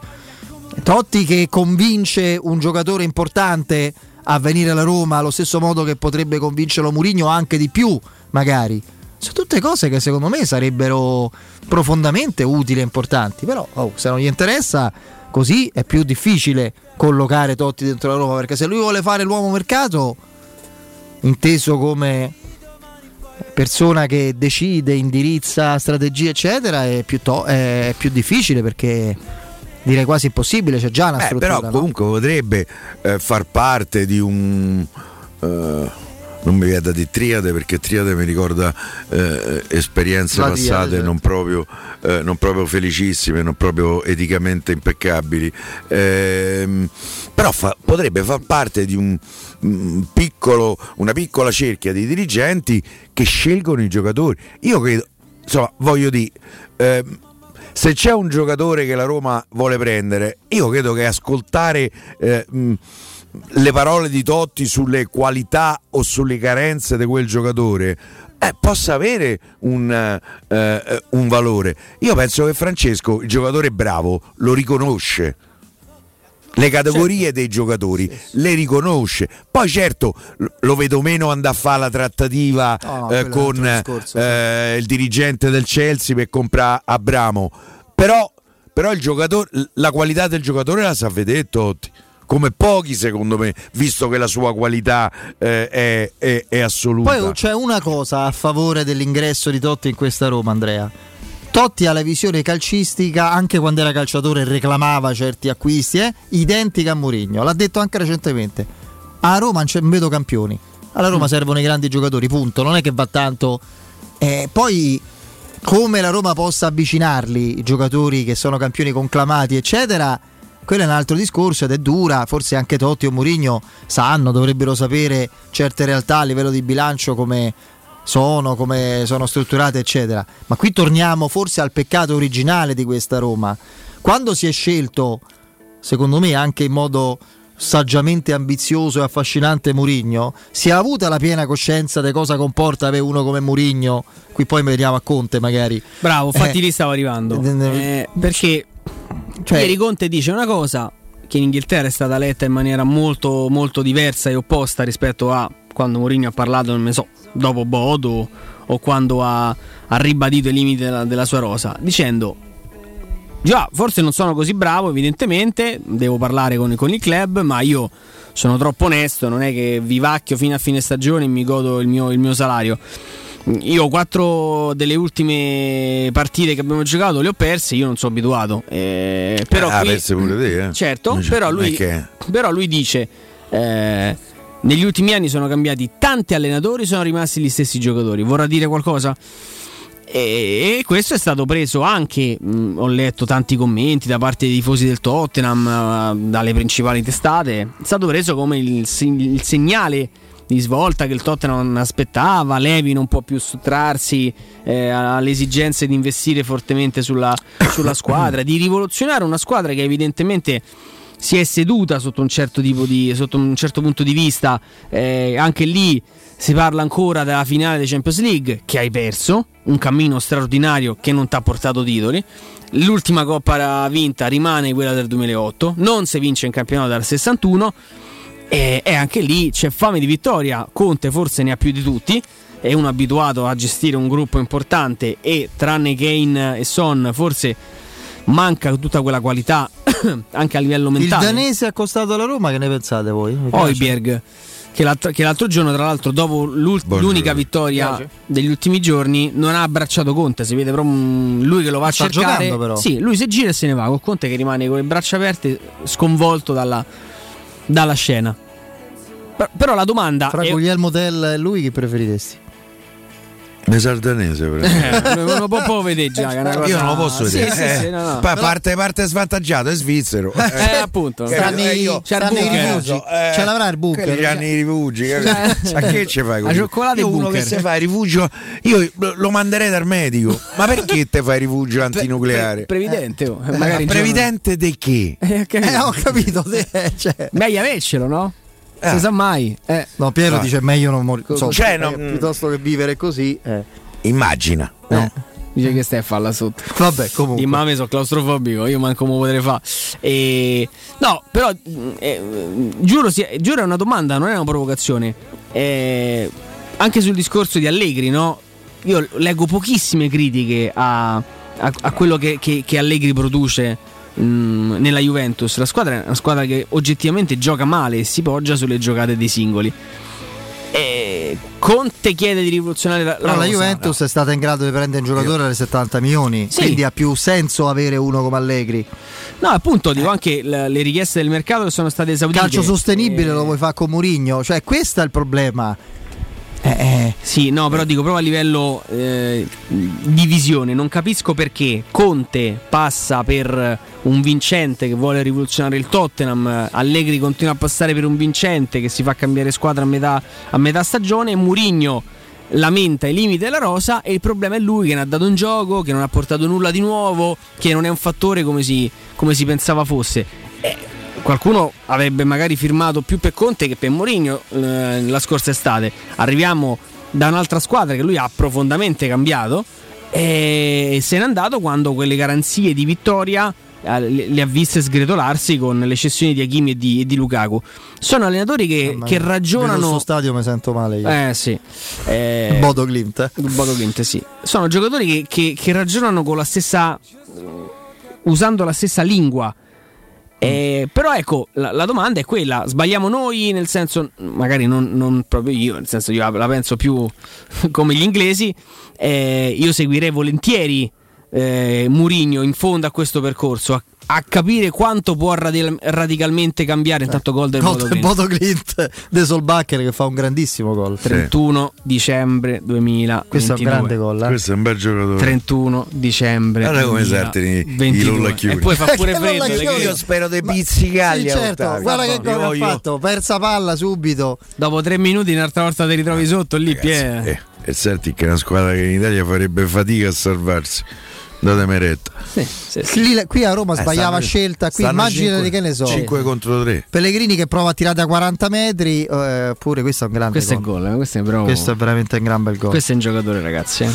[SPEAKER 1] Totti che convince un giocatore importante a venire alla Roma allo stesso modo che potrebbe convincerlo Murigno anche di più, magari. Sono tutte cose che secondo me sarebbero profondamente utili e importanti. Però, oh, se non gli interessa, così è più difficile collocare Totti dentro la Roma perché se lui vuole fare l'uomo mercato, inteso come persona che decide, indirizza strategie eccetera, è più, è più difficile perché direi quasi impossibile, c'è già una
[SPEAKER 4] Eh,
[SPEAKER 1] struttura.
[SPEAKER 4] però
[SPEAKER 1] no?
[SPEAKER 4] comunque potrebbe eh, far parte di un... eh, non mi viene da di triade perché triade mi ricorda eh, esperienze
[SPEAKER 1] La
[SPEAKER 4] passate
[SPEAKER 1] triade, certo.
[SPEAKER 4] non, proprio, eh, non proprio felicissime, non proprio eticamente impeccabili. Ehm, però fa- potrebbe far parte di un, mm, piccolo, una piccola cerchia di dirigenti che scelgono i giocatori. Io credo, insomma, voglio dire, ehm, se c'è un giocatore che la Roma vuole prendere, io credo che ascoltare eh, mh, le parole di Totti sulle qualità o sulle carenze di quel giocatore eh, possa avere un, eh, eh, un valore. Io penso che Francesco, il giocatore bravo, lo riconosce. Le categorie dei giocatori le riconosce. Poi certo lo vedo meno andare a fare la trattativa
[SPEAKER 1] no,
[SPEAKER 4] eh, con
[SPEAKER 1] discorso,
[SPEAKER 4] eh, il dirigente del Chelsea per comprare Abramo. Però, però il giocatore, la qualità del giocatore la sa vedere Totti. Come pochi secondo me, visto che la sua qualità eh, è, è- è assoluta.
[SPEAKER 1] Poi c'è una cosa a favore dell'ingresso di Totti in questa Roma, Andrea. Totti ha la visione calcistica anche quando era calciatore e reclamava certi acquisti, eh, identica a Mourinho. L'ha detto anche recentemente. A Roma non c'è- vedo campioni. Alla Roma servono i grandi giocatori, punto. Non è che va tanto. Eh, poi come la Roma possa avvicinarli, i giocatori che sono campioni conclamati, eccetera. Quello è un altro discorso ed è dura, forse anche Totti o Mourinho sanno, dovrebbero sapere certe realtà a livello di bilancio come sono, come sono strutturate, eccetera. Ma qui torniamo forse al peccato originale di questa Roma. Quando si è scelto, secondo me anche in modo saggiamente ambizioso e affascinante Mourinho, si è avuta la piena coscienza di cosa comporta avere uno come Mourinho. Qui poi vediamo a Conte magari.
[SPEAKER 2] Bravo, infatti
[SPEAKER 1] Eh,
[SPEAKER 2] lì stavo arrivando. Eh, perché
[SPEAKER 1] Cioè-
[SPEAKER 2] ieri Conte dice una cosa che in Inghilterra è stata letta in maniera molto, molto diversa e opposta rispetto a quando Mourinho ha parlato, non ne so, dopo Bodo o quando ha, ha ribadito i limiti della, della sua rosa, dicendo già, forse non sono così bravo, evidentemente, devo parlare con, con il club, ma io sono troppo onesto, non è che vivacchio fino a fine stagione e mi godo il mio, il mio salario. Io quattro delle ultime partite che abbiamo giocato le ho perse, io non sono abituato. Eh, però
[SPEAKER 4] ah,
[SPEAKER 2] qui-
[SPEAKER 4] pure te, eh.
[SPEAKER 2] Certo, però lui,
[SPEAKER 4] che-
[SPEAKER 2] però lui dice: eh, Negli ultimi anni sono cambiati tanti allenatori, sono rimasti gli stessi giocatori. Vorrà dire qualcosa? E, questo è stato preso anche, mh, ho letto tanti commenti da parte dei tifosi del Tottenham, eh, dalle principali testate, è stato preso come il, il segnale di svolta che il Tottenham aspettava, Levi non può più sottrarsi eh, alle esigenze di investire fortemente sulla, sulla squadra, di rivoluzionare una squadra che evidentemente si è seduta sotto un certo, di, sotto un certo punto di vista, eh, anche lì si parla ancora della finale dei Champions League che hai perso, un cammino straordinario che non ti ha portato titoli. L'ultima coppa vinta rimane quella del 2008, non si vince in campionato dal 61 e, e anche lì c'è fame di vittoria. Conte forse ne ha più di tutti, è uno abituato a gestire un gruppo importante e tranne Kane e Son forse manca tutta quella qualità anche a livello
[SPEAKER 1] Il
[SPEAKER 2] mentale.
[SPEAKER 1] danese accostato alla Roma, che ne pensate voi?
[SPEAKER 2] Oiberg. Che l'altro, che l'altro giorno, tra l'altro, dopo l'unica vittoria
[SPEAKER 1] Piace?
[SPEAKER 2] degli ultimi giorni, non ha abbracciato Conte. Si vede proprio lui che lo va a
[SPEAKER 1] Sta
[SPEAKER 2] cercare.
[SPEAKER 1] giocando, però.
[SPEAKER 2] Sì, lui si gira e se ne va. Con Conte che rimane con le braccia aperte, sconvolto dalla, dalla scena. Per- però la domanda
[SPEAKER 1] Fra
[SPEAKER 2] è,
[SPEAKER 1] Guglielmo Tell e lui chi preferiresti?
[SPEAKER 4] De Sardanese,
[SPEAKER 2] Eh, non lo può vedere già. che è una cosa-
[SPEAKER 4] Io non lo posso
[SPEAKER 2] Sì,
[SPEAKER 4] vedere.
[SPEAKER 2] sì,
[SPEAKER 4] eh.
[SPEAKER 2] sì, no, no.
[SPEAKER 4] Pa-
[SPEAKER 2] Però-
[SPEAKER 4] parte, parte svantaggiato, è svizzero.
[SPEAKER 2] Eh, appunto.
[SPEAKER 4] Che-
[SPEAKER 1] Stanno
[SPEAKER 4] eh,
[SPEAKER 1] i-
[SPEAKER 4] io-
[SPEAKER 1] stanno
[SPEAKER 4] stanno
[SPEAKER 1] i
[SPEAKER 4] i
[SPEAKER 1] rifugi.
[SPEAKER 4] rifugi, eh.
[SPEAKER 1] Ce l'avrà il bunker.
[SPEAKER 4] Quelli hanno i rifugi.
[SPEAKER 2] Cioè-?
[SPEAKER 4] Ma che ci fai con
[SPEAKER 2] cioccolata
[SPEAKER 4] Io
[SPEAKER 2] e
[SPEAKER 4] uno che si fa rifugio, io lo- manderei dal medico. Ma perché te fai rifugio antinucleare?
[SPEAKER 2] Previdente, oh.
[SPEAKER 4] Eh,
[SPEAKER 2] magari
[SPEAKER 4] previdente di che?
[SPEAKER 2] Eh, ho capito.
[SPEAKER 1] Eh, ho capito. te- cioè.
[SPEAKER 2] Meglio avercelo, no?
[SPEAKER 4] Eh.
[SPEAKER 2] Si sa mai. Eh.
[SPEAKER 1] No, Piero
[SPEAKER 4] Ah.
[SPEAKER 1] dice meglio non morire.
[SPEAKER 4] Cioè, no,
[SPEAKER 1] piuttosto che vivere così. eh.
[SPEAKER 4] Immagina. no?
[SPEAKER 2] Dice che stai a farla sotto.
[SPEAKER 1] Vabbè, comunque.
[SPEAKER 2] Di mame sono claustrofobico, io manco come potrei fare. E... No, però eh, giuro, sia- giuro è una domanda, non è una provocazione. Eh, anche sul discorso di Allegri, no? Io leggo pochissime critiche a, a- a quello che, che- che Allegri produce mh, nella Juventus. La squadra è una squadra che oggettivamente gioca male e si poggia sulle giocate dei singoli. E Conte chiede di rivoluzionare la, la
[SPEAKER 1] Però la. Juventus è stata in grado di prendere un giocatore alle 70 milioni,
[SPEAKER 2] Sì.
[SPEAKER 1] quindi ha più senso avere uno come Allegri.
[SPEAKER 2] No, appunto, dico anche la- le richieste del mercato che sono state esaudite.
[SPEAKER 1] Calcio sostenibile
[SPEAKER 2] Eh,
[SPEAKER 1] lo vuoi fare con Murigno, cioè questo è il problema.
[SPEAKER 2] Sì, no, però dico proprio a livello eh, di visione, non capisco perché Conte passa per un vincente che vuole rivoluzionare il Tottenham, Allegri continua a passare per un vincente che si fa cambiare squadra a metà, a metà stagione Murigno lamenta i limiti della rosa e il problema è lui che ne ha dato un gioco, che non ha portato nulla di nuovo, che non è un fattore come si, come si pensava fosse. Eh, qualcuno avrebbe magari firmato più per Conte che per Mourinho eh, la scorsa estate. Arriviamo da un'altra squadra che lui ha profondamente cambiato e se n'è andato quando quelle garanzie di vittoria eh, le ha viste sgretolarsi con le cessioni di Hakimi e di, e di Lukaku. Sono allenatori che,
[SPEAKER 1] Mamma
[SPEAKER 2] che ragionano.
[SPEAKER 1] sto stadio mi sento male io.
[SPEAKER 2] Eh sì. Eh,
[SPEAKER 1] Bodo Glimt. eh.
[SPEAKER 2] Bodo Glimt, sì. Sono giocatori che, che- che ragionano con la stessa. usando la stessa lingua. Eh, però ecco, la, la domanda è quella: sbagliamo noi? Nel senso, magari non, non proprio io, nel senso io la penso più come gli inglesi. Eh, io seguirei volentieri eh, Murigno in fondo a questo percorso, a, a capire quanto può radi- radicalmente cambiare. Intanto gol del
[SPEAKER 1] Gol
[SPEAKER 2] Bodo.
[SPEAKER 1] Bodo Glimt de Solbacher che fa un grandissimo gol.
[SPEAKER 2] 31 dicembre 2022.
[SPEAKER 1] Questo è un grande gol. eh.
[SPEAKER 4] Questo è un bel giocatore.
[SPEAKER 2] 31 dicembre.
[SPEAKER 4] Guarda come
[SPEAKER 2] 2022.
[SPEAKER 4] saltano i- i Lollacchiuni.
[SPEAKER 2] E poi fa pure
[SPEAKER 1] Che
[SPEAKER 2] freddo.
[SPEAKER 1] Io
[SPEAKER 17] spero dei pizzicagli.
[SPEAKER 1] Sì,
[SPEAKER 17] a
[SPEAKER 1] certo,
[SPEAKER 17] Ottavio.
[SPEAKER 1] guarda che gol ha fatto. Persa palla subito.
[SPEAKER 2] Dopo tre minuti, un'altra volta ti ritrovi sotto lì, Pie.
[SPEAKER 4] Eh, e senti che è una squadra che in Italia farebbe fatica a salvarsi. Datemi retta.
[SPEAKER 1] Lì- qui a Roma
[SPEAKER 4] Eh,
[SPEAKER 1] sbagliava
[SPEAKER 4] stanno-
[SPEAKER 1] scelta. Qui immaginate che ne so.
[SPEAKER 4] 5 contro 3.
[SPEAKER 1] Pellegrini che prova a tirare da 40 metri. eh, pure questo è un grande
[SPEAKER 2] Questo è
[SPEAKER 1] gol.
[SPEAKER 2] gol, eh, questo è bravo.
[SPEAKER 1] Questo è veramente un gran bel gol.
[SPEAKER 2] Questo è un giocatore, ragazzi. eh.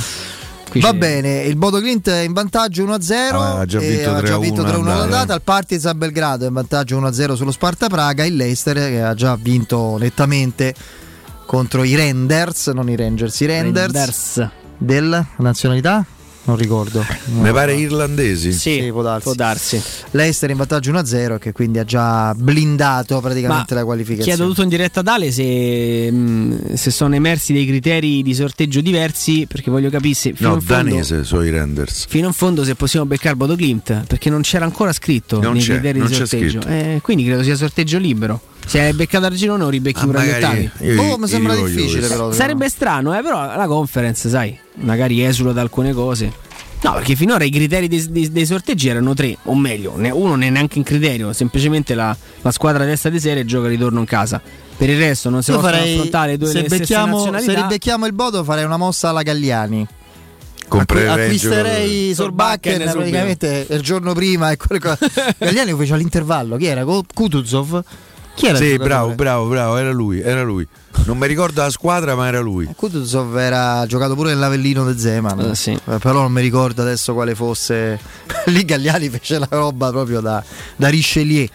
[SPEAKER 1] Va
[SPEAKER 2] c'è-
[SPEAKER 1] bene, il Bodo Clint è in vantaggio 1-0.
[SPEAKER 4] Aveva già
[SPEAKER 1] e
[SPEAKER 4] vinto
[SPEAKER 1] aveva
[SPEAKER 4] 3
[SPEAKER 1] già
[SPEAKER 4] a 1
[SPEAKER 1] vinto 3-1
[SPEAKER 4] all'andata.
[SPEAKER 1] all'andata. Il Partizan Belgrado è in vantaggio 1-0 sullo Sparta Praga. Il Leicester che ha già vinto nettamente contro i Renders, non i Rangers, i Renders.
[SPEAKER 2] Renders.
[SPEAKER 1] Della nazionalità? Non ricordo.
[SPEAKER 4] Mi pare irlandesi.
[SPEAKER 2] Sì,
[SPEAKER 1] può darsi.
[SPEAKER 2] può darsi.
[SPEAKER 1] Leicester in vantaggio 1-0 che quindi ha già blindato praticamente
[SPEAKER 2] Ma
[SPEAKER 1] la qualificazione.
[SPEAKER 2] Chiedo tutto in diretta ad Ale se, mh, se sono emersi dei criteri di sorteggio diversi, perché voglio capire se fino,
[SPEAKER 4] No,
[SPEAKER 2] in, fondo,
[SPEAKER 4] danese sono i Renders.
[SPEAKER 2] fino in fondo se possiamo beccare Bodo Klimt, perché non c'era ancora scritto
[SPEAKER 4] Non
[SPEAKER 2] nei
[SPEAKER 4] c'è,
[SPEAKER 2] criteri
[SPEAKER 4] non
[SPEAKER 2] di
[SPEAKER 4] c'è
[SPEAKER 2] sorteggio. Eh, quindi credo sia sorteggio libero. Se hai beccato al girone o ribecchi
[SPEAKER 4] Ah,
[SPEAKER 2] pure agli
[SPEAKER 4] magari
[SPEAKER 2] ottavi.
[SPEAKER 4] io-
[SPEAKER 1] Oh, mi sembra difficile però.
[SPEAKER 2] Sarebbe strano, eh, però la conference, sai, magari esula da alcune cose. No, perché finora i criteri dei, dei- dei sorteggi erano tre, o meglio, ne- uno non è neanche in criterio, semplicemente la, la squadra testa di serie gioca ritorno in casa. Per il resto non si
[SPEAKER 1] Io
[SPEAKER 2] possono
[SPEAKER 1] farei,
[SPEAKER 2] affrontare due
[SPEAKER 1] se, becchiamo, se ribecchiamo il Bodo farei una mossa alla Galliani.
[SPEAKER 4] Comprerei
[SPEAKER 1] acquisterei
[SPEAKER 2] subito.
[SPEAKER 1] praticamente il giorno prima. Galliani fece all'intervallo chi era? Kutuzov? Chi era
[SPEAKER 4] Sì, bravo, bravo, bravo, era lui, era lui. Non mi ricordo la squadra, ma era lui.
[SPEAKER 1] Kutuzov era ha giocato pure nell'Avellino de Zeman
[SPEAKER 2] Eh, sì.
[SPEAKER 1] Eh, però non mi ricordo adesso quale fosse lì Galliani fece la roba proprio da, da Richelieu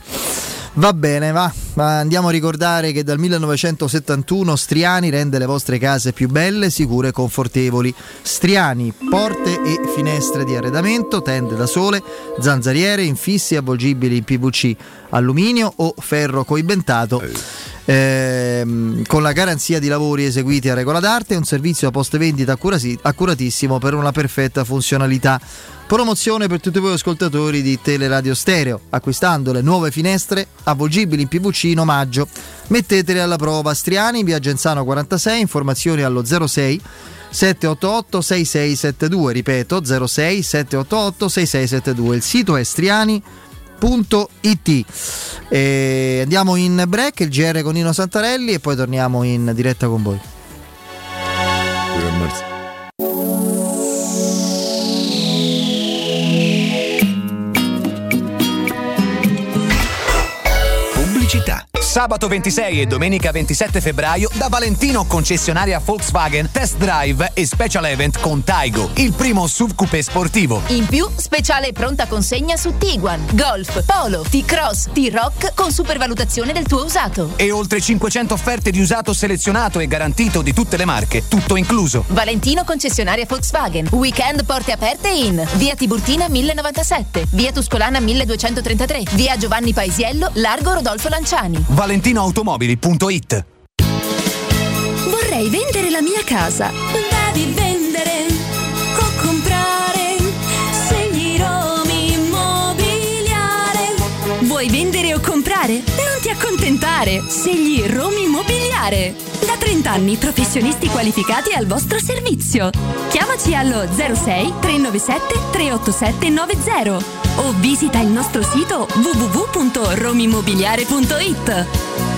[SPEAKER 1] Va bene, va. Ma andiamo a ricordare che dal 1971 Striani rende le vostre case più belle, sicure e confortevoli. Striani, porte e finestre di arredamento, tende da sole, zanzariere, infissi avvolgibili in PVC, alluminio o ferro coibentato. Ehm, con la garanzia di lavori eseguiti a regola d'arte e un servizio a post vendita accurasi- accuratissimo per una perfetta funzionalità. Promozione per tutti voi ascoltatori di Teleradio Stereo. Acquistando le nuove finestre avvolgibili in PVC in omaggio. Mettetele alla prova. Striani via Genzano 46. Informazioni allo 06 788 6672. Ripeto 06 788 6672. Il sito è striani.it. E andiamo in break, il GR con Nino Santarelli e poi torniamo in diretta con voi.
[SPEAKER 19] Pubblicità.
[SPEAKER 30] Sabato 26 e domenica 27 febbraio da Valentino concessionaria Volkswagen Test Drive e Special Event con Taigo, il primo SUV coupé sportivo.
[SPEAKER 31] In più, speciale pronta consegna su Tiguan, Golf, Polo, T-Cross, T-Rock con supervalutazione del tuo usato.
[SPEAKER 30] E oltre 500 offerte di usato selezionato e garantito di tutte le marche, tutto incluso.
[SPEAKER 31] Valentino concessionaria Volkswagen. Weekend porte aperte in Via Tiburtina 1097, Via Tuscolana 1233, Via Giovanni Paisiello, Largo Rodolfo Lanciani.
[SPEAKER 30] ValentinoAutomobili.it
[SPEAKER 32] Vorrei vendere la mia casa. O comprare? Non ti accontentare. Scegli Romi Immobiliare. Da 30 anni professionisti qualificati al vostro servizio. Chiamaci allo 06 397 387 90 o visita il nostro sito www.romimmobiliare.it.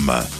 [SPEAKER 12] www.radioplay.com.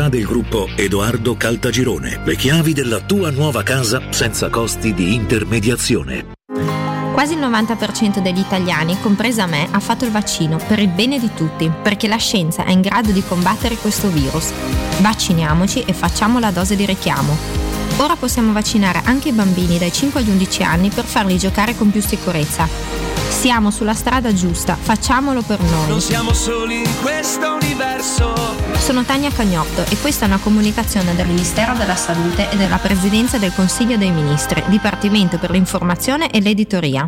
[SPEAKER 22] del gruppo Edoardo Caltagirone. Le chiavi della tua nuova casa senza costi di intermediazione.
[SPEAKER 33] Quasi il 90% degli italiani, compresa me, ha fatto il vaccino per il bene di tutti, perché la scienza è in grado di combattere questo virus. Vacciniamoci e facciamo la dose di richiamo. Ora possiamo vaccinare anche i bambini dai 5 agli 11 anni per farli giocare con più sicurezza. Siamo sulla strada giusta, facciamolo per noi.
[SPEAKER 29] Non siamo soli in questo universo.
[SPEAKER 33] Sono Tania Cagnotto e questa è una comunicazione del Ministero della Salute e della Presidenza del Consiglio dei Ministri, Dipartimento per l'informazione e l'editoria.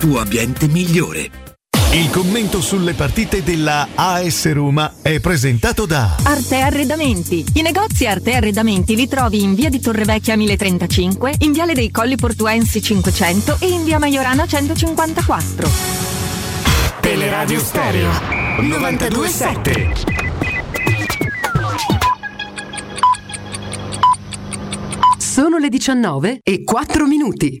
[SPEAKER 26] tuo ambiente migliore.
[SPEAKER 34] Il commento sulle partite della AS Roma è presentato da
[SPEAKER 35] Arte Arredamenti. I negozi Arte Arredamenti li trovi in via di Torrevecchia 1035, in viale dei Colli Portuensi 500 e in via Maiorana 154.
[SPEAKER 27] Teleradio Stereo 927.
[SPEAKER 28] Sono le 19 e 4 minuti.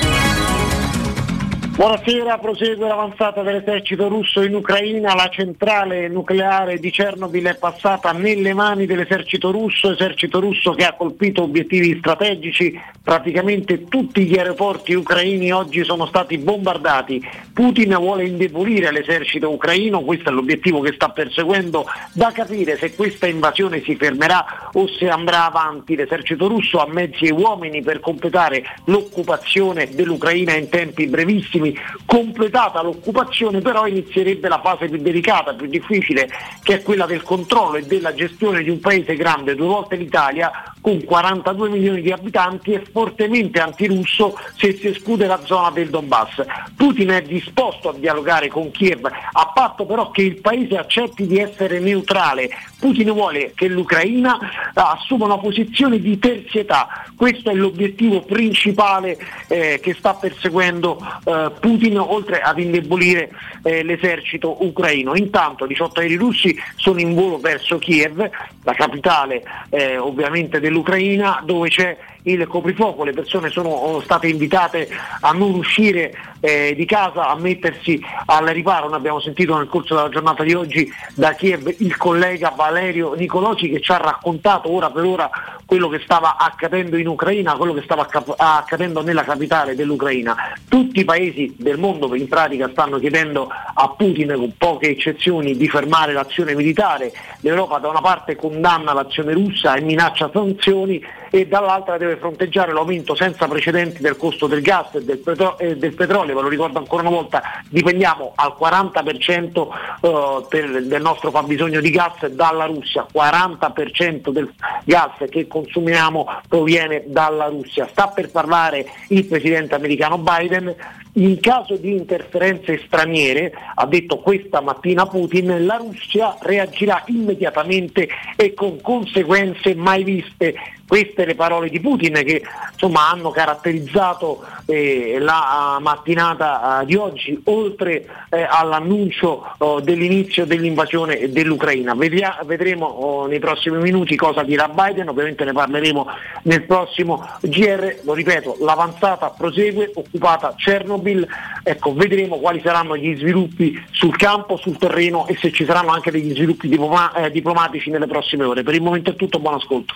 [SPEAKER 14] Buonasera, prosegue l'avanzata dell'esercito russo in Ucraina, la centrale nucleare di Chernobyl è passata nelle mani dell'esercito russo, esercito russo che ha colpito obiettivi strategici, praticamente tutti gli aeroporti ucraini oggi sono stati bombardati. Putin vuole indebolire l'esercito ucraino, questo è l'obiettivo che sta perseguendo, da capire se questa invasione si fermerà o se andrà avanti. L'esercito russo ha mezzi e uomini per completare l'occupazione dell'Ucraina in tempi brevissimi completata l'occupazione però inizierebbe la fase più delicata, più difficile, che è quella del controllo e della gestione di un paese grande, due volte l'Italia, con 42 milioni di abitanti e fortemente antirusso se si esclude la zona del Donbass. Putin è disposto a dialogare con Kiev, a patto però che il paese accetti di essere neutrale. Putin vuole che l'Ucraina assuma una posizione di terzietà, questo è l'obiettivo principale eh, che sta perseguendo eh, Putin oltre ad indebolire eh, l'esercito ucraino. Intanto 18 aerei russi sono in volo verso Kiev, la capitale eh, ovviamente dell'Ucraina, dove c'è il coprifuoco, le persone sono state invitate a non uscire eh, di casa, a mettersi al riparo. Noi abbiamo sentito nel corso della giornata di oggi da Kiev il collega Valerio Nicoloci che ci ha raccontato ora per ora quello che stava accadendo in Ucraina, quello che stava accadendo nella capitale dell'Ucraina. Tutti i paesi del mondo in pratica stanno chiedendo a Putin, con poche eccezioni, di fermare l'azione militare. L'Europa da una parte condanna l'azione russa e minaccia sanzioni e dall'altra deve fronteggiare l'aumento senza precedenti del costo del gas e del, petro- e del petrolio, ve lo ricordo ancora una volta, dipendiamo al 40% eh, per, del nostro fabbisogno di gas dalla Russia, 40% del gas che consumiamo proviene dalla Russia. Sta per parlare il presidente americano Biden, in caso di interferenze straniere, ha detto questa mattina Putin, la Russia reagirà immediatamente e con conseguenze mai viste. Queste le parole di Putin che insomma, hanno caratterizzato eh, la mattinata eh, di oggi, oltre eh, all'annuncio oh, dell'inizio dell'invasione dell'Ucraina. Vedria- vedremo oh, nei prossimi minuti cosa dirà Biden, ovviamente ne parleremo nel prossimo GR, lo ripeto, l'avanzata prosegue, occupata Chernobyl, ecco, vedremo quali saranno gli sviluppi sul campo, sul terreno e se ci saranno anche degli sviluppi diploma- eh, diplomatici nelle prossime ore. Per il momento è tutto, buon ascolto.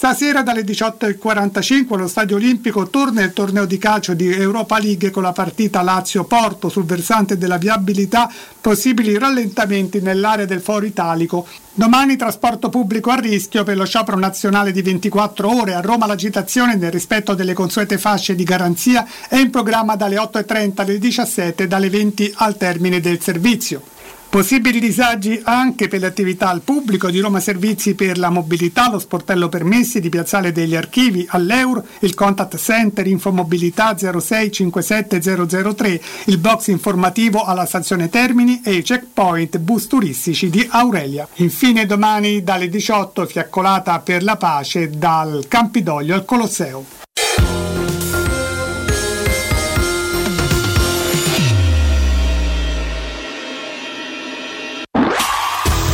[SPEAKER 36] Stasera dalle 18.45 allo Stadio Olimpico torna il torneo di calcio di Europa League con la partita Lazio-Porto sul versante della viabilità, possibili rallentamenti nell'area del Foro Italico. Domani trasporto pubblico a rischio per lo sciopero nazionale di 24 ore. A Roma l'agitazione nel rispetto delle consuete fasce di garanzia è in programma dalle 8.30 alle 17 e dalle 20 al termine del servizio. Possibili disagi anche per le attività al pubblico di Roma Servizi per la mobilità, lo sportello permessi di Piazzale degli Archivi all'Euro, il contact center Infomobilità 0657003, il box informativo alla stazione Termini e i checkpoint bus turistici di Aurelia. Infine domani dalle 18 fiaccolata per la pace dal Campidoglio al Colosseo.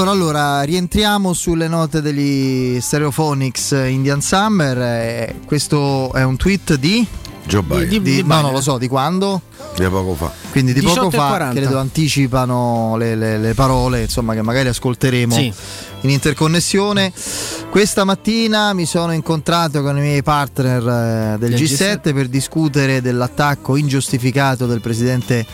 [SPEAKER 1] Allora, allora, rientriamo sulle note degli Stereophonics Indian Summer. eh, questo è un tweet di.
[SPEAKER 4] Joe Biden.
[SPEAKER 1] di-
[SPEAKER 4] Di- di
[SPEAKER 1] no,
[SPEAKER 4] Biden.
[SPEAKER 1] non lo so, di quando?
[SPEAKER 4] Di poco fa.
[SPEAKER 1] Quindi di poco
[SPEAKER 2] 18
[SPEAKER 1] fa,
[SPEAKER 2] 40.
[SPEAKER 1] credo anticipano le, le- le parole, insomma, che magari ascolteremo
[SPEAKER 2] Sì.
[SPEAKER 1] in interconnessione. Questa mattina mi sono incontrato con i miei partner eh, del
[SPEAKER 2] Del
[SPEAKER 1] G7, per discutere dell'attacco ingiustificato del presidente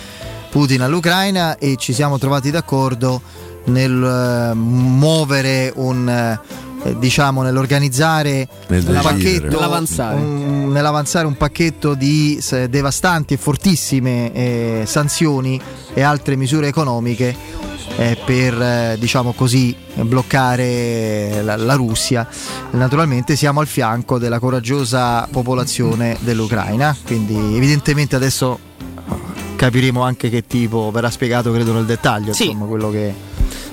[SPEAKER 1] Putin all'Ucraina e ci siamo trovati d'accordo nel eh, muovere un eh, diciamo nell'organizzare
[SPEAKER 4] Nel
[SPEAKER 1] un pacchetto
[SPEAKER 2] Nell'avanzare.
[SPEAKER 1] un- nell'avanzare un pacchetto di se- devastanti e fortissime eh, sanzioni e altre misure economiche eh, per eh, diciamo così bloccare la, la Russia. Naturalmente siamo al fianco della coraggiosa popolazione dell'Ucraina, quindi evidentemente adesso capiremo anche che tipo verrà spiegato credo nel dettaglio,
[SPEAKER 2] Sì.
[SPEAKER 1] insomma, quello che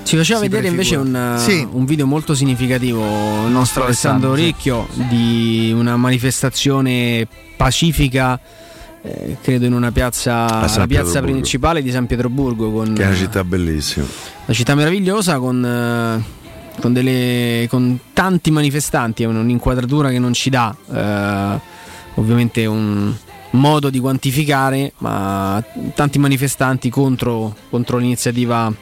[SPEAKER 2] Ci faceva
[SPEAKER 1] si
[SPEAKER 2] vedere invece
[SPEAKER 1] prefigura.
[SPEAKER 2] un,
[SPEAKER 1] Sì.
[SPEAKER 2] un video molto significativo il nostro Alessandro
[SPEAKER 1] Alessandro, sì.
[SPEAKER 2] Ricchio di una manifestazione pacifica, eh, credo in una piazza, la piazza principale di San Pietroburgo, con
[SPEAKER 4] Che è una città bellissima.
[SPEAKER 2] una città meravigliosa con, eh, con, delle, con tanti manifestanti, è un- un'inquadratura che non ci dà eh, ovviamente un modo di quantificare, ma tanti manifestanti contro, contro l'iniziativa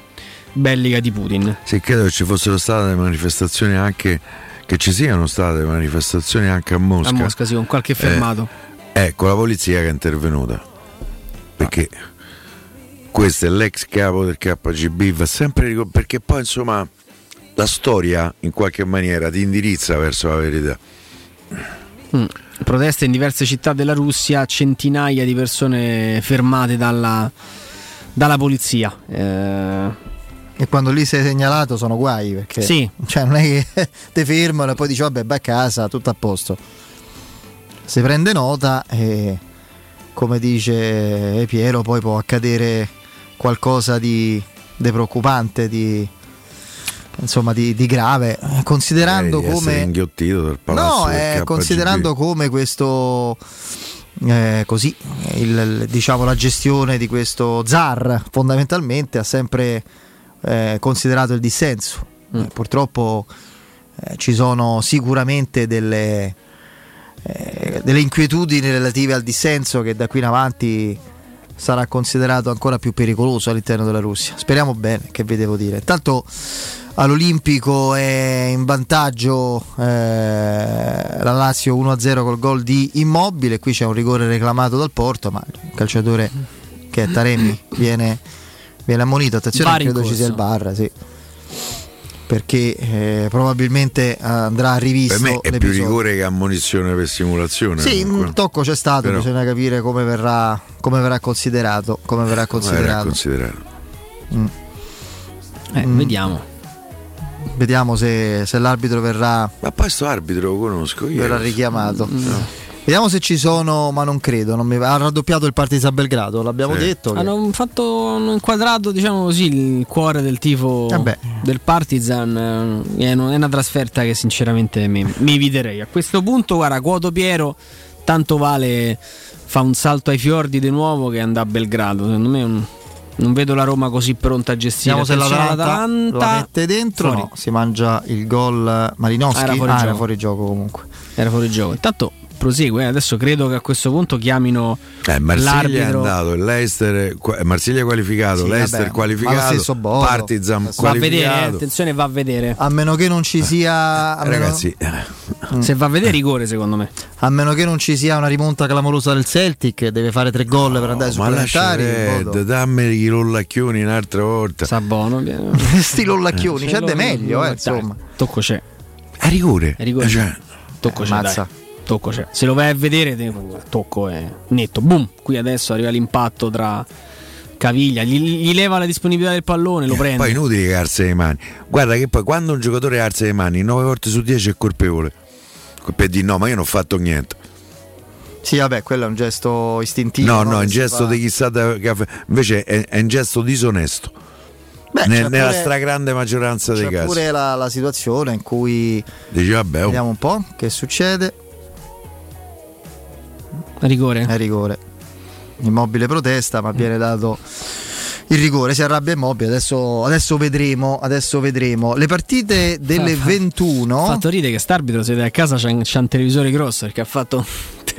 [SPEAKER 2] bellica di Putin.
[SPEAKER 4] Sì, credo che ci fossero state manifestazioni anche. Che ci siano state manifestazioni anche a Mosca.
[SPEAKER 2] A Mosca, sì, con qualche fermato.
[SPEAKER 4] Eh, con la polizia che è intervenuta. Perché questo è l'ex capo del KGB, va sempre ricor- perché poi insomma la storia in qualche maniera ti indirizza verso la verità.
[SPEAKER 2] Mm. Proteste in diverse città della Russia, centinaia di persone fermate dalla, dalla polizia. Eh,
[SPEAKER 1] E quando lì sei segnalato sono guai perché
[SPEAKER 2] Sì.
[SPEAKER 1] cioè, non è che ti fermano e poi dici vabbè vai a casa, tutto a posto. Si prende nota e come dice Piero poi può accadere qualcosa di, di preoccupante, di, insomma di, di grave, eh, considerando
[SPEAKER 4] Eh,
[SPEAKER 1] come...
[SPEAKER 4] inghiottito dal palazzo
[SPEAKER 1] No,
[SPEAKER 4] del
[SPEAKER 1] eh, considerando come questo eh, così il- diciamo la gestione di questo zar fondamentalmente ha sempre eh, considerato il dissenso. Eh, purtroppo eh, ci sono sicuramente delle, eh, delle inquietudini relative al dissenso che da qui in avanti sarà considerato ancora più pericoloso all'interno della Russia. Speriamo bene, che vi devo dire. Tanto all'Olimpico è in vantaggio eh, la Lazio 1-0 col gol di Immobile, qui c'è un rigore reclamato dal Porto, ma il calciatore che è Taremi viene, viene ammonito, attenzione
[SPEAKER 2] Bar
[SPEAKER 1] credo ci sia il bar, sì. Perché eh, probabilmente andrà rivisto
[SPEAKER 4] Per me è più
[SPEAKER 1] l'episodio.
[SPEAKER 4] rigore che ammonizione per simulazione.
[SPEAKER 1] Sì,
[SPEAKER 4] comunque.
[SPEAKER 1] un tocco c'è stato,
[SPEAKER 4] Però-
[SPEAKER 1] bisogna capire come verrà, come verrà considerato. Come verrà considerato.
[SPEAKER 4] considerato.
[SPEAKER 1] Mm.
[SPEAKER 2] eh,
[SPEAKER 1] Mm.
[SPEAKER 2] Vediamo.
[SPEAKER 1] Vediamo se, se l'arbitro verrà,
[SPEAKER 4] Ma poi sto arbitro lo conosco io.
[SPEAKER 1] verrà richiamato.
[SPEAKER 2] Mm.
[SPEAKER 1] Vediamo se ci sono, ma non credo. non mi- ha raddoppiato il Partizan Belgrado, l'abbiamo
[SPEAKER 4] Sì.
[SPEAKER 1] detto. che-
[SPEAKER 2] Hanno fatto, hanno inquadrato, diciamo così, il cuore del tifo
[SPEAKER 1] Vabbè.
[SPEAKER 2] del Partizan. eh, È una trasferta che sinceramente mi, mi eviterei. A questo punto, guarda, Quoto Piero, tanto vale fa un salto ai fiordi di nuovo che andrà a Belgrado. Secondo me un- non vedo la Roma così pronta a gestire.
[SPEAKER 1] Vediamo se l'Atalanta, lo mette dentro.
[SPEAKER 2] Fuori.
[SPEAKER 1] No, si mangia il gol Malinowski.
[SPEAKER 2] Ah, era fuori
[SPEAKER 1] Ah,
[SPEAKER 2] gioco.
[SPEAKER 1] era fuori gioco comunque.
[SPEAKER 2] Era fuori gioco. Intanto prosegue. eh. Adesso credo che a questo punto chiamino
[SPEAKER 4] Eh, Marsiglia è
[SPEAKER 2] l'arbitro.
[SPEAKER 4] andato, il Leicester, qua- Marsiglia è qualificato,
[SPEAKER 1] Sì,
[SPEAKER 4] Leicester
[SPEAKER 1] vabbè,
[SPEAKER 4] qualificato. Partizan
[SPEAKER 1] Va
[SPEAKER 2] Va a vedere, eh,
[SPEAKER 4] qualificato.
[SPEAKER 2] attenzione, va a vedere.
[SPEAKER 1] A meno che non ci sia. A meno,
[SPEAKER 4] Ragazzi,
[SPEAKER 2] Se va a vedere rigore, secondo me.
[SPEAKER 1] a meno che non ci sia una rimonta clamorosa del Celtic, deve fare tre gol per andare
[SPEAKER 4] lascia
[SPEAKER 1] supplementari.
[SPEAKER 4] Red, dammi i lollacchioni un'altra volta.
[SPEAKER 2] Sa buono.
[SPEAKER 1] Sti lollacchioni, c'è de meglio, eh, insomma.
[SPEAKER 2] Tocco c'è.
[SPEAKER 4] A rigore.
[SPEAKER 2] A rigore.
[SPEAKER 4] Cioè,
[SPEAKER 2] Tocco c'è.
[SPEAKER 1] Ammazza.
[SPEAKER 2] dai. Tocco c'è. Se lo vai a vedere, te- tocco è netto. Boom. Qui adesso arriva l'impatto tra caviglia. Gli, gli leva la disponibilità del pallone, lo prende.
[SPEAKER 4] poi inutile che alza le mani. Guarda che poi quando un giocatore alza le mani 9 volte su 10 è colpevole. Per dire no, ma io non ho fatto niente.
[SPEAKER 1] Sì, vabbè, quello è un gesto istintivo.
[SPEAKER 4] No, no, è un gesto
[SPEAKER 1] fa.
[SPEAKER 4] di chissà da- fa- invece è, è un gesto disonesto.
[SPEAKER 1] Beh,
[SPEAKER 4] Ne-
[SPEAKER 1] c'è
[SPEAKER 4] nella
[SPEAKER 1] pure-
[SPEAKER 4] stragrande maggioranza dei
[SPEAKER 1] C'è
[SPEAKER 4] casi.
[SPEAKER 1] pure la, la situazione in cui
[SPEAKER 4] Dici vabbè, oh,
[SPEAKER 1] vediamo un po' che succede.
[SPEAKER 2] Rigore.
[SPEAKER 1] È rigore. Immobile protesta, ma viene dato il rigore. Si arrabbia immobile. Adesso, adesso vedremo. Adesso vedremo. Le partite delle
[SPEAKER 2] Fa- fa-
[SPEAKER 1] 21.
[SPEAKER 2] Ha fatto ridere che st'arbitro siete a casa c'ha un, c'ha un televisore grosso perché ha fatto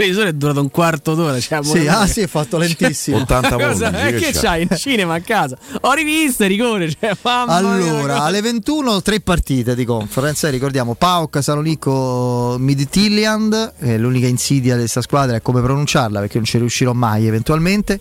[SPEAKER 2] televisore è durato un quarto d'ora. Cioè,
[SPEAKER 1] Sì, ah, sì, è fatto lentissimo.
[SPEAKER 4] 80
[SPEAKER 2] Cosa-
[SPEAKER 4] pollici,
[SPEAKER 2] eh,
[SPEAKER 4] che
[SPEAKER 2] che
[SPEAKER 4] c'ha?
[SPEAKER 2] c'hai in cinema a casa? Ho rivisto rigore. Cioè, mamma mia,
[SPEAKER 1] Allora,
[SPEAKER 2] cosa-
[SPEAKER 1] alle 21 tre partite di conference, eh, ricordiamo Pauk, Salonico, Midtjylland, è l'unica insidia di questa squadra è come pronunciarla perché non ci riuscirò mai eventualmente.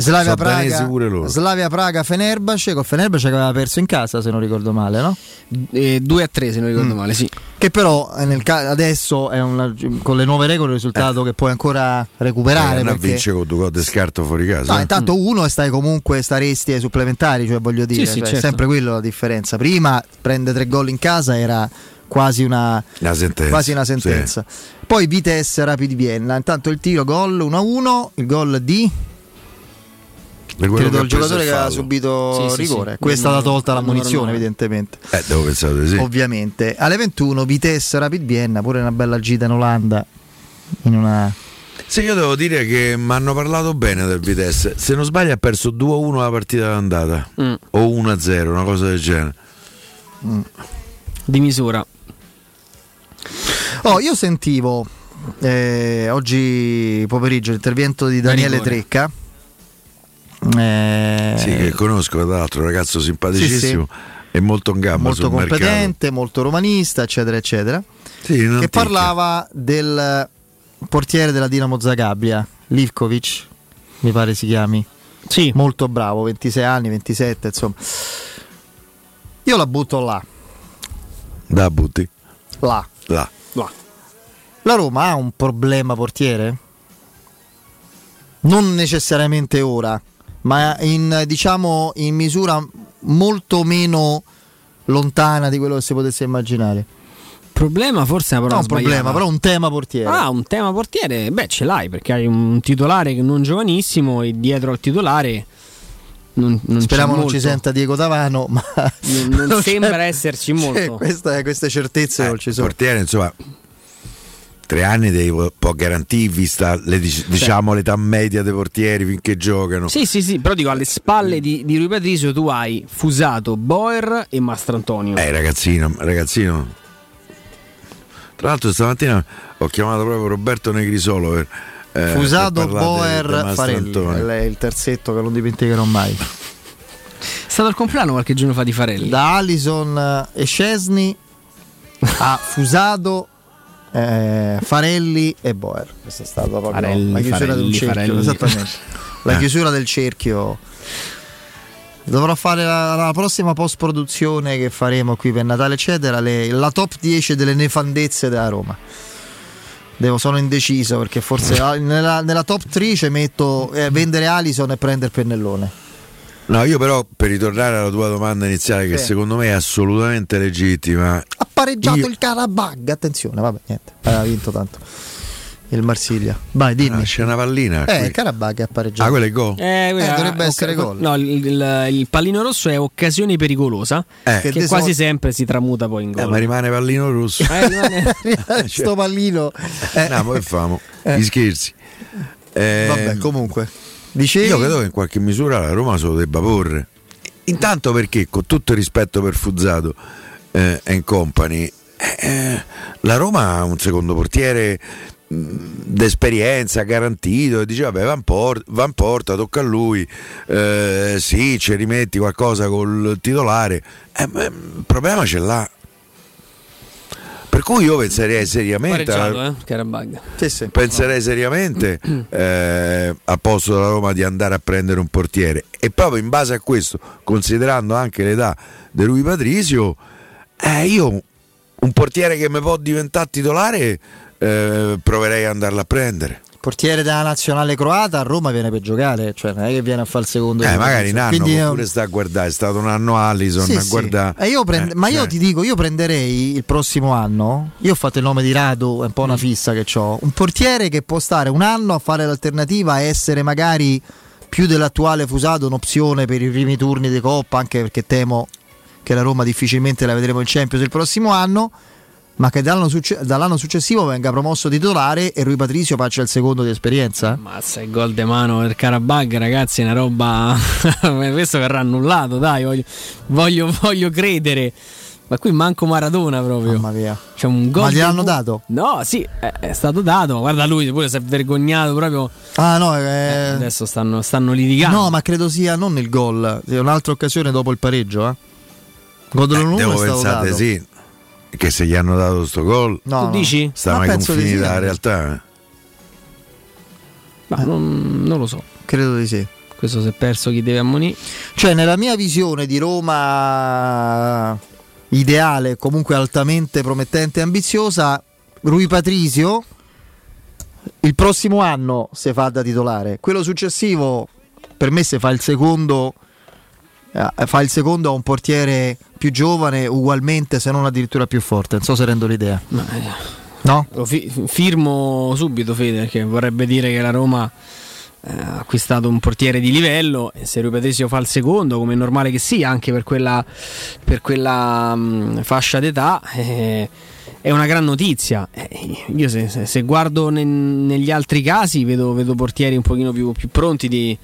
[SPEAKER 1] Slavia Praga,
[SPEAKER 4] pure loro.
[SPEAKER 1] Slavia Praga, Fenerbahce, con Fenerbahce che aveva perso in casa se non ricordo male, no?
[SPEAKER 2] 2 a 3 se non ricordo
[SPEAKER 1] Mm.
[SPEAKER 2] male, sì.
[SPEAKER 1] Che però eh, nel ca- adesso è una- con le nuove regole è un risultato che puoi ancora recuperare.
[SPEAKER 4] Eh, non
[SPEAKER 1] perché-
[SPEAKER 4] vince con due gol di scarto fuori casa.
[SPEAKER 1] No,
[SPEAKER 4] eh.
[SPEAKER 1] intanto uno e stai comunque staresti ai supplementari, cioè voglio dire,
[SPEAKER 2] Sì, sì,
[SPEAKER 1] cioè, è
[SPEAKER 2] certo.
[SPEAKER 1] sempre quello la differenza. Prima prende tre gol in casa era quasi una,
[SPEAKER 4] Una sentenza.
[SPEAKER 1] quasi una sentenza. Poi Vitesse Rapid Vienna, intanto il tiro gol 1-1, il gol di credo
[SPEAKER 4] che
[SPEAKER 1] il giocatore che ha subito
[SPEAKER 2] Sì, sì,
[SPEAKER 1] rigore.
[SPEAKER 2] sì.
[SPEAKER 1] Questa è stata tolta la munizione, evidentemente.
[SPEAKER 4] Eh, devo pensare di sì.
[SPEAKER 1] Ovviamente. Alle 21 Vitesse Rapid Vienna, pure una bella gita in Olanda in una
[SPEAKER 4] Sì, io devo dire che mi hanno parlato bene del Vitesse. Se non sbaglio ha perso 2-1 la partita d'andata.
[SPEAKER 2] Mm.
[SPEAKER 4] O 1-0, una cosa del genere.
[SPEAKER 2] Di misura.
[SPEAKER 1] Oh, io sentivo eh, oggi pomeriggio l'intervento di Daniele. Trecca. Eh,
[SPEAKER 4] Sì, che conosco tra l'altro, un ragazzo simpaticissimo e molto in gamba
[SPEAKER 1] molto
[SPEAKER 4] sul
[SPEAKER 1] competente, molto romanista, eccetera, eccetera.
[SPEAKER 4] mercato. Sì,
[SPEAKER 1] Che
[SPEAKER 4] antica.
[SPEAKER 1] parlava del portiere della Dinamo Zagabria, Livkovic, mi pare si chiami.
[SPEAKER 2] Sì.
[SPEAKER 1] Molto bravo, 26 anni, 27, insomma. Io la butto là,
[SPEAKER 4] Da butti.
[SPEAKER 1] là.
[SPEAKER 4] Là.
[SPEAKER 1] La Roma ha un problema portiere? Non necessariamente ora, ma in, diciamo in misura molto meno lontana di quello che si potesse immaginare.
[SPEAKER 2] Problema forse è una
[SPEAKER 1] No,
[SPEAKER 2] parola
[SPEAKER 1] un problema, però un tema portiere.
[SPEAKER 2] Ah, un tema portiere? Beh, ce l'hai perché hai un titolare che non giovanissimo e dietro al titolare non, non
[SPEAKER 1] Speriamo non ci senta Diego Tavano, ma
[SPEAKER 2] Non, non
[SPEAKER 1] non
[SPEAKER 2] sembra esserci molto.
[SPEAKER 1] queste, queste certezze non ci sono.
[SPEAKER 4] Portiere, insomma, tre anni devi può garantire, vista le, dic- diciamo, l'età media dei portieri finché giocano.
[SPEAKER 2] Sì, sì, sì, però dico alle spalle di, di Rui Patricio tu hai Fusato, Boer e Mastrantonio.
[SPEAKER 4] Eh, ragazzino, ragazzino. Tra l'altro stamattina ho chiamato proprio Roberto Negrisolo per, eh,
[SPEAKER 1] Fusato, Boer, Farelli,
[SPEAKER 4] Mastrantonio.
[SPEAKER 1] è il terzetto che non dimenticherò mai.
[SPEAKER 2] È stato il compleanno qualche giorno fa di Farelli.
[SPEAKER 1] Da Alison e Scesni a Fusato, eh, Farelli e Boer. Questa è stata proprio
[SPEAKER 2] Farelli,
[SPEAKER 1] la chiusura
[SPEAKER 2] Farelli,
[SPEAKER 1] del cerchio.
[SPEAKER 2] Farelli.
[SPEAKER 1] Esattamente. La chiusura del cerchio. Dovrò fare la, la prossima post produzione che faremo qui per Natale, eccetera. le- la top 10 delle nefandezze della Roma. Devo, sono indeciso perché forse nella, nella top 3 ci metto eh, vendere Alison e prendere pennellone.
[SPEAKER 4] No, io però per ritornare alla tua domanda iniziale, che
[SPEAKER 1] Sì.
[SPEAKER 4] secondo me è assolutamente legittima,
[SPEAKER 1] Ha pareggiato
[SPEAKER 4] Io-
[SPEAKER 1] il Karabag, attenzione, vabbè, niente, aveva vinto tanto. Il Marsiglia. Vai, dimmi.
[SPEAKER 4] Ah, c'è una pallina.
[SPEAKER 1] eh,
[SPEAKER 4] qui.
[SPEAKER 1] il Karabag ha pareggiato.
[SPEAKER 4] Ah, quello è gol.
[SPEAKER 2] Eh, quella-
[SPEAKER 1] dovrebbe essere gol.
[SPEAKER 2] No, il, il- il pallino rosso è occasione pericolosa,
[SPEAKER 4] Eh.
[SPEAKER 2] che
[SPEAKER 1] Che
[SPEAKER 2] quasi
[SPEAKER 1] deso-
[SPEAKER 2] sempre si tramuta poi in
[SPEAKER 4] Eh,
[SPEAKER 2] gol.
[SPEAKER 4] ma rimane pallino rosso.
[SPEAKER 2] Eh, rimane-
[SPEAKER 1] Sto pallino. Eh,
[SPEAKER 4] no, ma che famo?
[SPEAKER 1] Eh.
[SPEAKER 4] Gli scherzi. Eh,
[SPEAKER 1] Vabbè, comunque. Dicevi?
[SPEAKER 4] Io credo che in qualche misura la Roma se lo debba porre. Intanto perché, con tutto il rispetto per Fuzzato eh, and Company, eh, la Roma ha un secondo portiere d'esperienza garantito e dice vabbè va in, por- va porta tocca a lui eh, sì ci rimetti qualcosa col titolare eh, ma il problema ce l'ha per cui io penserei seriamente
[SPEAKER 2] Pareggiato, eh.
[SPEAKER 1] Sì, sì.
[SPEAKER 4] penserei seriamente eh, a posto della Roma di andare a prendere un portiere e proprio in base a questo considerando anche l'età di Rui Patrisio eh, io un portiere che mi può diventare titolare eh, proverei ad andarlo a prendere
[SPEAKER 1] Portiere della nazionale croata a Roma viene per giocare, cioè non è che viene a fare il secondo.
[SPEAKER 4] eh, magari un
[SPEAKER 1] Patrizio.
[SPEAKER 4] anno
[SPEAKER 1] Quindi,
[SPEAKER 4] può pure sta a guardare è stato un anno Allison
[SPEAKER 1] Sì,
[SPEAKER 4] a
[SPEAKER 1] sì.
[SPEAKER 4] guardare
[SPEAKER 1] Eh, io prend-
[SPEAKER 4] Eh,
[SPEAKER 1] ma io
[SPEAKER 4] cioè,
[SPEAKER 1] ti dico, io prenderei il prossimo anno. Io ho fatto il nome di Radu, è un po'
[SPEAKER 4] Mm.
[SPEAKER 1] una fissa che ho. Un portiere che può stare un anno a fare l'alternativa, e essere magari più dell'attuale Fusato un'opzione per i primi turni di Coppa, anche perché temo che la Roma difficilmente la vedremo in Champions il prossimo anno. Ma che dall'anno, succe- dall'anno successivo venga promosso titolare e Rui Patrizio faccia il secondo di esperienza?
[SPEAKER 2] Mazza, il gol de mano per Karabag, ragazzi, è una roba. Questo verrà annullato, dai, voglio, voglio, voglio credere. Ma qui manco Maradona proprio.
[SPEAKER 1] Mamma mia.
[SPEAKER 2] C'è un gol.
[SPEAKER 1] Ma gliel'hanno
[SPEAKER 2] di-
[SPEAKER 1] dato?
[SPEAKER 2] No, sì, è, è stato dato. Ma guarda lui, pure si è vergognato proprio.
[SPEAKER 1] Ah no,
[SPEAKER 2] Eh,
[SPEAKER 1] eh,
[SPEAKER 2] adesso stanno, stanno litigando.
[SPEAKER 1] No, ma credo sia non il gol, sia un'altra occasione dopo il pareggio. Eh. Godolo
[SPEAKER 4] eh, devo
[SPEAKER 1] è stato
[SPEAKER 4] pensare
[SPEAKER 1] dato.
[SPEAKER 4] sì che se gli hanno dato sto gol
[SPEAKER 1] No,
[SPEAKER 2] Tu dici?
[SPEAKER 4] sta
[SPEAKER 1] Ma
[SPEAKER 4] mai
[SPEAKER 1] penso di
[SPEAKER 4] confini
[SPEAKER 1] sì,
[SPEAKER 4] dalla
[SPEAKER 1] eh.
[SPEAKER 4] realtà.
[SPEAKER 2] Ma non, non lo so.
[SPEAKER 1] Credo di sì.
[SPEAKER 2] Questo si è perso chi deve ammonire.
[SPEAKER 1] Cioè, nella mia visione di Roma ideale, comunque altamente promettente e ambiziosa, Rui Patrisio il prossimo anno si fa da titolare. Quello successivo, per me, se fa il secondo, fa il secondo a un portiere più giovane, ugualmente, se non addirittura più forte. Non so se rendo l'idea.
[SPEAKER 2] Ma, eh,
[SPEAKER 1] No?
[SPEAKER 2] Lo fi- firmo subito, Fede, perché vorrebbe dire che la Roma eh, ha acquistato un portiere di livello e se Rui Patrizio fa il secondo, come è normale che sia, anche per quella, per quella mh, fascia d'età, eh, è una gran notizia. Eh, io se, se- se guardo ne- negli altri casi vedo, vedo portieri un pochino più, più pronti di,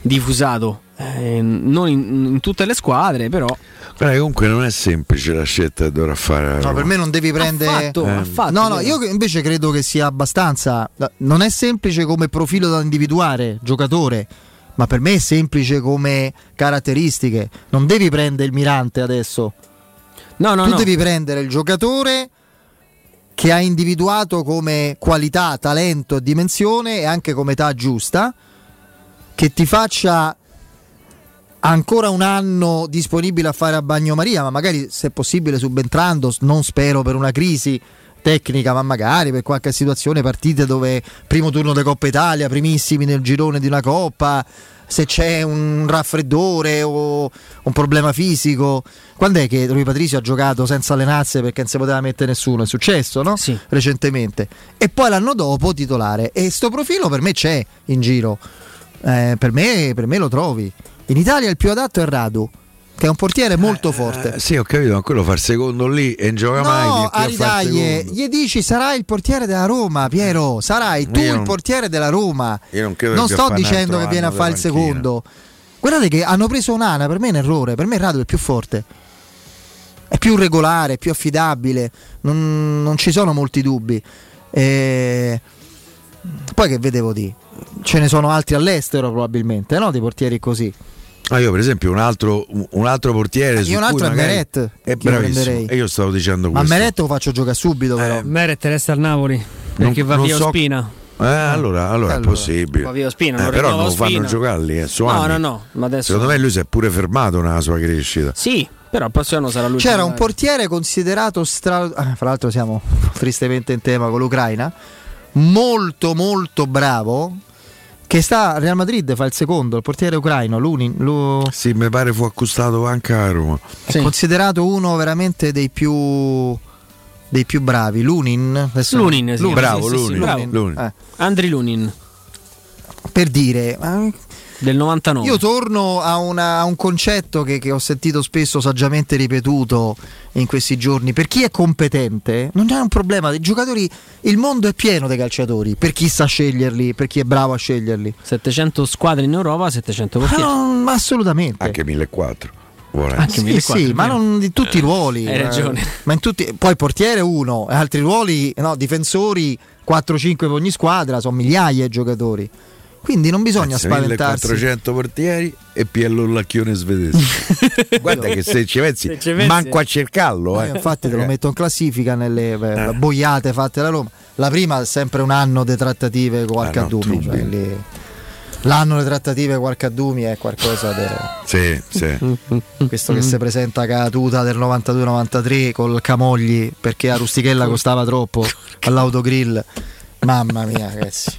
[SPEAKER 2] di Fusato. Eh, non in, in tutte le squadre, però
[SPEAKER 4] Guarda, che comunque non è semplice la scelta che dovrà fare
[SPEAKER 1] No, per me non devi prendere.
[SPEAKER 2] fatto,
[SPEAKER 4] Eh.
[SPEAKER 2] ha fatto,
[SPEAKER 1] no, no, io invece credo che sia abbastanza. Non è semplice come profilo da individuare, giocatore, ma per me è semplice come caratteristiche. Non devi prendere il mirante adesso.
[SPEAKER 2] no, no,
[SPEAKER 1] tu
[SPEAKER 2] no.
[SPEAKER 1] devi prendere il giocatore che ha individuato come qualità, talento e dimensione e anche come età giusta, che ti faccia ancora un anno disponibile a fare a bagnomaria, ma magari se possibile subentrando, non spero per una crisi tecnica, ma magari per qualche situazione, partite dove primo turno di Coppa Italia, primissimi nel girone di una Coppa, se c'è un raffreddore o un problema fisico. Quando è che Rui Patrizio ha giocato senza allenarsi perché non si poteva mettere nessuno? È successo, no?
[SPEAKER 2] Sì.
[SPEAKER 1] Recentemente. E poi l'anno dopo titolare. E sto profilo per me c'è in giro. Eh, per, me, per me lo trovi. In Italia il più adatto è Radu, che è un portiere molto forte.
[SPEAKER 4] Eh, sì, ho capito, ma quello fa il secondo lì e non gioca mai.
[SPEAKER 1] No,
[SPEAKER 4] viene qui a secondo.
[SPEAKER 1] gli dici sarai il portiere della Roma, Piero, sarai tu
[SPEAKER 4] Io
[SPEAKER 1] il
[SPEAKER 4] non-
[SPEAKER 1] portiere della Roma.
[SPEAKER 4] Io non credo
[SPEAKER 1] Non sto dicendo che viene a fare il secondo. Guardate che hanno preso Onana, per me è un errore, per me Radu è più forte. È più regolare, è più affidabile, non, non ci sono molti dubbi. E... Poi che vedevo di? Ce ne sono altri all'estero probabilmente, no? Di portieri così.
[SPEAKER 4] Ah, io per esempio un altro, un altro portiere su
[SPEAKER 1] Io un
[SPEAKER 4] cui
[SPEAKER 1] altro è Meret,
[SPEAKER 4] è bravissimo. e io stavo dicendo
[SPEAKER 1] Ma
[SPEAKER 4] questo.
[SPEAKER 1] Meret lo faccio giocare subito però.
[SPEAKER 2] Meret resta al Napoli perché va
[SPEAKER 4] non
[SPEAKER 2] via
[SPEAKER 4] so-
[SPEAKER 2] Ospina.
[SPEAKER 4] Eh, allora, allora è possibile.
[SPEAKER 2] Va via Ospina,
[SPEAKER 4] Eh,
[SPEAKER 2] non
[SPEAKER 4] però
[SPEAKER 2] rinnova
[SPEAKER 4] non lo fanno giocare lì eh, su
[SPEAKER 2] No, no, no, ma adesso
[SPEAKER 4] secondo me lui si è pure fermato nella sua crescita.
[SPEAKER 2] Sì, però il prossimo anno sarà lui.
[SPEAKER 1] C'era un portiere considerato stra... ah, fra l'altro siamo tristemente in tema con l'Ucraina, molto molto bravo, Che sta Real Madrid, fa il secondo, il portiere ucraino, Lunin. Lu...
[SPEAKER 4] Sì, mi pare fu acquistato anche a Roma.
[SPEAKER 1] È considerato uno veramente dei più dei più bravi. Lunin, adesso-
[SPEAKER 2] Lunin, sì.
[SPEAKER 4] Bravo,
[SPEAKER 2] Sì, sì, sì,
[SPEAKER 4] Lunin.
[SPEAKER 2] bravo.
[SPEAKER 4] Lunin.
[SPEAKER 1] Eh,
[SPEAKER 2] Andri Lunin
[SPEAKER 1] per dire, ma
[SPEAKER 2] del 99.
[SPEAKER 1] io torno a, una- a un concetto che, che ho sentito spesso saggiamente ripetuto in questi giorni. Per chi è competente, non è un problema. I giocatori, il mondo è pieno dei calciatori. Per chi sa sceglierli, per chi è bravo a sceglierli.
[SPEAKER 2] 700 squadre in Europa, 700
[SPEAKER 1] Ma,
[SPEAKER 2] portieri.
[SPEAKER 1] non- ma assolutamente.
[SPEAKER 4] Anche 1400. vuole.
[SPEAKER 2] Anche
[SPEAKER 1] Sì,
[SPEAKER 2] 1400,
[SPEAKER 1] sì, ma non in tutti i ruoli.
[SPEAKER 2] hai
[SPEAKER 1] eh,
[SPEAKER 2] ragione.
[SPEAKER 1] ma in tutti, poi portiere uno, e altri ruoli, no, difensori 4-5 per ogni squadra, sono migliaia di giocatori. Quindi non bisogna
[SPEAKER 4] Anzi,
[SPEAKER 1] spaventarsi.
[SPEAKER 4] 1400 portieri e Piello Lacchione svedese. Guarda che se ci pensi,
[SPEAKER 1] Se ci pensi-
[SPEAKER 4] manco a cercarlo.
[SPEAKER 1] Eh,
[SPEAKER 4] Eh.
[SPEAKER 1] infatti te lo metto in classifica nelle eh, boiate fatte da Roma. La prima è sempre un anno di trattative con
[SPEAKER 4] Ah, no,
[SPEAKER 1] Alcadumi. cioè, l'anno di trattative con Alcadumi è qualcosa di...
[SPEAKER 4] Sì, sì.
[SPEAKER 1] Questo che si presenta a tuta del 92-93 col Camogli perché a Rustichella costava troppo all'autogrill. Mamma mia, ragazzi.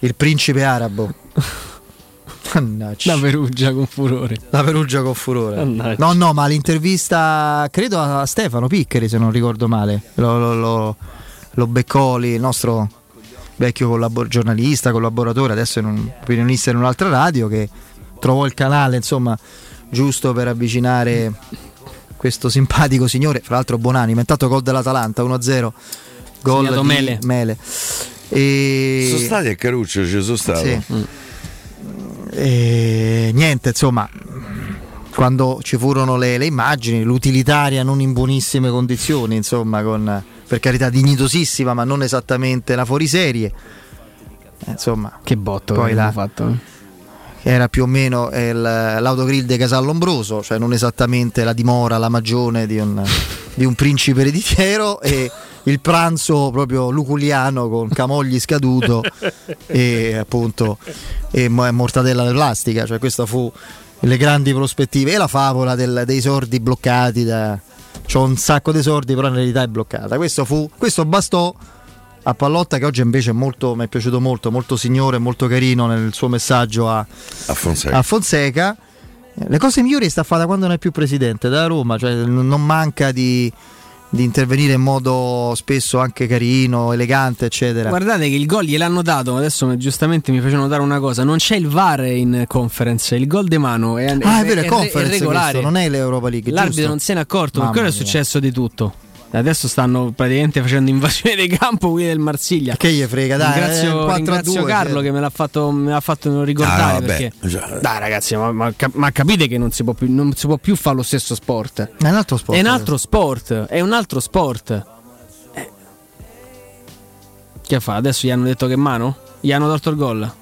[SPEAKER 1] Il principe arabo. Mannaggia.
[SPEAKER 2] Da Perugia con furore.
[SPEAKER 1] La Perugia con furore.
[SPEAKER 2] Mannaggia.
[SPEAKER 1] No, no, ma l'intervista credo a Stefano Piccari, se non ricordo male. Lo, lo, lo, lo Beccoli, il nostro vecchio collabor- giornalista, collaboratore, adesso è un opinionista in un'altra radio che trovò il canale, insomma, giusto per avvicinare questo simpatico signore, fra l'altro buonanima, intanto gol dell'Atalanta 1-0. Gol
[SPEAKER 2] Segnato
[SPEAKER 1] di
[SPEAKER 2] Mele.
[SPEAKER 1] Mele. E...
[SPEAKER 4] Sono stati a Caruccio, ci sono stato.
[SPEAKER 1] Sì. E niente, insomma, quando ci furono le, le immagini, l'utilitaria non in buonissime condizioni, insomma, con per carità dignitosissima, ma non esattamente la fuoriserie. Eh, Insomma,
[SPEAKER 2] Che botto
[SPEAKER 1] Poi
[SPEAKER 2] abbiamo fatto. eh.
[SPEAKER 1] era più o meno il- l'autogrill di Casallombroso, cioè non esattamente la dimora, la magione di un, di un principe ereditiero e il pranzo proprio luculiano con camogli scaduto e appunto e mo- mortadella di plastica, cioè questa fu le grandi prospettive e la favola del- dei sordi bloccati da c'ho un sacco di sordi però in realtà è bloccata. Questo fu questo bastò a Pallotta che oggi invece è molto, mi è piaciuto molto, molto signore, molto carino nel suo messaggio a,
[SPEAKER 4] A Fonseca.
[SPEAKER 1] a Fonseca. Le cose migliori sta a fare da quando non è più presidente da Roma, cioè non manca di, di intervenire in modo spesso anche carino, elegante, eccetera.
[SPEAKER 2] Guardate che il gol gliel'hanno dato. Adesso giustamente mi faceva notare una cosa: non c'è il VAR in conference. Il gol de mano è,
[SPEAKER 1] ah, è vero, è,
[SPEAKER 2] re-
[SPEAKER 1] conference
[SPEAKER 2] regolare.
[SPEAKER 1] questo, non è l'Europa League.
[SPEAKER 2] L'arbitro
[SPEAKER 1] giusto?
[SPEAKER 2] non se n'è accorto,
[SPEAKER 1] Mamma
[SPEAKER 2] quello è successo di tutto. Adesso stanno praticamente facendo invasione di campo quelli del Marsiglia.
[SPEAKER 1] Che gli frega, dai,
[SPEAKER 2] ringrazio,
[SPEAKER 1] eh, 4 a
[SPEAKER 2] ringrazio
[SPEAKER 1] 2,
[SPEAKER 2] Carlo
[SPEAKER 1] cioè.
[SPEAKER 2] che me l'ha fatto, me l'ha fatto ricordare.
[SPEAKER 4] Ah, vabbè,
[SPEAKER 2] perché, dai, ragazzi, ma, ma ma capite che non si, può più, non si può più fare lo stesso sport.
[SPEAKER 1] È un altro sport.
[SPEAKER 2] È un altro sport. È un altro sport. Eh. Che fa? Adesso gli hanno detto che mano? Gli hanno tolto il gol?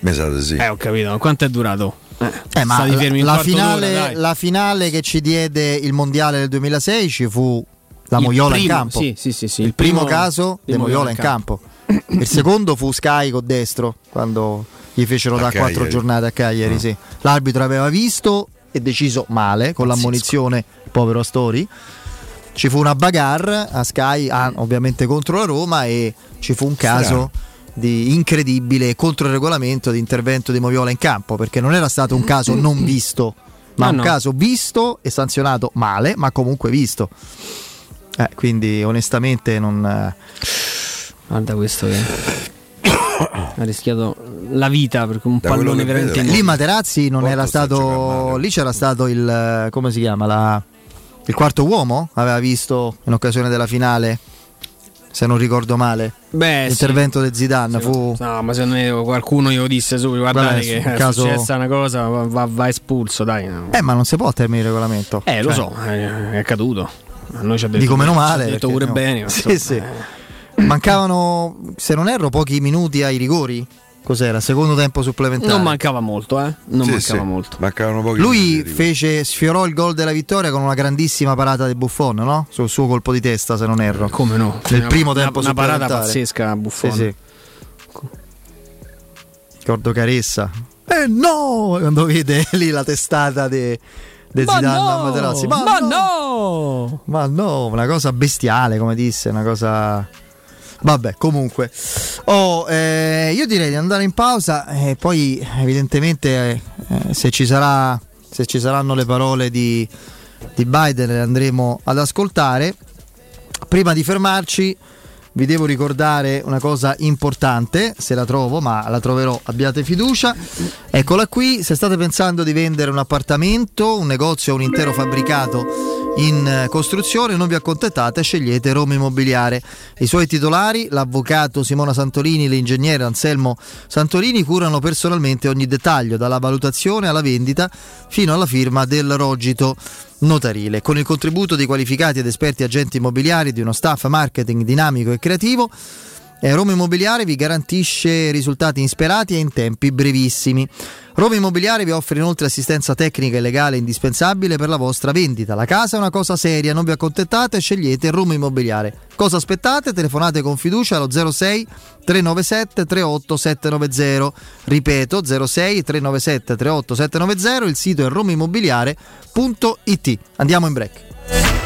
[SPEAKER 4] Mi sa di sì.
[SPEAKER 2] Eh, ho capito. Ma Quanto è durato? Eh,
[SPEAKER 1] Eh, ma la, la finale, la finale che ci diede il mondiale del 2006 ci fu la
[SPEAKER 2] Il
[SPEAKER 1] Moiola
[SPEAKER 2] primo,
[SPEAKER 1] in campo.
[SPEAKER 2] Sì, sì, sì, sì,
[SPEAKER 1] il primo, caso di Moiola in campo. il secondo fu Sky con destro quando gli fecero
[SPEAKER 4] A
[SPEAKER 1] da quattro
[SPEAKER 4] Cagliari.
[SPEAKER 1] giornate a Cagliari.
[SPEAKER 4] Ah.
[SPEAKER 1] sì. L'arbitro aveva visto e deciso male con l'ammonizione, povero Astori. Ci fu una bagarre a Sky, ah, ovviamente contro la Roma, e ci fu un caso di incredibile contro il regolamento di intervento di Moviola in campo perché non era stato un caso non visto ma
[SPEAKER 2] No,
[SPEAKER 1] un
[SPEAKER 2] no.
[SPEAKER 1] caso visto e sanzionato male ma comunque visto Eh, quindi onestamente non eh,
[SPEAKER 2] Guarda questo che ha rischiato la vita perché un
[SPEAKER 4] Da
[SPEAKER 2] pallone veramente
[SPEAKER 4] vedo,
[SPEAKER 1] lì Materazzi non era stato lì c'era stato il eh, come si chiama la- il quarto uomo aveva visto in occasione della finale se non ricordo male
[SPEAKER 2] Beh, sì.
[SPEAKER 1] l'intervento di Zidane fu
[SPEAKER 2] No, ma secondo me qualcuno glielo disse subito, guardate
[SPEAKER 1] Vabbè,
[SPEAKER 2] che è
[SPEAKER 1] caso-
[SPEAKER 2] successa una cosa, va, va- va espulso, dai. no.
[SPEAKER 1] eh ma non si può terminare il regolamento
[SPEAKER 2] Eh, lo
[SPEAKER 1] Cioè,
[SPEAKER 2] so, è, è accaduto. Noi ci ha detto,
[SPEAKER 1] Dico meno
[SPEAKER 2] ci ha
[SPEAKER 1] male.
[SPEAKER 2] detto pure
[SPEAKER 1] no.
[SPEAKER 2] bene. ma
[SPEAKER 1] Sì, sì. Mancavano, se non erro, pochi minuti ai rigori. Cos'era? Secondo tempo supplementare.
[SPEAKER 2] Non mancava molto, eh. Non
[SPEAKER 4] Sì,
[SPEAKER 2] mancava
[SPEAKER 4] sì.
[SPEAKER 2] molto.
[SPEAKER 4] Mancavano pochi
[SPEAKER 1] Lui
[SPEAKER 4] minuti,
[SPEAKER 1] fece, sfiorò il gol della vittoria con una grandissima parata di Buffon, no? Sul suo colpo di testa, se non erro.
[SPEAKER 2] Come no?
[SPEAKER 1] Nel
[SPEAKER 2] Una-
[SPEAKER 1] primo
[SPEAKER 2] una-
[SPEAKER 1] tempo
[SPEAKER 2] Una parata
[SPEAKER 1] supplementare.
[SPEAKER 2] pazzesca a Buffon.
[SPEAKER 1] Sì, sì. Ricordo Caressa. Eh no! Quando vede lì la testata di de
[SPEAKER 2] Ma
[SPEAKER 1] Zidane
[SPEAKER 2] no!
[SPEAKER 1] a Materazzi.
[SPEAKER 2] Ma no!
[SPEAKER 1] Ma no, una cosa bestiale, come disse, una cosa Vabbè, comunque. Oh, eh, io direi di andare in pausa e poi evidentemente eh, se, ci sarà, se ci saranno le parole di, di Biden le andremo ad ascoltare. Prima di fermarci vi devo ricordare una cosa importante, se la trovo, ma la troverò, abbiate fiducia. Eccola qui, se state pensando di vendere un appartamento, un negozio un intero fabbricato in eh, costruzione, non vi accontentate, scegliete Roma Immobiliare. I suoi titolari, l'avvocato Simona Santolini e l'ingegnere Anselmo Santolini, curano personalmente ogni dettaglio, dalla valutazione alla vendita fino alla firma del rogito notarile. Con il contributo di qualificati ed esperti agenti immobiliari di uno staff marketing dinamico e creativo, eh, Roma Immobiliare vi garantisce risultati insperati e in tempi brevissimi. Roma Immobiliare vi offre inoltre assistenza tecnica e legale indispensabile per la vostra vendita. La casa è una cosa seria, non vi accontentate, scegliete Roma Immobiliare. Cosa aspettate? Telefonate con fiducia allo 06 397 38 790. Ripeto 06 397 38 790, il sito è romaimmobiliare.it. Andiamo in break.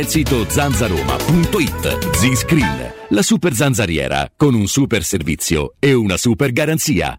[SPEAKER 16] il sito zanzaroma.it. Z-Screen, la super zanzariera con un super servizio e una super garanzia.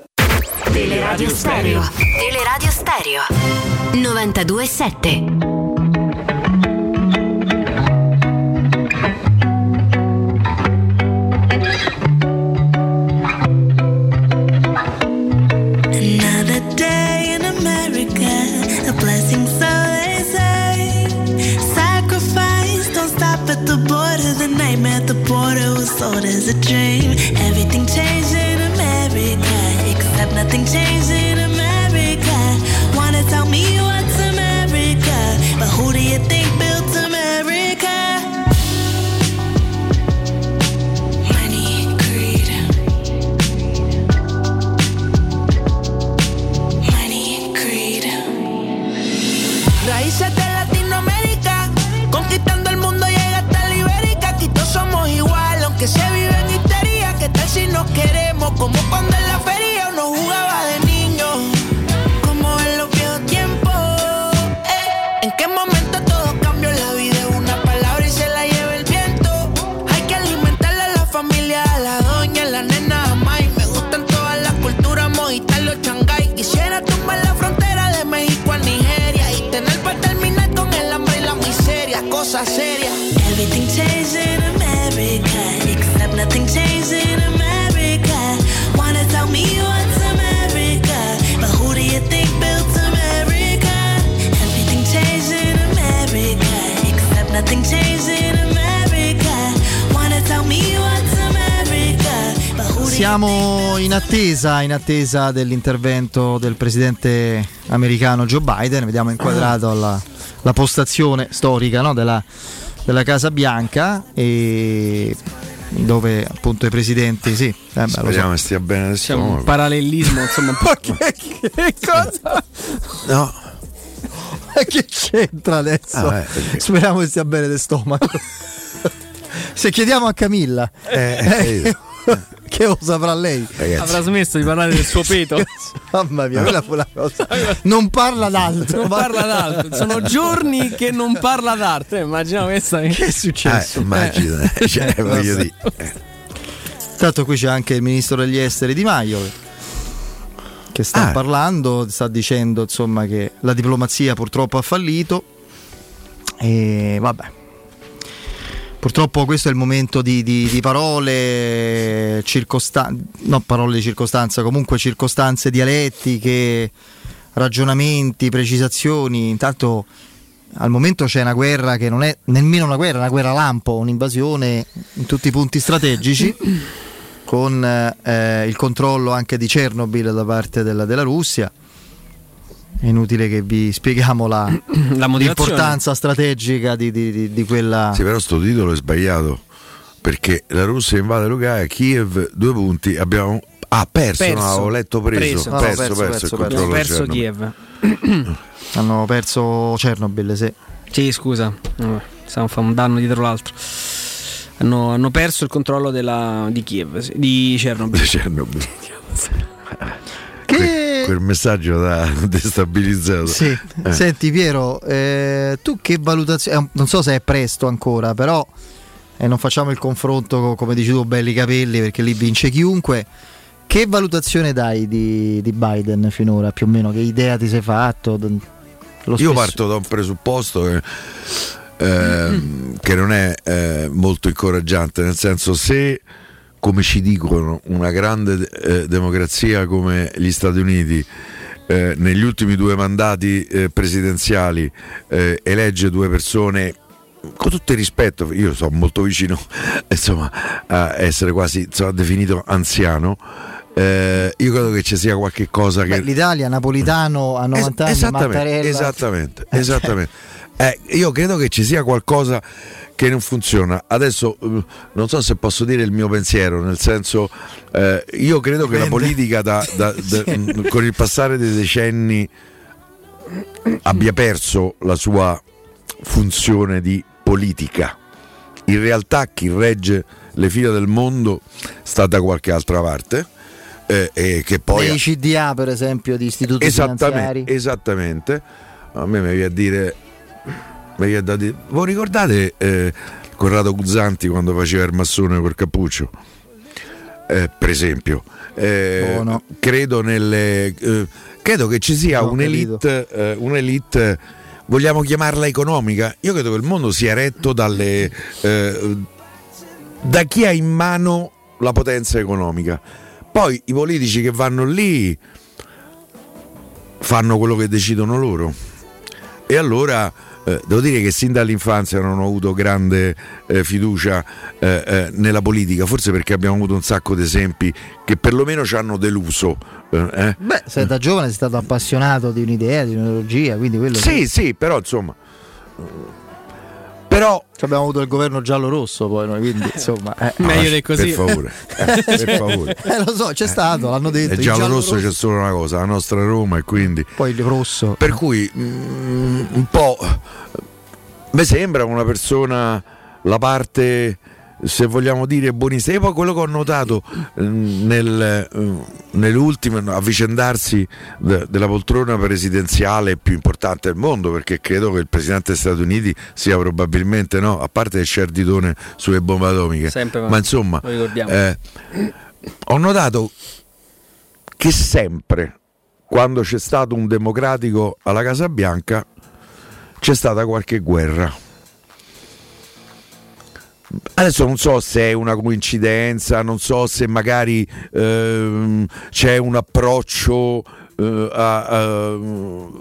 [SPEAKER 37] Teleradio Stereo.
[SPEAKER 32] Teleradio Stereo 927.
[SPEAKER 38] Another day in America, a blessing, so contains it
[SPEAKER 1] Siamo in attesa, in attesa dell'intervento del presidente americano Joe Biden, vediamo inquadrato la, la postazione storica no, della, della Casa Bianca e dove appunto i presidenti, sì, eh beh, so.
[SPEAKER 4] Speriamo che stia bene del
[SPEAKER 2] C'è un parallelismo, insomma, un po'.
[SPEAKER 1] che cosa?
[SPEAKER 4] No.
[SPEAKER 1] che c'entra adesso?
[SPEAKER 4] Ah, eh, perché-
[SPEAKER 1] Speriamo che stia bene del stomaco. Se chiediamo a Camilla,
[SPEAKER 4] Eh,
[SPEAKER 1] eh, che lo saprà lei?
[SPEAKER 2] Avrà smesso di parlare del suo peto.
[SPEAKER 1] Mamma mia, quella fu la cosa. Non parla d'altro.
[SPEAKER 2] Non parla d'altro. Sono giorni che non parla d'arte. Eh, Immaginiamo questa. Che
[SPEAKER 1] è successo?
[SPEAKER 4] Eh, immagina, eh, cioè, voglio dire.
[SPEAKER 1] Tanto qui c'è anche il ministro degli esteri Di Maio che sta
[SPEAKER 4] Ah.
[SPEAKER 1] parlando, sta dicendo insomma che la diplomazia purtroppo ha fallito e vabbè. Purtroppo questo è il momento di, di- di parole, circostanze, no parole di circostanza, comunque circostanze dialettiche, ragionamenti, precisazioni. Intanto al momento c'è una guerra che non è nemmeno una guerra, è una guerra lampo, un'invasione in tutti i punti strategici, con eh, il controllo anche di Chernobyl da parte della, della Russia. È inutile che vi spieghiamo la,
[SPEAKER 2] motivazione.
[SPEAKER 1] l'importanza strategica di, di- di- di quella.
[SPEAKER 4] Sì, però sto titolo è sbagliato. Perché la Russia invade l'Ucraina, Kiev, due punti, abbiamo... Ah, perso,
[SPEAKER 2] Perso.
[SPEAKER 4] no, avevo letto preso,
[SPEAKER 2] Preso.
[SPEAKER 4] perso,
[SPEAKER 1] No,
[SPEAKER 4] perso,
[SPEAKER 1] perso,
[SPEAKER 4] il
[SPEAKER 1] perso,
[SPEAKER 2] perso
[SPEAKER 4] Chernobyl.
[SPEAKER 2] Kiev.
[SPEAKER 1] Hanno perso Chernobyl, sì.
[SPEAKER 2] Sì, scusa, stiamo a fare un danno dietro l'altro. Hanno, hanno perso il controllo della- di Kiev, sì, di Chernobyl.
[SPEAKER 4] Di Chernobyl. quel messaggio da destabilizzato.
[SPEAKER 1] Sì.
[SPEAKER 4] Eh.
[SPEAKER 1] Senti Piero, eh, tu che valutazione, eh, non so se è presto ancora, però eh, non facciamo il confronto co- come dici tu, belli capelli, perché lì vince chiunque. Che valutazione dai di, di Biden finora, più o meno? Che idea ti sei fatto? Lo
[SPEAKER 4] Io parto da un presupposto che, ehm, che non è eh, molto incoraggiante, nel senso se come ci dicono una grande eh, democrazia come gli Stati Uniti eh, negli ultimi due mandati eh, presidenziali eh, elegge due persone con tutto il rispetto, io sono molto vicino insomma, a essere quasi insomma, definito anziano. eh, io credo che ci sia qualche cosa
[SPEAKER 1] Beh,
[SPEAKER 4] che
[SPEAKER 1] L'Italia, Napolitano a 90 anni,
[SPEAKER 4] esattamente,
[SPEAKER 1] Mattarella.
[SPEAKER 4] esattamente, esattamente. Eh, io credo che ci sia qualcosa che non funziona. Adesso eh, non so se posso dire il mio pensiero, nel senso, eh, io credo che la
[SPEAKER 1] Dipende.
[SPEAKER 4] politica da- da- da- mh, con il passare dei decenni abbia perso la sua funzione di politica. In realtà chi regge le fila del mondo sta da qualche altra parte. eh, e che poi
[SPEAKER 1] Nei CDA per esempio di istituti finanziari.
[SPEAKER 4] Esattamente, esattamente. A me mi viene a dire, voi ricordate eh, Corrado Guzzanti quando faceva il massone col cappuccio? Eh, per esempio, Eh,
[SPEAKER 1] Oh, no.
[SPEAKER 4] credo, nelle, eh, credo che ci sia
[SPEAKER 1] No,
[SPEAKER 4] un'elite, eh, un'elite, vogliamo chiamarla economica. Io credo che il mondo sia retto dalle, eh, da chi ha in mano la potenza economica. Poi i politici che vanno lì fanno quello che decidono loro. E allora eh, devo dire che sin dall'infanzia non ho avuto grande eh, fiducia eh, eh, nella politica, forse perché abbiamo avuto un sacco di esempi che perlomeno ci hanno deluso. eh, eh.
[SPEAKER 1] Beh, sei da giovane sei stato appassionato di un'idea, di un'ideologia, quindi quello
[SPEAKER 4] Sì, sì, però insomma. Però
[SPEAKER 1] abbiamo avuto il governo giallo-rosso poi noi, quindi insomma, eh.
[SPEAKER 2] Meglio di così.
[SPEAKER 4] Per favore, eh, per favore.
[SPEAKER 1] Eh, lo so, c'è stato, l'hanno detto.
[SPEAKER 4] E
[SPEAKER 1] il
[SPEAKER 4] giallo rosso
[SPEAKER 1] giallo-rosso,
[SPEAKER 4] c'è solo una cosa, la nostra Roma e quindi...
[SPEAKER 1] Poi il rosso.
[SPEAKER 4] Per cui mm, un po' mi sembra una persona la parte se vogliamo dire buonista. E poi quello che ho notato mm, nel, mm, nell'ultimo avvicendarsi de- della poltrona presidenziale più importante del mondo, perché credo che il presidente degli Stati Uniti sia probabilmente no, a parte il cerditone sulle bombe atomiche,
[SPEAKER 2] Sempre,
[SPEAKER 4] ma insomma
[SPEAKER 2] lo ricordiamo.
[SPEAKER 4] eh, ho notato che sempre quando c'è stato un democratico alla Casa Bianca c'è stata qualche guerra. Adesso non so se è una coincidenza, non so se magari ehm, c'è un approccio eh, a- a-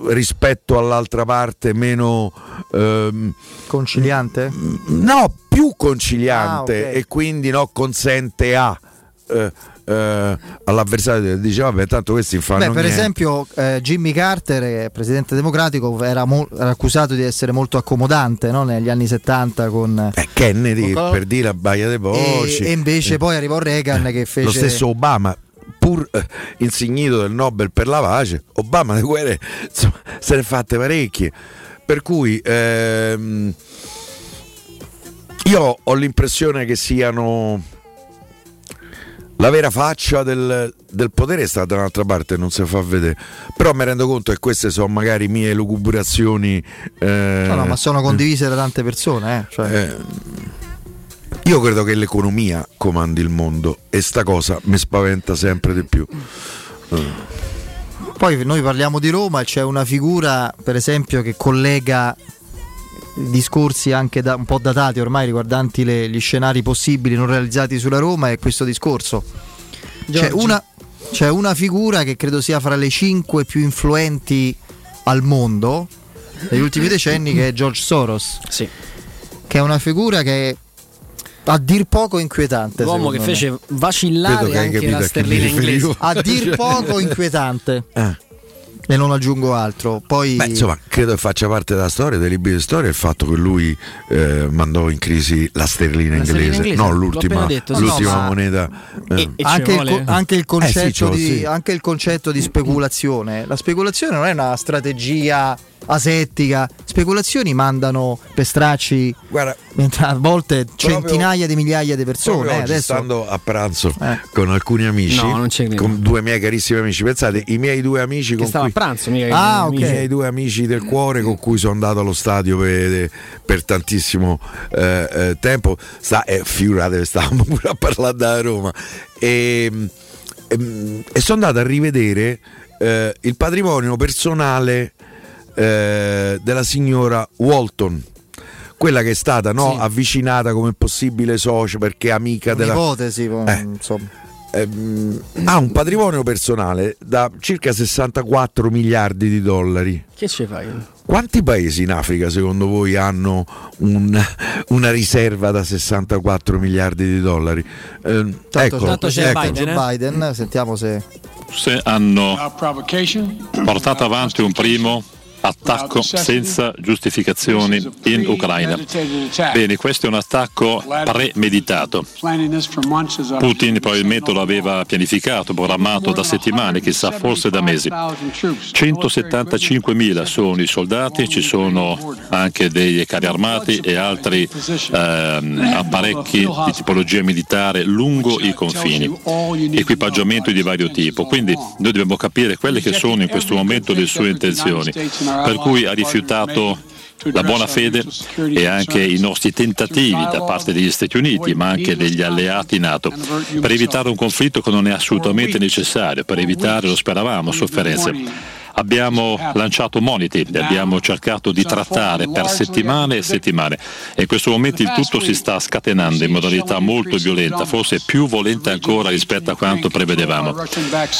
[SPEAKER 4] rispetto all'altra parte meno ehm,
[SPEAKER 1] conciliante?
[SPEAKER 4] No, più conciliante
[SPEAKER 1] Ah, ok.
[SPEAKER 4] e quindi no, consente a eh, eh, all'avversario dice vabbè tanto questi fanno
[SPEAKER 1] Beh, per
[SPEAKER 4] niente.
[SPEAKER 1] esempio eh, Jimmy Carter, eh, presidente democratico, era, mo- era accusato di essere molto accomodante no? negli anni 70 con...
[SPEAKER 4] Eh, Kennedy
[SPEAKER 1] con-
[SPEAKER 4] per dire la baia dei
[SPEAKER 1] e,
[SPEAKER 4] Poci
[SPEAKER 1] e invece poi arrivò Reagan che fece...
[SPEAKER 4] lo stesso Obama pur eh, insignito del Nobel per la pace Obama le guerre insomma, se ne fatte parecchie per cui ehm, io ho l'impressione che siano la vera faccia del, del potere sta da un'altra parte non si fa vedere però mi rendo conto che queste sono magari mie lucubrazioni eh,
[SPEAKER 1] No, no, ma sono condivise da tante persone. eh, cioè-
[SPEAKER 4] eh, io credo che l'economia comandi il mondo e sta cosa mi spaventa sempre di più. Eh,
[SPEAKER 1] Poi noi parliamo di Roma c'è una figura, per esempio, che collega discorsi anche da, un po' datati ormai riguardanti le- gli scenari possibili non realizzati sulla Roma è questo discorso. C'è una, c'è una figura che credo sia fra le cinque più influenti al mondo negli ultimi decenni che è George Soros.
[SPEAKER 2] Sì.
[SPEAKER 1] Che è una figura che è a dir poco inquietante.
[SPEAKER 2] L'uomo che
[SPEAKER 1] me.
[SPEAKER 2] fece vacillare anche la sterlina inglese.
[SPEAKER 1] A dir poco inquietante.
[SPEAKER 4] Eh.
[SPEAKER 1] E non aggiungo altro. Poi
[SPEAKER 4] Beh, insomma, credo che faccia parte della storia, dei libri di storia, il fatto che lui eh, mandò in crisi la sterlina
[SPEAKER 2] La sterlina
[SPEAKER 4] inglese,
[SPEAKER 2] inglese,
[SPEAKER 4] no l'ultima,
[SPEAKER 2] detto,
[SPEAKER 4] l'ultima
[SPEAKER 2] no,
[SPEAKER 4] moneta. eh.
[SPEAKER 2] E- e ci
[SPEAKER 1] anche, il,
[SPEAKER 2] vuole-
[SPEAKER 1] co- anche il concetto
[SPEAKER 4] Eh sì, ce l'ho,
[SPEAKER 1] di,
[SPEAKER 4] sì.
[SPEAKER 1] anche il concetto di speculazione. La speculazione non è una strategia asettica. Speculazioni mandano per stracci
[SPEAKER 4] Guarda,
[SPEAKER 1] mentre a volte centinaia di migliaia di persone. Eh, adesso
[SPEAKER 4] stando a pranzo
[SPEAKER 1] Eh.
[SPEAKER 4] con alcuni amici,
[SPEAKER 2] No,
[SPEAKER 4] con due miei carissimi amici, pensate, i miei due amici
[SPEAKER 2] Che
[SPEAKER 4] con cui
[SPEAKER 2] a pranzo, che-
[SPEAKER 1] Ah,
[SPEAKER 4] i
[SPEAKER 1] ok.
[SPEAKER 4] miei due amici del cuore con cui sono andato allo stadio per, per tantissimo eh, eh, tempo. Sta, eh, figurate, stavamo pure a parlare da Roma. E, ehm, e sono andato a rivedere eh, il patrimonio personale eh, della signora Walton. Quella che è stata no, avvicinata come possibile socio perché è amica della,
[SPEAKER 1] un'ipotesi,
[SPEAKER 4] Eh.
[SPEAKER 1] insomma.
[SPEAKER 4] ehm, ha un patrimonio personale da circa 64 miliardi di dollari.
[SPEAKER 2] Che ci fai?
[SPEAKER 4] Quanti paesi in Africa secondo voi hanno un- una riserva da 64 miliardi di dollari? Ehm,
[SPEAKER 1] Tanto,
[SPEAKER 4] ecco,
[SPEAKER 1] tanto c'è
[SPEAKER 4] ecco.
[SPEAKER 1] Biden, Biden, sentiamo se
[SPEAKER 39] se hanno portato avanti un primo attacco senza giustificazioni in Ucraina. Bene, questo è un attacco premeditato. Putin probabilmente lo aveva pianificato, programmato da settimane, chissà, forse da mesi. 175.000 sono i soldati, ci sono anche dei carri armati e altri ehm, apparecchi di tipologia militare lungo i confini, equipaggiamento di vario tipo. Quindi noi dobbiamo capire quelle che sono in questo momento le sue intenzioni, per cui ha rifiutato la buona fede e anche i nostri tentativi da parte degli Stati Uniti, ma anche degli alleati NATO, per evitare un conflitto che non è assolutamente necessario, per evitare, lo speravamo, sofferenze. Abbiamo lanciato moniti, li abbiamo cercato di trattare per settimane e settimane e in questo momento il tutto si sta scatenando in modalità molto violenta, forse più violenta ancora rispetto a quanto prevedevamo.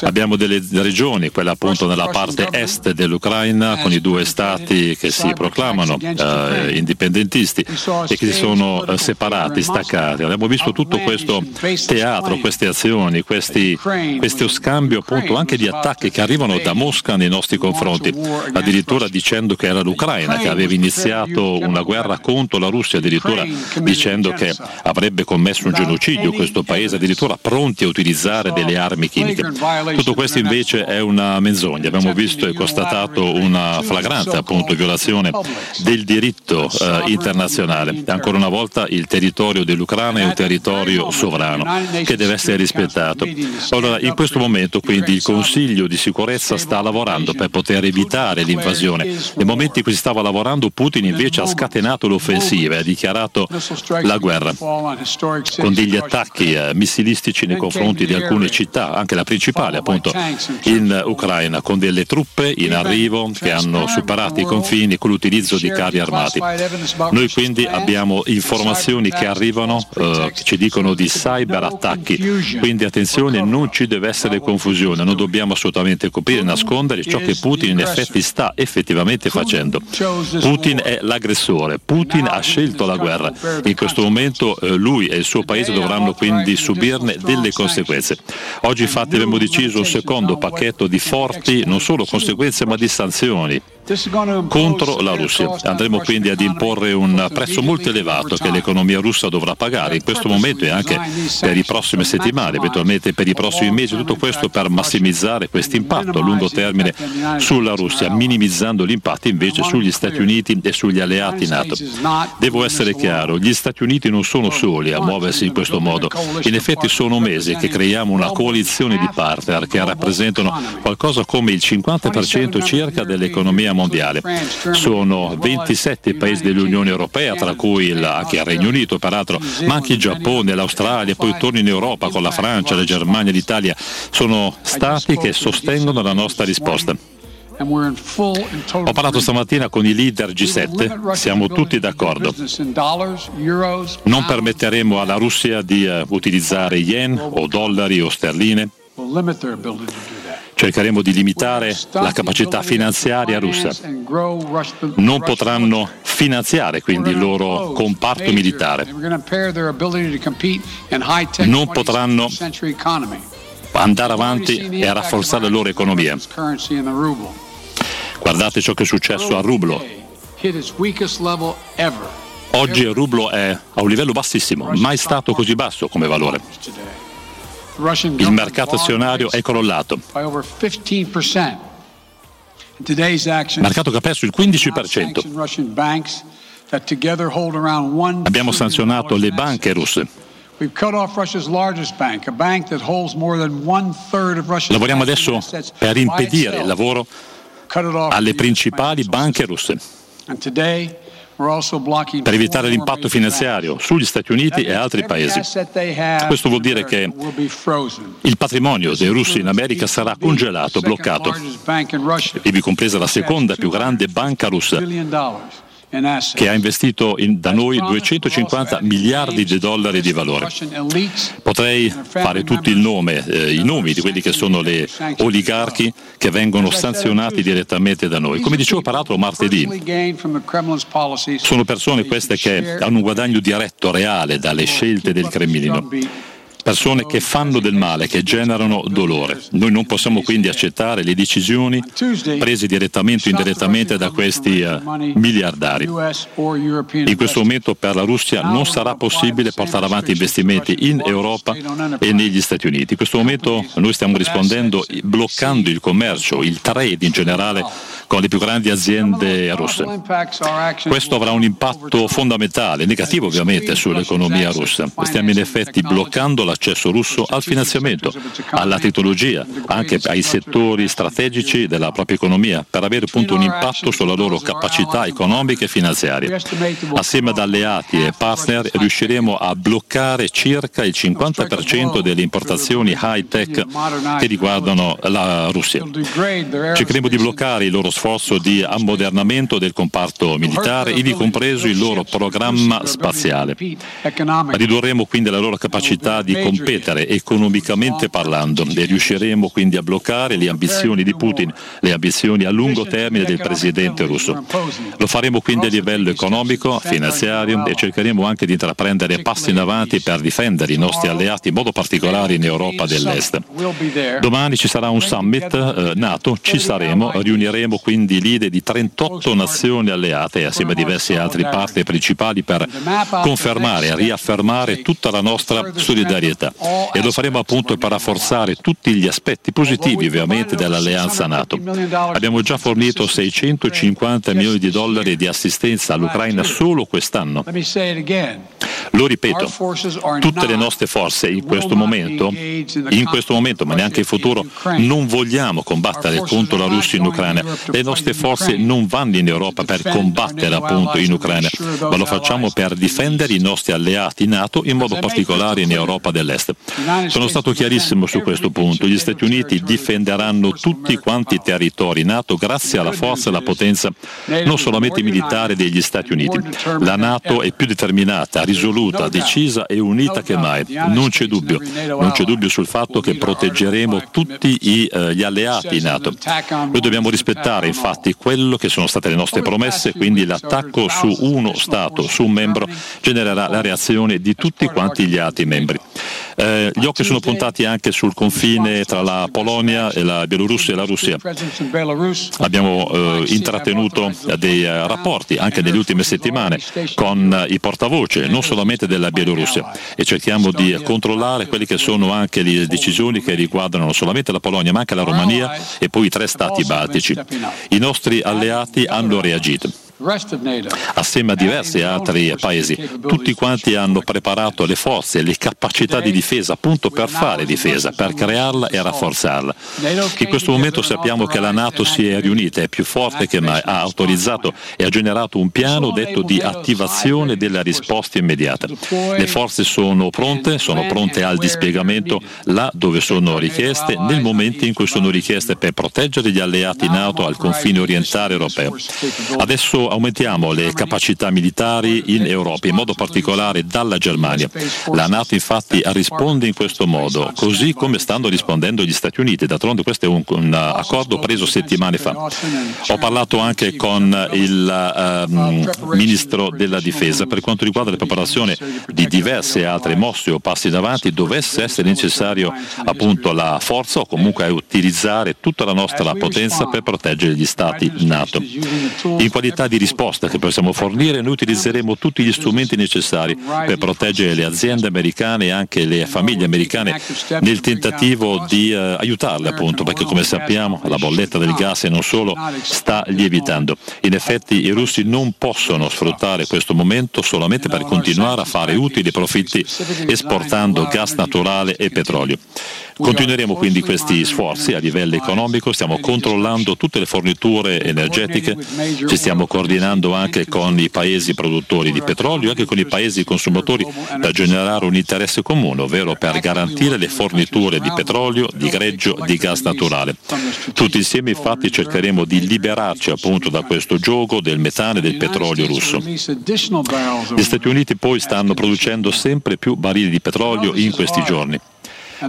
[SPEAKER 39] Abbiamo delle regioni, quella appunto nella parte est dell'Ucraina, con i due stati che si proclamano eh, indipendentisti e che si sono eh, separati, staccati. Abbiamo visto tutto questo teatro, queste azioni, questi, questo scambio appunto anche di attacchi che arrivano da Mosca nei nostri confronti, addirittura dicendo che era l'Ucraina che aveva iniziato una guerra contro la Russia, addirittura dicendo che avrebbe commesso un genocidio questo paese, addirittura pronti a utilizzare delle armi chimiche. Tutto questo invece è una menzogna, abbiamo visto e constatato una flagrante appunto violazione del diritto eh, internazionale. Ancora una volta il territorio dell'Ucraina è un territorio sovrano che deve essere rispettato. Allora, in questo momento quindi il Consiglio di sicurezza sta lavorando per poter evitare l'invasione. Nel momento in cui si stava lavorando Putin invece ha scatenato l'offensiva e ha dichiarato la guerra con degli attacchi eh, missilistici nei confronti di alcune città, anche la principale appunto in Ucraina, con delle truppe in arrivo che hanno superato i confini con l'utilizzo di carri armati. Noi quindi abbiamo informazioni che arrivano eh, che ci dicono di cyber attacchi, quindi attenzione non ci deve essere confusione, non dobbiamo assolutamente coprire nascondere ciò che Putin in effetti sta effettivamente facendo. Putin è l'aggressore, Putin ha scelto la guerra, in questo momento eh, lui e il suo paese dovranno quindi subirne delle conseguenze. Oggi infatti abbiamo deciso un secondo pacchetto di forti non solo conseguenze ma di sanzioni contro la Russia. Andremo quindi ad imporre un prezzo molto elevato che l'economia russa dovrà pagare in questo momento e anche per le prossime settimane, eventualmente per i prossimi mesi, tutto questo per massimizzare questo impatto a lungo termine sulla Russia, minimizzando l'impatto invece sugli Stati Uniti e sugli alleati NATO. Devo essere chiaro, gli Stati Uniti non sono soli a muoversi in questo modo, in effetti sono mesi che creiamo una coalizione di partner che rappresentano qualcosa come il 50% circa dell'economia mondiale. Sono 27 paesi dell'Unione Europea, tra cui anche il Regno Unito peraltro, ma anche il Giappone, l'Australia, poi torno in Europa con la Francia, la Germania, l'Italia. Sono stati che sostengono la nostra risposta. Ho parlato stamattina con i leader G7, siamo tutti d'accordo. Non permetteremo alla Russia di eh, utilizzare yen o dollari o sterline. Cercheremo di limitare la capacità finanziaria russa. Non potranno finanziare quindi il loro comparto militare. Non potranno andare avanti e rafforzare la loro economia. Guardate ciò che è successo a rublo. Oggi il rublo è a un livello bassissimo, mai stato così basso come valore. Il mercato azionario è crollato. mercato che ha perso il 15%. Abbiamo sanzionato le banche russe. Lavoriamo adesso per impedire il lavoro alle principali banche russe per evitare l'impatto finanziario sugli Stati Uniti e altri paesi. Questo vuol dire che il patrimonio dei russi in America sarà congelato, bloccato, ivi compresa la seconda più grande banca russa che ha investito in, da noi 250 miliardi di dollari di valore. Potrei fare tutti nome, eh, i nomi di quelli che sono le oligarchi che vengono sanzionati direttamente da noi. Come dicevo peraltro martedì, sono persone queste che hanno un guadagno diretto, reale, dalle scelte del Cremlino persone che fanno del male, che generano dolore. Noi non possiamo quindi accettare le decisioni prese direttamente o indirettamente da questi uh, miliardari. In questo momento per la Russia non sarà possibile portare avanti investimenti in Europa e negli Stati Uniti. In questo momento noi stiamo rispondendo bloccando il commercio, il trade in generale con le più grandi aziende russe. Questo avrà un impatto fondamentale, negativo ovviamente, sull'economia russa. Stiamo in effetti bloccando l'accesso russo al finanziamento, alla tecnologia, anche ai settori strategici della propria economia, per avere appunto un impatto sulla loro capacità economica e finanziaria. Assieme ad alleati e partner riusciremo a bloccare circa il 50% delle importazioni high tech che riguardano la Russia. Cercheremo di bloccare i loro sforzo di ammodernamento del comparto militare, ivi compreso il loro programma spaziale. Ridurremo quindi la loro capacità di competere economicamente parlando e riusciremo quindi a bloccare le ambizioni di Putin, le ambizioni a lungo termine del presidente russo. Lo faremo quindi a livello economico, finanziario e cercheremo anche di intraprendere passi in avanti per difendere i nostri alleati, in modo particolare in Europa dell'Est. Domani ci sarà un summit eh, NATO, ci saremo, riuniremo quindi quindi leader di 38 nazioni alleate assieme a diversi altri partner principali per confermare e riaffermare tutta la nostra solidarietà. e lo faremo appunto per rafforzare tutti gli aspetti positivi ovviamente dell'alleanza NATO. Abbiamo già fornito 650 milioni di dollari di assistenza all'Ucraina solo quest'anno. Lo ripeto, tutte le nostre forze in questo momento, in questo momento ma neanche in futuro, non vogliamo combattere contro la Russia in Ucraina. Le nostre forze non vanno in Europa per combattere appunto in Ucraina, ma lo facciamo per difendere i nostri alleati NATO, in modo particolare in Europa dell'Est. Sono stato chiarissimo su questo punto. Gli Stati Uniti difenderanno tutti quanti i territori NATO grazie alla forza e alla potenza non solamente militare degli Stati Uniti. La NATO è più determinata, risoluta, decisa e unita che mai. Non c'è dubbio. Non c'è dubbio sul fatto che proteggeremo tutti eh, gli alleati NATO. Noi dobbiamo rispettare infatti quello che sono state le nostre promesse, quindi l'attacco su uno Stato, su un membro, genererà la reazione di tutti quanti gli altri membri. Eh, gli occhi sono puntati anche sul confine tra la Polonia e la Bielorussia e la Russia. Abbiamo eh, intrattenuto dei eh, rapporti anche nelle ultime settimane con i portavoce, non solamente della Bielorussia, e cerchiamo di controllare quelle che sono anche le decisioni che riguardano non solamente la Polonia ma anche la Romania e poi i tre stati baltici. I nostri alleati hanno reagito assieme a diversi altri paesi. Tutti quanti hanno preparato le forze, le capacità di difesa appunto per fare difesa, per crearla e rafforzarla. In questo momento sappiamo che la Nato si è riunita, è più forte che mai, ha autorizzato e ha generato un piano detto di attivazione della risposta immediata. Le forze sono pronte, sono pronte al dispiegamento là dove sono richieste, nel momento in cui sono richieste per proteggere gli alleati NATO al confine orientale europeo. Adesso aumentiamo le capacità militari in Europa, in modo particolare dalla Germania. La Nato infatti risponde in questo modo, così come stanno rispondendo gli Stati Uniti. D'altronde questo è un, un accordo preso settimane fa. Ho parlato anche con il uh, Ministro della Difesa per quanto riguarda la preparazione di diverse altre mosse o passi in avanti, dovesse essere necessario appunto la forza o comunque utilizzare tutta la nostra potenza per proteggere gli Stati NATO. In qualità di risposta che possiamo fornire, noi utilizzeremo tutti gli strumenti necessari per proteggere le aziende americane e anche le famiglie americane nel tentativo di eh, aiutarle appunto, perché come sappiamo la bolletta del gas e non solo sta lievitando. In effetti i russi non possono sfruttare questo momento solamente per continuare a fare utili profitti esportando gas naturale e petrolio. Continueremo quindi questi sforzi a livello economico, stiamo controllando tutte le forniture energetiche, ci stiamo coordinando anche con i paesi produttori di petrolio anche con i paesi consumatori per generare un interesse comune, ovvero per garantire le forniture di petrolio, di greggio, di gas naturale. Tutti insieme infatti cercheremo di liberarci appunto da questo gioco del metano e del petrolio russo. Gli Stati Uniti poi stanno producendo sempre più barili di petrolio in questi giorni.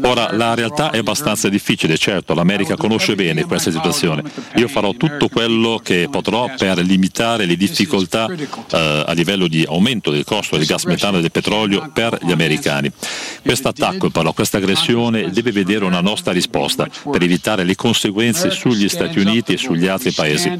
[SPEAKER 39] Ora, la realtà è abbastanza difficile, certo, l'America conosce bene questa situazione. Io farò tutto quello che potrò per limitare le difficoltà eh, a livello di aumento del costo del gas metano e del petrolio per gli americani. Questo attacco, però, questa aggressione deve vedere una nostra risposta per evitare le conseguenze sugli Stati Uniti e sugli altri paesi.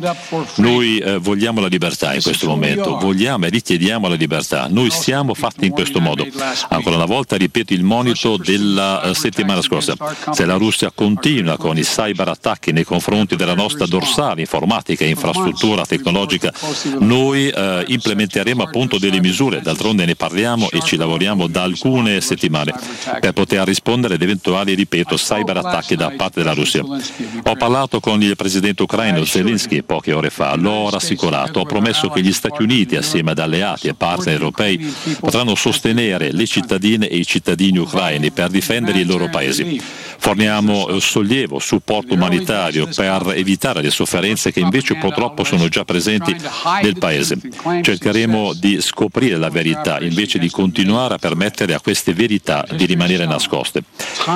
[SPEAKER 39] Noi eh, vogliamo la libertà in questo momento, vogliamo e richiediamo la libertà. Noi siamo fatti in questo modo. Ancora una volta ripeto il monito della eh, settimana scorsa. Se la Russia continua con i cyber attacchi nei confronti della nostra dorsale informatica e infrastruttura tecnologica, noi eh, implementeremo appunto delle misure, d'altronde ne parliamo e ci lavoriamo da alcune settimane per poter rispondere ad eventuali, ripeto, cyber attacchi da parte della Russia. Ho parlato con il presidente ucraino Zelensky poche ore fa, l'ho rassicurato, ho promesso che gli Stati Uniti assieme ad alleati e partner europei potranno sostenere le cittadine e i cittadini ucraini per difendere i loro paesi. Forniamo eh, sollievo, supporto umanitario per evitare le sofferenze che invece purtroppo sono già presenti nel Paese. Cercheremo di scoprire la verità invece di continuare a permettere a queste verità di rimanere nascoste.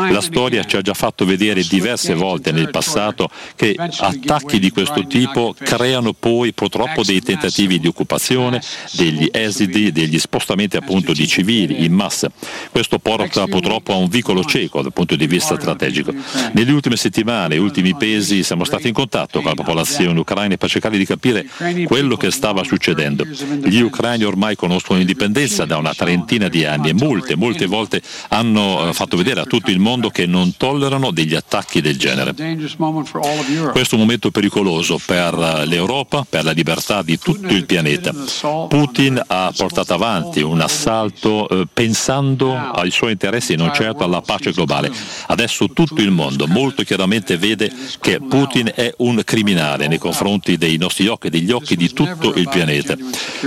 [SPEAKER 39] La storia ci ha già fatto vedere diverse volte nel passato che attacchi di questo tipo creano poi purtroppo dei tentativi di occupazione, degli esidi, degli spostamenti appunto di civili in massa. Questo porta purtroppo a un vicolo cieco dal punto di vista strategico. Nelle ultime settimane, ultimi pesi, siamo stati in contatto con la popolazione ucraina per cercare di capire quello che stava succedendo. Gli ucraini ormai conoscono l'indipendenza da una trentina di anni e molte, molte volte hanno eh, fatto vedere a tutto il mondo che non tollerano degli attacchi del genere. Questo è un momento pericoloso per l'Europa, per la libertà di tutto il pianeta. Putin ha portato avanti un assalto eh, pensando ai suoi interessi e non certo alla pace globale. Adesso tutto il mondo molto chiaramente vede che Putin è un criminale nei confronti dei nostri occhi e degli occhi di tutto il pianeta.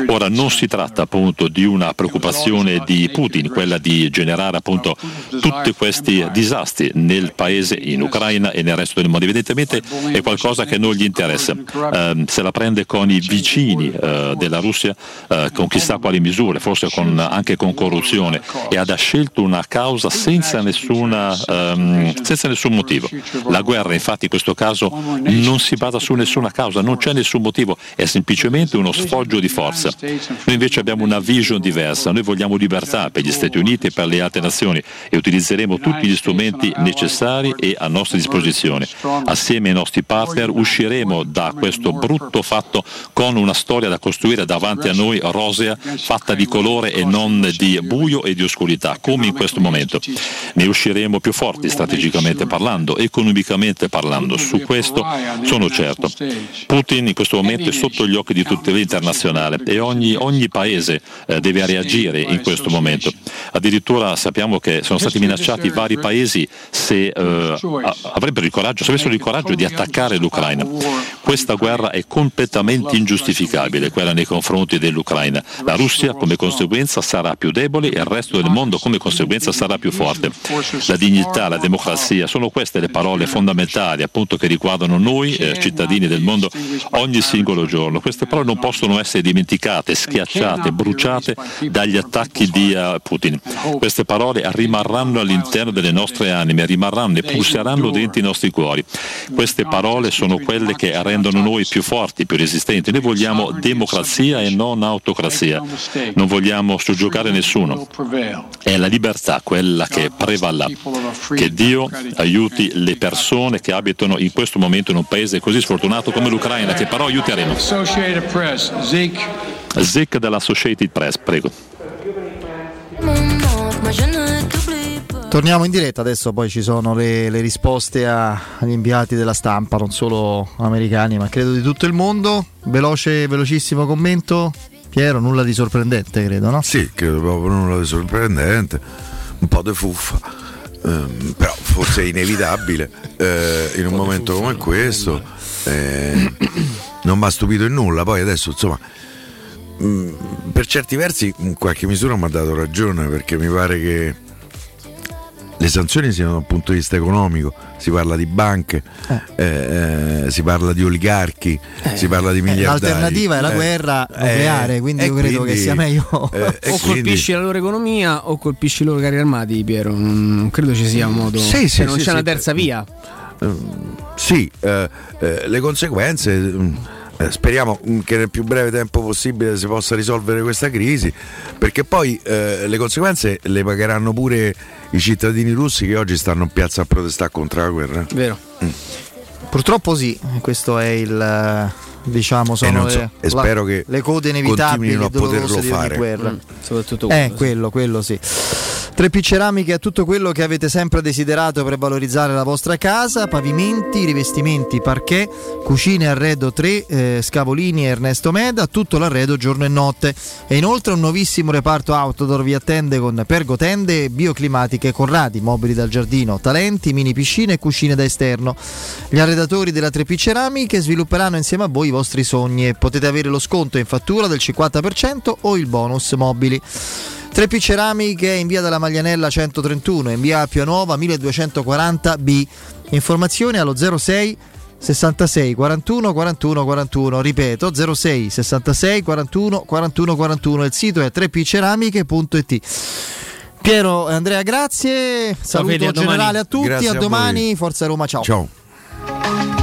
[SPEAKER 39] Ora non si tratta appunto di una preoccupazione di Putin, quella di generare appunto tutti questi disastri nel paese, in Ucraina e nel resto del mondo. Evidentemente è qualcosa che non gli interessa. Eh, se la prende con i vicini eh, della Russia, eh, con chissà quali misure, forse con, anche con corruzione, e ha scelto una causa senza, nessuna, ehm, senza nessun motivo. La guerra infatti in questo caso non si basa su nessuna causa, non c'è nessun motivo, è semplicemente uno sfoggio di forza. Noi invece abbiamo una vision diversa, noi vogliamo libertà per gli Stati Uniti e per le altre nazioni e utilizzeremo tutti gli strumenti necessari e a nostra disposizione. Assieme ai nostri partner usciremo da questo brutto fatto con una storia da costruire davanti a noi rosea, fatta di colore e non di buio e di oscurità, come in questo momento. Ne usciremo più forti strategicamente parlando, economicamente parlando. Su questo sono certo. Putin in questo momento è sotto gli occhi di tutta l'internazionale e ogni, ogni paese eh, deve reagire in questo momento. Addirittura sappiamo che sono stati minacciati vari paesi se eh, avrebbero il coraggio, se avessero il coraggio di attaccare l'Ucraina. Questa guerra è completamente ingiustificabile, quella nei confronti dell'Ucraina. La Russia come conseguenza sarà più debole e il resto del mondo come conseguenza sarà più forte. La dignità, la democrazia, sono queste le parole fondamentali appunto che riguardano noi eh, cittadini del mondo ogni singolo giorno. Queste parole non possono essere dimenticate, schiacciate, bruciate dagli attacchi di uh, Putin. Queste parole rimarranno all'interno delle nostre anime, rimarranno e pulseranno dentro i nostri cuori. Queste parole sono quelle che rendono noi più forti, più resistenti. Noi vogliamo democrazia e non autocrazia. Non vogliamo soggiogare nessuno. È la libertà quella che prevarrà, che Dio Dio aiuti le persone che abitano in questo momento in un paese così sfortunato come l'Ucraina, che però aiuteremo.
[SPEAKER 40] Associated Press, Zeke.
[SPEAKER 39] Zic dell'Associated Press, prego.
[SPEAKER 1] Torniamo in diretta, adesso poi ci sono le, le risposte a- agli inviati della stampa, non solo americani ma credo di tutto il mondo. Veloce, velocissimo commento. Piero, nulla di sorprendente credo, no?
[SPEAKER 4] Sì, credo proprio nulla di sorprendente, un po' di fuffa, ehm, però forse è inevitabile eh, in un momento come questo. eh, non mi ha stupito in nulla, poi adesso insomma mh, per certi versi in qualche misura mi ha dato ragione perché mi pare che le sanzioni siano dal punto di vista economico, si parla di banche, eh, eh, si parla di oligarchi, si parla di
[SPEAKER 1] Eh,
[SPEAKER 4] miliardari.
[SPEAKER 1] L'alternativa è la
[SPEAKER 4] Eh,
[SPEAKER 1] guerra
[SPEAKER 4] eh,
[SPEAKER 1] nucleare, quindi io credo
[SPEAKER 4] quindi,
[SPEAKER 1] che sia meglio.
[SPEAKER 4] eh,
[SPEAKER 2] o
[SPEAKER 4] quindi-
[SPEAKER 2] colpisci la loro economia o colpisci i loro carri armati, Piero. Non, credo ci sia un modo.
[SPEAKER 4] Sì, sì,
[SPEAKER 2] se non
[SPEAKER 4] sì,
[SPEAKER 2] c'è
[SPEAKER 4] sì.
[SPEAKER 2] una terza via.
[SPEAKER 4] Sì, eh, eh, le conseguenze. Mm, eh, speriamo mm, che nel più breve tempo possibile si possa risolvere questa crisi, perché poi eh, le conseguenze le pagheranno pure i cittadini russi che oggi stanno in piazza a protestare contro la guerra.
[SPEAKER 2] Vero.
[SPEAKER 1] Purtroppo sì, questo è il eh, diciamo sono
[SPEAKER 4] non so,
[SPEAKER 1] le,
[SPEAKER 4] e spero che
[SPEAKER 1] le code inevitabili
[SPEAKER 4] continuino a poterlo fare.
[SPEAKER 1] guerra.
[SPEAKER 2] Mm, soprattutto
[SPEAKER 1] Eh,
[SPEAKER 2] quello,
[SPEAKER 1] quello sì. 3P Ceramiche è tutto quello che avete sempre desiderato per valorizzare la vostra casa, pavimenti, rivestimenti, parquet, cucine arredo 3, eh, Scavolini e Ernesto Meda, tutto l'arredo giorno e notte. E inoltre un nuovissimo reparto outdoor vi attende con pergotende bioclimatiche Corradi, mobili dal giardino, talenti, mini piscine e cucine da esterno. Gli arredatori della 3P Ceramiche svilupperanno insieme a voi i vostri sogni e potete avere lo sconto in fattura del 50% o il bonus mobili. 3P Ceramiche in via della Maglianella 131 in via Appia Nuova 1240B. Informazioni allo 06 66 41 41 41. Ripeto 06 66 41 41 41. Il sito è 3pceramiche.it. Piero e Andrea, grazie. Saluto
[SPEAKER 2] Fede, a domani.
[SPEAKER 1] generale a tutti.
[SPEAKER 4] Grazie
[SPEAKER 1] a
[SPEAKER 4] a
[SPEAKER 1] domani. Forza Roma, ciao.
[SPEAKER 4] Ciao.